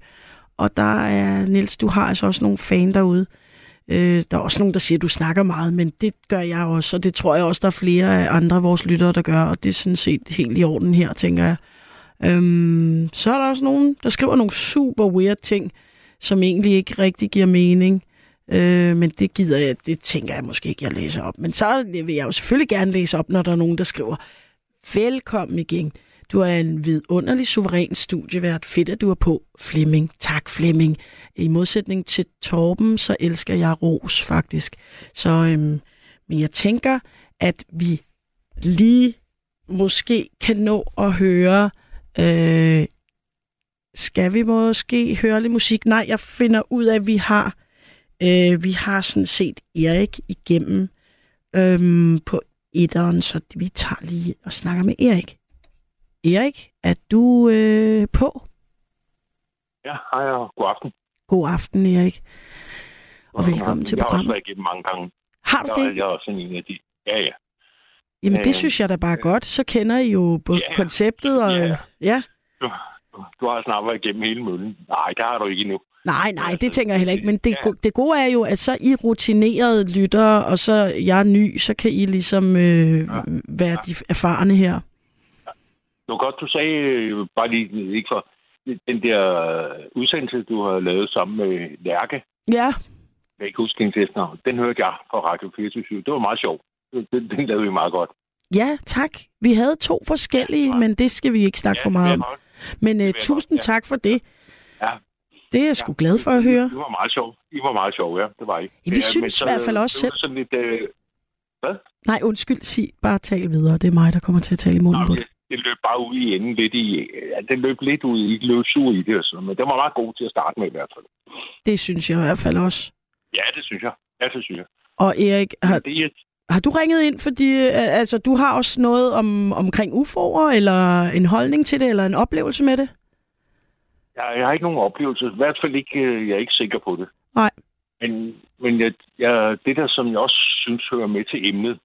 Og der er, Nils, du har altså også nogle fan derude. Øh, der er også nogen, der siger, at du snakker meget, men det gør jeg også, og det tror jeg også, der er flere af andre af vores lyttere, der gør, og det er sådan set helt i orden her, tænker jeg. Øhm, så er der også nogen, der skriver nogle super weird ting, som egentlig ikke rigtig giver mening. Øh, men det gider jeg, det tænker jeg måske ikke, jeg læser op. Men så vil jeg jo selvfølgelig gerne læse op, når der er nogen, der skriver, velkommen igen. Du er en vidunderlig, suveræn studievært. Fedt, at du er på, Flemming. Tak, Flemming. I modsætning til Torben, så elsker jeg ros, faktisk. Så, øhm, men jeg tænker, at vi lige måske kan nå at høre... Øh, skal vi måske høre lidt musik? Nej, jeg finder ud af, at vi har Øh, vi har sådan set Erik igennem øhm, på etteren, så vi tager lige og snakker med Erik. Erik, er du øh, på? Ja, hej og god aften. God aften, Erik. Og velkommen til Jeg har også programmet. været igennem mange gange. Har du Jeg, det? jeg er også en af de. Ja, ja. Jamen, det Øh, synes jeg da bare er godt. Så kender I jo både Ja. konceptet og... Ja. ja. Du, du har snart været igennem hele møllen. Nej, det har du ikke endnu. Nej, nej, det tænker jeg heller ikke. Men det, Ja. det gode er jo, at så I rutinerede lyttere, og så jeg er ny, så kan I ligesom øh, være de erfarne her. Det var godt, du sagde, øh, bare lige ikke for den der øh, udsendelse, du har lavet sammen med Lærke. Ja, Jeg ikke huske hendes efternavn. Den hørte jeg på Radio 24 Det var meget sjovt. Den, den lavede vi meget godt. Ja, tak. Vi havde to forskellige, Ja, men det skal vi ikke snakke for meget om. Men uh, tusind ja. tak for det. Ja. Det er jeg sgu glad for at høre. Det var meget sjovt. I var meget sjov, ja. Det var I. Ja, vi Ja, synes så- i hvert fald også selv- Sådan lidt, øh, hvad? Nej, undskyld, sig bare tal videre. Det er mig, der kommer til at tale i munden på Nå, det. det, det løb bare ud i enden lidt i... Ja, det løb lidt ud i... Det løb sur i det og sådan, men det var meget god til at starte med i hvert fald. Det synes jeg i hvert fald også. Ja, det synes jeg. Ja, det synes jeg. Og Erik, har, Det er, har du ringet ind, fordi øh, altså, du har også noget om, omkring UFO'er, eller en holdning til det, eller en oplevelse med det? Jeg, jeg har ikke nogen oplevelse. I hvert fald ikke... øh, Jeg er ikke sikker på det. Nej. Men, men jeg, jeg, det der, som jeg også synes hører med til emnet,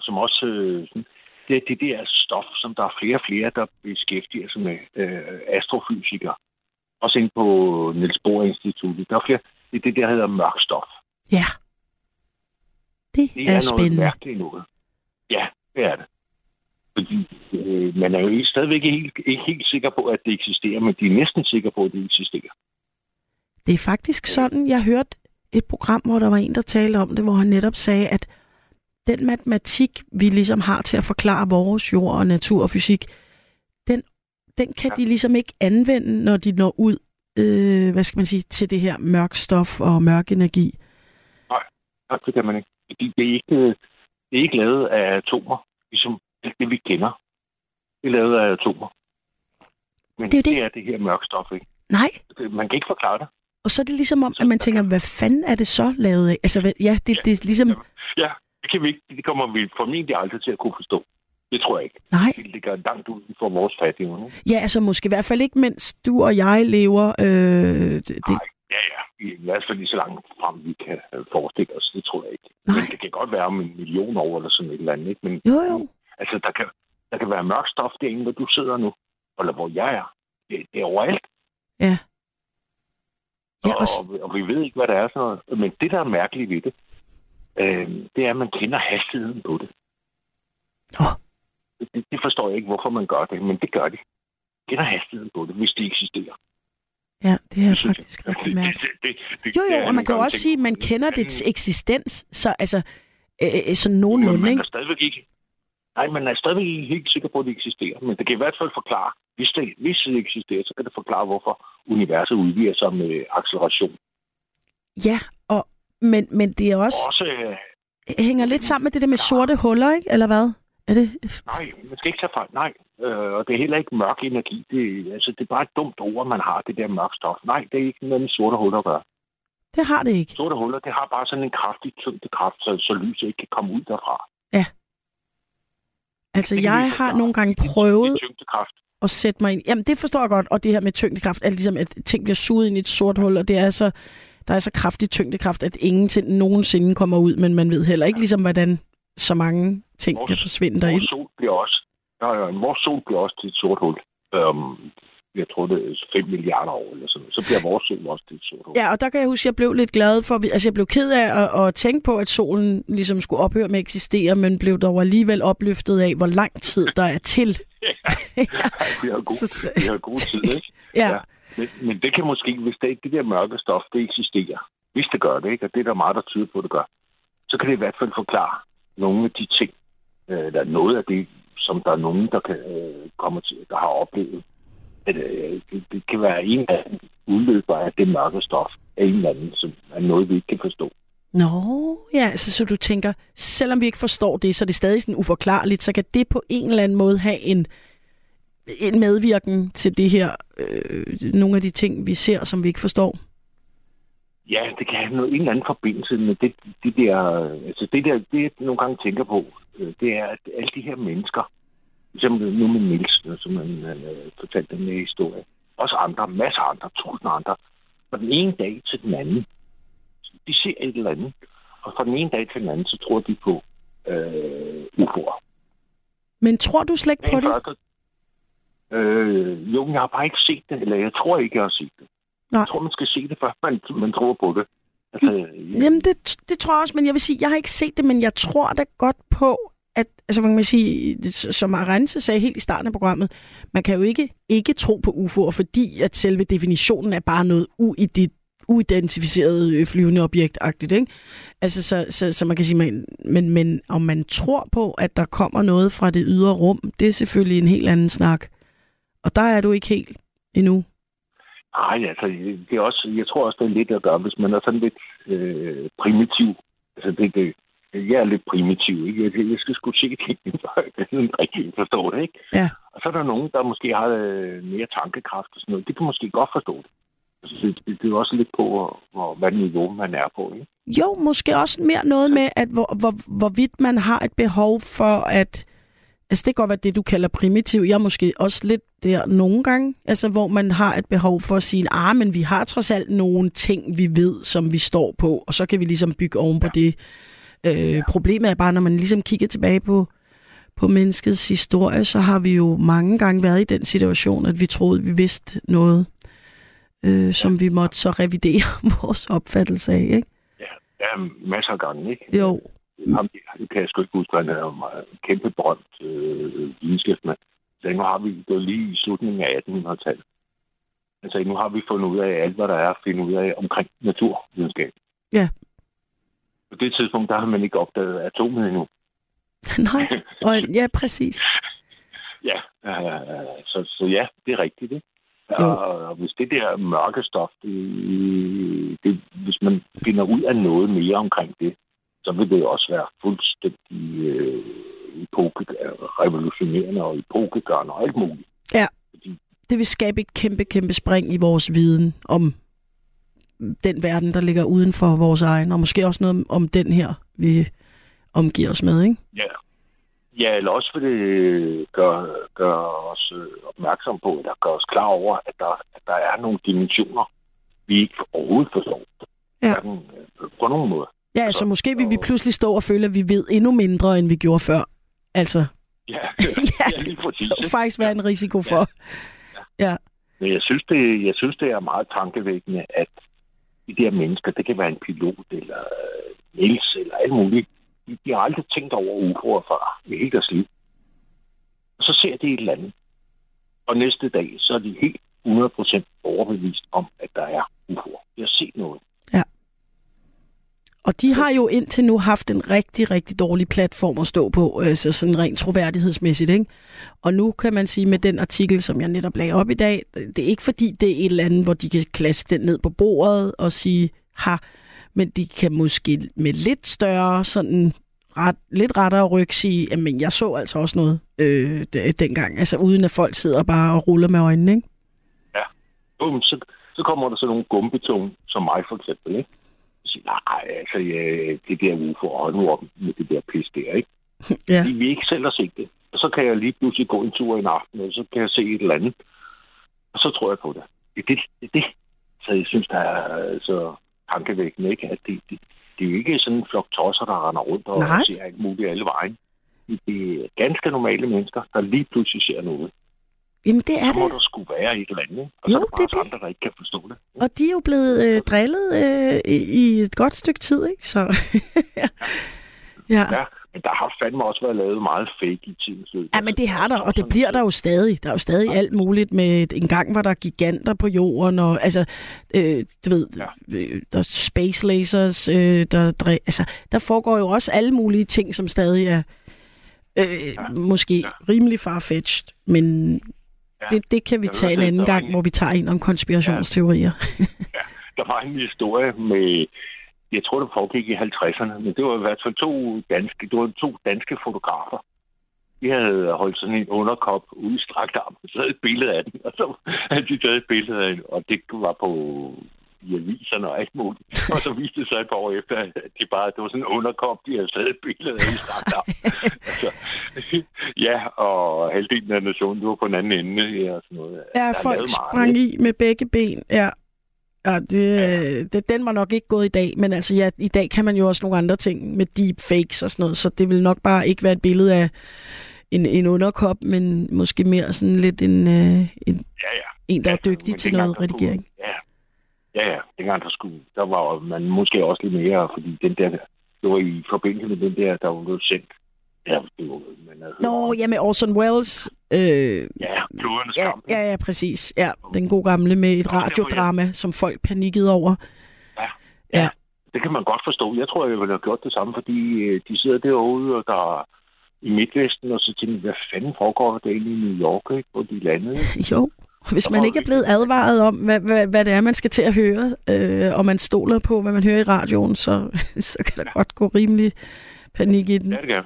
som også... Øh, det er det der stof, som der er flere og flere, der beskæftiger sig med øh, astrofysikere. Også inde på Niels Bohr Instituttet. Der er flere... Det er det, der hedder mørk stof. Ja. Det, Det er, er, noget spændende. mærkeligt noget. Ja, det er det. Fordi øh, man er jo ikke- stadigvæk ikke helt, ikke helt sikker på, at det eksisterer, men de er næsten sikre på, at det eksisterer. Det er faktisk sådan, jeg hørte et program, hvor der var en, der talte om det, hvor han netop sagde, at den matematik, vi ligesom har til at forklare vores jord og natur og fysik, den, den kan ja. de ligesom ikke anvende, når de når ud, øh, hvad skal man sige, til det her mørk stof og mørk energi. Nej, det kan man ikke. Fordi det er ikke, det er ikke lavet af atomer, ligesom det, det vi kender. Det er lavet af atomer. Men Det er det. det er det her mørke stof, ikke? Nej, Man kan ikke forklare det. og så er det ligesom om, at man tænker, hvad fanden er det så lavet af? Altså, ja, det, det er ligesom, Ja, det, kan vi ikke, det kommer vi formentlig aldrig til at kunne forstå. Det tror jeg ikke. nej. Det ligger langt uden for vores fattige. Ikke? Ja, altså måske i hvert fald ikke, mens du og jeg lever. Øh, det, Nej, ja, ja. I hvert fald lige så langt frem, vi kan forestille os. Det tror jeg ikke. Nej. Men det kan godt være om en million år eller sådan et eller andet. Ikke? Men jo, jo. Altså, der kan, der kan være mørk stof derinde, hvor du sidder nu. Eller hvor jeg er. Det, det er overalt. Ja. Ja, og, og, og, vi ved ikke, hvad det er sådan noget. Men det, der er mærkeligt ved det, øh, det er, at man kender hastigheden på det. Nå. det. Det forstår jeg ikke, hvorfor man gør det, men det gør de. Kender hastigheden på det, hvis det eksisterer. ja, det er faktisk rigtig mærkeligt. Det, det, det, Jo, jo, og man kan jo også sige, at man kender dets eksistens, så altså, øh, sådan Men nogenlunde, man ikke? er stadigvæk ikke... Nej, man er stadigvæk ikke helt sikker på, at det eksisterer. Men det kan i hvert fald forklare, hvis det, hvis det eksisterer, så kan det forklare, hvorfor universet udvider sig med acceleration. Ja, og, men, men det er også, Også, øh, hænger lidt sammen med det der med sorte huller, ikke? Eller hvad? Er det? nej, man skal ikke tage fejl. Nej, øh, og det er heller ikke mørk energi. Det, altså, det er bare et dumt ord, man har, det der mørk stof. Nej, det er ikke noget med sorte huller at gøre. Det har det ikke. Sorte huller, det har bare sådan en kraftig tyngdekraft, så, så lyset ikke kan komme ud derfra. Altså, jeg har nogle gange prøvet at sætte mig ind. Jamen, det forstår jeg godt. Og det her med tyngdekraft, at, ligesom, at ting bliver suget ind i et sort hul, og det er så, der er så kraftig tyngdekraft, at ingenting nogensinde kommer ud, men man ved heller ikke ligesom, hvordan så mange ting Vores- kan forsvinde derind. Vores sol bliver også, ja, ja, vores sol bliver også til et sort hul. Um, jeg tror, det er 5 milliarder år eller sådan. Så bliver vores sol også et sort. Ja, og der kan jeg huske, at jeg blev lidt glad for, altså jeg blev ked af at, at tænke på, at solen ligesom skulle ophøre med at eksistere, men blev dog alligevel opløftet af, hvor lang tid der er til. vi har god, Så- så- vi har god tid, ikke? Ja, Ja. Men, men det kan måske, hvis det, det der mørke stof, det eksisterer, hvis det gør det, ikke? og det er der meget, der tyder på, at det gør, så kan det i hvert fald forklare nogle af de ting, øh, eller noget af det, som der er nogen, der kan øh, komme til, der har oplevet. Øh, det, det kan være en dem udløber af det mørke stof af en eller anden, som er noget, vi ikke kan forstå. Nå, ja, altså, så du tænker, selvom vi ikke forstår det, så er det stadig sådan uforklarligt, så kan det på en eller anden måde have en, en medvirken til det her, øh, nogle af de ting, vi ser, som vi ikke forstår. Ja, det kan have noget, en eller anden forbindelse med det, det der... Altså det der, det jeg nogle gange tænker på, øh, det er, at alle de her mennesker, som nu med Niels, øh, som han øh, fortalte den her historie, også andre, masser af andre, tusind andre, fra den ene dag til den anden, de ser et eller andet, og fra den ene dag til den anden, så tror de på øh, UFO'er. Men tror du slet ikke på det? første- Øh, jo, jeg har bare ikke set det, eller jeg tror ikke, jeg har set det. Nej. Jeg tror, man skal se det, før man, man tror på det. Altså, Jamen, det, det tror jeg også, men jeg vil sige, jeg har ikke set det, men jeg tror da godt på, at, altså man kan sige, som Arense sagde helt i starten af programmet, man kan jo ikke ikke tro på UFO'er, fordi at selve definitionen er bare noget uident, uidentificeret øh, flyvende objekt-agtigt, ikke? Altså, så, så, så man kan sige, man, men, men om man tror på, at der kommer noget fra det ydre rum, det er selvfølgelig en helt anden snak. Og der er du ikke helt endnu. Nej, altså, det er også, jeg tror også, det er lidt at gøre, hvis man er sådan lidt øh, primitiv. Altså, det, det, jeg er lidt primitiv, ikke? Jeg, jeg skal sgu se tingene, før jeg rigtig forstå det, ikke? Ja. Og så er der nogen, der måske har øh, mere tankekraft og sådan noget. De kan måske godt forstå det. Altså, det, det, det er også lidt på, hvor, hvor, hvad niveau man er på, ikke? Jo, måske også mere noget med, at hvor, hvor, hvorvidt man har et behov for at... Altså, det kan godt være det, du kalder primitiv. Jeg er måske også lidt der nogle gange, altså, hvor man har et behov for at sige, ah, men vi har trods alt nogle ting, vi ved, som vi står på, og så kan vi ligesom bygge oven på ja. det. Øh. Problemet er bare, når man ligesom kigger tilbage på, på menneskets historie, så har vi jo mange gange været i den situation, at vi troede, vi vidste noget, øh, som vi måtte så revidere vores opfattelse af, ikke? Ja, masser af gange, ikke? Jo. ham, det kan jeg sgu ikke huske, han er jo meget kæmpe berømt øh, videnskabsmand. Så nu har vi gået lige i slutningen af 1800-tallet. Altså, nu har vi fundet ud af alt, hvad der er at finde ud af omkring naturvidenskab. Ja. På det tidspunkt, der har man ikke opdaget atomet endnu. Nej, og, ja, præcis. Ja, øh, så, så ja, det er rigtigt. Det. Jo. Og, og hvis det der mørke stof, det, det, hvis man finder ud af noget mere omkring det, så vil det også være fuldstændig øh, epoke, revolutionerende og epokegørende og alt muligt. Ja, det vil skabe et kæmpe, kæmpe spring i vores viden om den verden, der ligger uden for vores egen, og måske også noget om den her, vi omgiver os med, ikke? Ja. Ja, eller også vil det gøre, gøre os øh, opmærksom på, eller gøre os klar over, at der, at der er nogle dimensioner, vi ikke overhovedet forstår. Ja. Hverken, øh, På nogen måde. Ja, altså måske vil vi pludselig stå og føle, at vi ved endnu mindre, end vi gjorde før. Altså, Ja, ja, ja lige præcis. det kan faktisk være en risiko for. Ja, Men jeg synes, det, jeg synes, det er meget tankevækkende, at de der mennesker, det kan være en pilot eller øh, Niels eller alt muligt, de, de har aldrig tænkt over UFO'er før i hele deres liv. Og så ser de et eller andet. Og næste dag, så er de helt 100% overbevist om, at der er UFO'er. De har set noget og de har jo indtil nu haft en rigtig, rigtig dårlig platform at stå på, altså sådan rent troværdighedsmæssigt, ikke? Og nu kan man sige med den artikel, som jeg netop lagde op i dag, øh, det er ikke fordi, det er et eller andet, hvor de kan klaske den ned på bordet og sige, ha, men de kan måske med lidt større, sådan ret, lidt rettere ryg sige, men jeg så altså også noget øh, dengang, altså uden at folk sidder bare og ruller med øjnene, ikke? Ja, Bum, så, så kommer der så nogle gumbetunge, som mig for eksempel, ikke? Nej, altså, ja, det der UFO, og nu op med det der pis der, ikke? Ja. Fordi vi ikke selv har set det. Og så kan jeg lige pludselig gå en tur en aften, og så kan jeg se et eller andet. Og så tror jeg på det. Det er det. det, det. Så jeg synes, der er så tankevækkende, ikke? At det, det, det er jo ikke sådan en flok tosser, der render rundt og Nej. ser alt muligt alle vejen. Det er ganske normale mennesker, der lige pludselig ser noget. Jamen det er Så må det. der skulle være et eller andet. Og Jo, så er der det bare os det. andre, der ikke kan forstå det. Og de er jo blevet øh, drillet øh, i, i et godt stykke tid, ikke? Så ja. Ja, men der har fandme også været lavet meget fake i tidens løb. Ja, men det har der, og det bliver der jo stadig. Der er jo stadig alt muligt med, en gang var der giganter på jorden, og altså, øh, du ved, Ja. øh, der er space lasers, øh, der, dre, altså, der foregår jo også alle mulige ting, som stadig er øh, måske ja. rimelig farfetched, men Ja. det, det kan vi Jeg tage en anden gang, en- hvor vi tager en om konspirationsteorier. Der var en historie med, jeg tror, det foregik i 50'erne, men det var i hvert fald to danske, det var to danske fotografer. De havde holdt sådan en underkop ude i strakt arm, så havde et billede af den, og så havde de taget et billede af den, og det var på i aviserne og alt muligt. Og så viste det sig et par år efter, at de bare, det var sådan en underkop, de havde taget et billede af i altså, ja, og halvdelen af nationen, det var på den anden ende. Ja, og sådan noget. Ja, Der er folk sprang i med begge ben. Ja. Ja, det, det, den var nok ikke gået i dag, men altså ja, i dag kan man jo også nogle andre ting med deepfakes og sådan noget, så det vil nok bare ikke være et billede af en, en underkop, men måske mere sådan lidt en, øh, en, Ja, ja. en der er Ja, dygtig til noget redigering. Ja, ja, ja. Dengang der skulle, der var man måske også lidt mere, fordi den der, det var i forbindelse med den der, der var blevet sendt. Ja, det var, man havde hørt Nå, om. ja, med Orson Welles. Øh, Ja, klodernes ja, kamp. ja, ja, præcis. Ja, den gode gamle med et radiodrama, som folk panikkede over. Ja. Det kan man godt forstå. Jeg tror, jeg ville have gjort det samme, fordi øh, de sidder derude, og der i Midtvesten, og så tænker jeg, hvad fanden foregår der egentlig i New York, ikke? Hvor de landede. ikke? Jo, hvis man ikke er vi- blevet advaret om, hvad, hvad, hvad det er, man skal til at høre, øh, og man stoler på, hvad man hører i radioen, så, så kan der godt gå rimelig panik i den. Ja, det kan.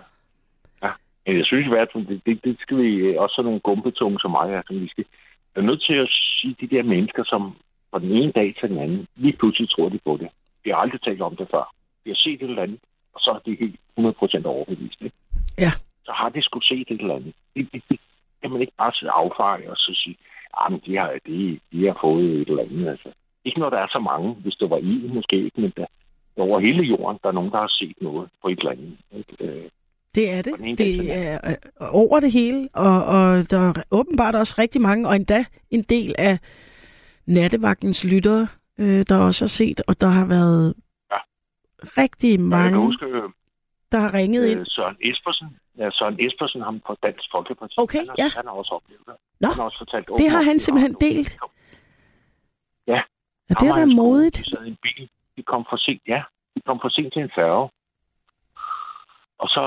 Ja. Men jeg synes i hvert fald, det, det, det skal vi øh, også sådan nogle gumpetunge som mig, altså, vi skal er nødt til at sige, de der mennesker, som fra den ene dag til den anden, lige pludselig tror de på det. De har aldrig talt om det før. De har set et eller andet, og så er de helt 100% overbevist. Ikke? Ja. Så har de sgu set et eller andet. Det, det, det kan man ikke bare sidde affeje og så sige, at de har, de, de har fået et eller andet. Altså. Ikke når der er så mange, hvis det var i, måske ikke, men der, over hele jorden, der er nogen, der har set noget på et eller andet. Ikke? Øh, Det er det. Dag Det er øh, over det hele, og, og der er åbenbart også rigtig mange, og endda en del af nattevagtens lyttere, øh, der også har set, og der har været Ja. rigtig mange, huske, øh, der der har ringet ind? Øh, Søren Espersen. Ja, Søren Espersen, ham fra Dansk Folkeparti. Okay, han har, ja. Han har også oplevet det. Nå, han har også fortalt det har han simpelthen delt. Ja. Ja, det er og da modigt. De sad i en bil. De kom for sent, ja. De kom for sent til en færge. Og så...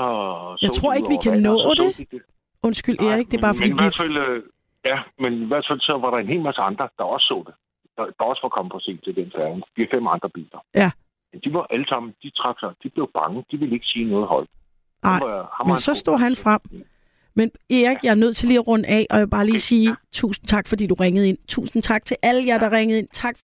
Jeg så tror de ikke, vi kan nå og så så det. de det. Undskyld, Nej, Erik, det er bare men, fordi, men i hvert fald, øh, ja, men i hvert fald så var der en hel masse andre, der også så det. Der, der også var kommet for sent til den færge. De fem andre biler. Ja. Men de var alle sammen, de trak sig, de blev bange. De ville ikke sige noget højt. Nej, men så god han frem. Men Erik, jeg er nødt til lige at runde af, og jeg vil bare lige sige tusind tak, fordi du ringede ind. Tusind tak til alle jer, der ringede ind. Tak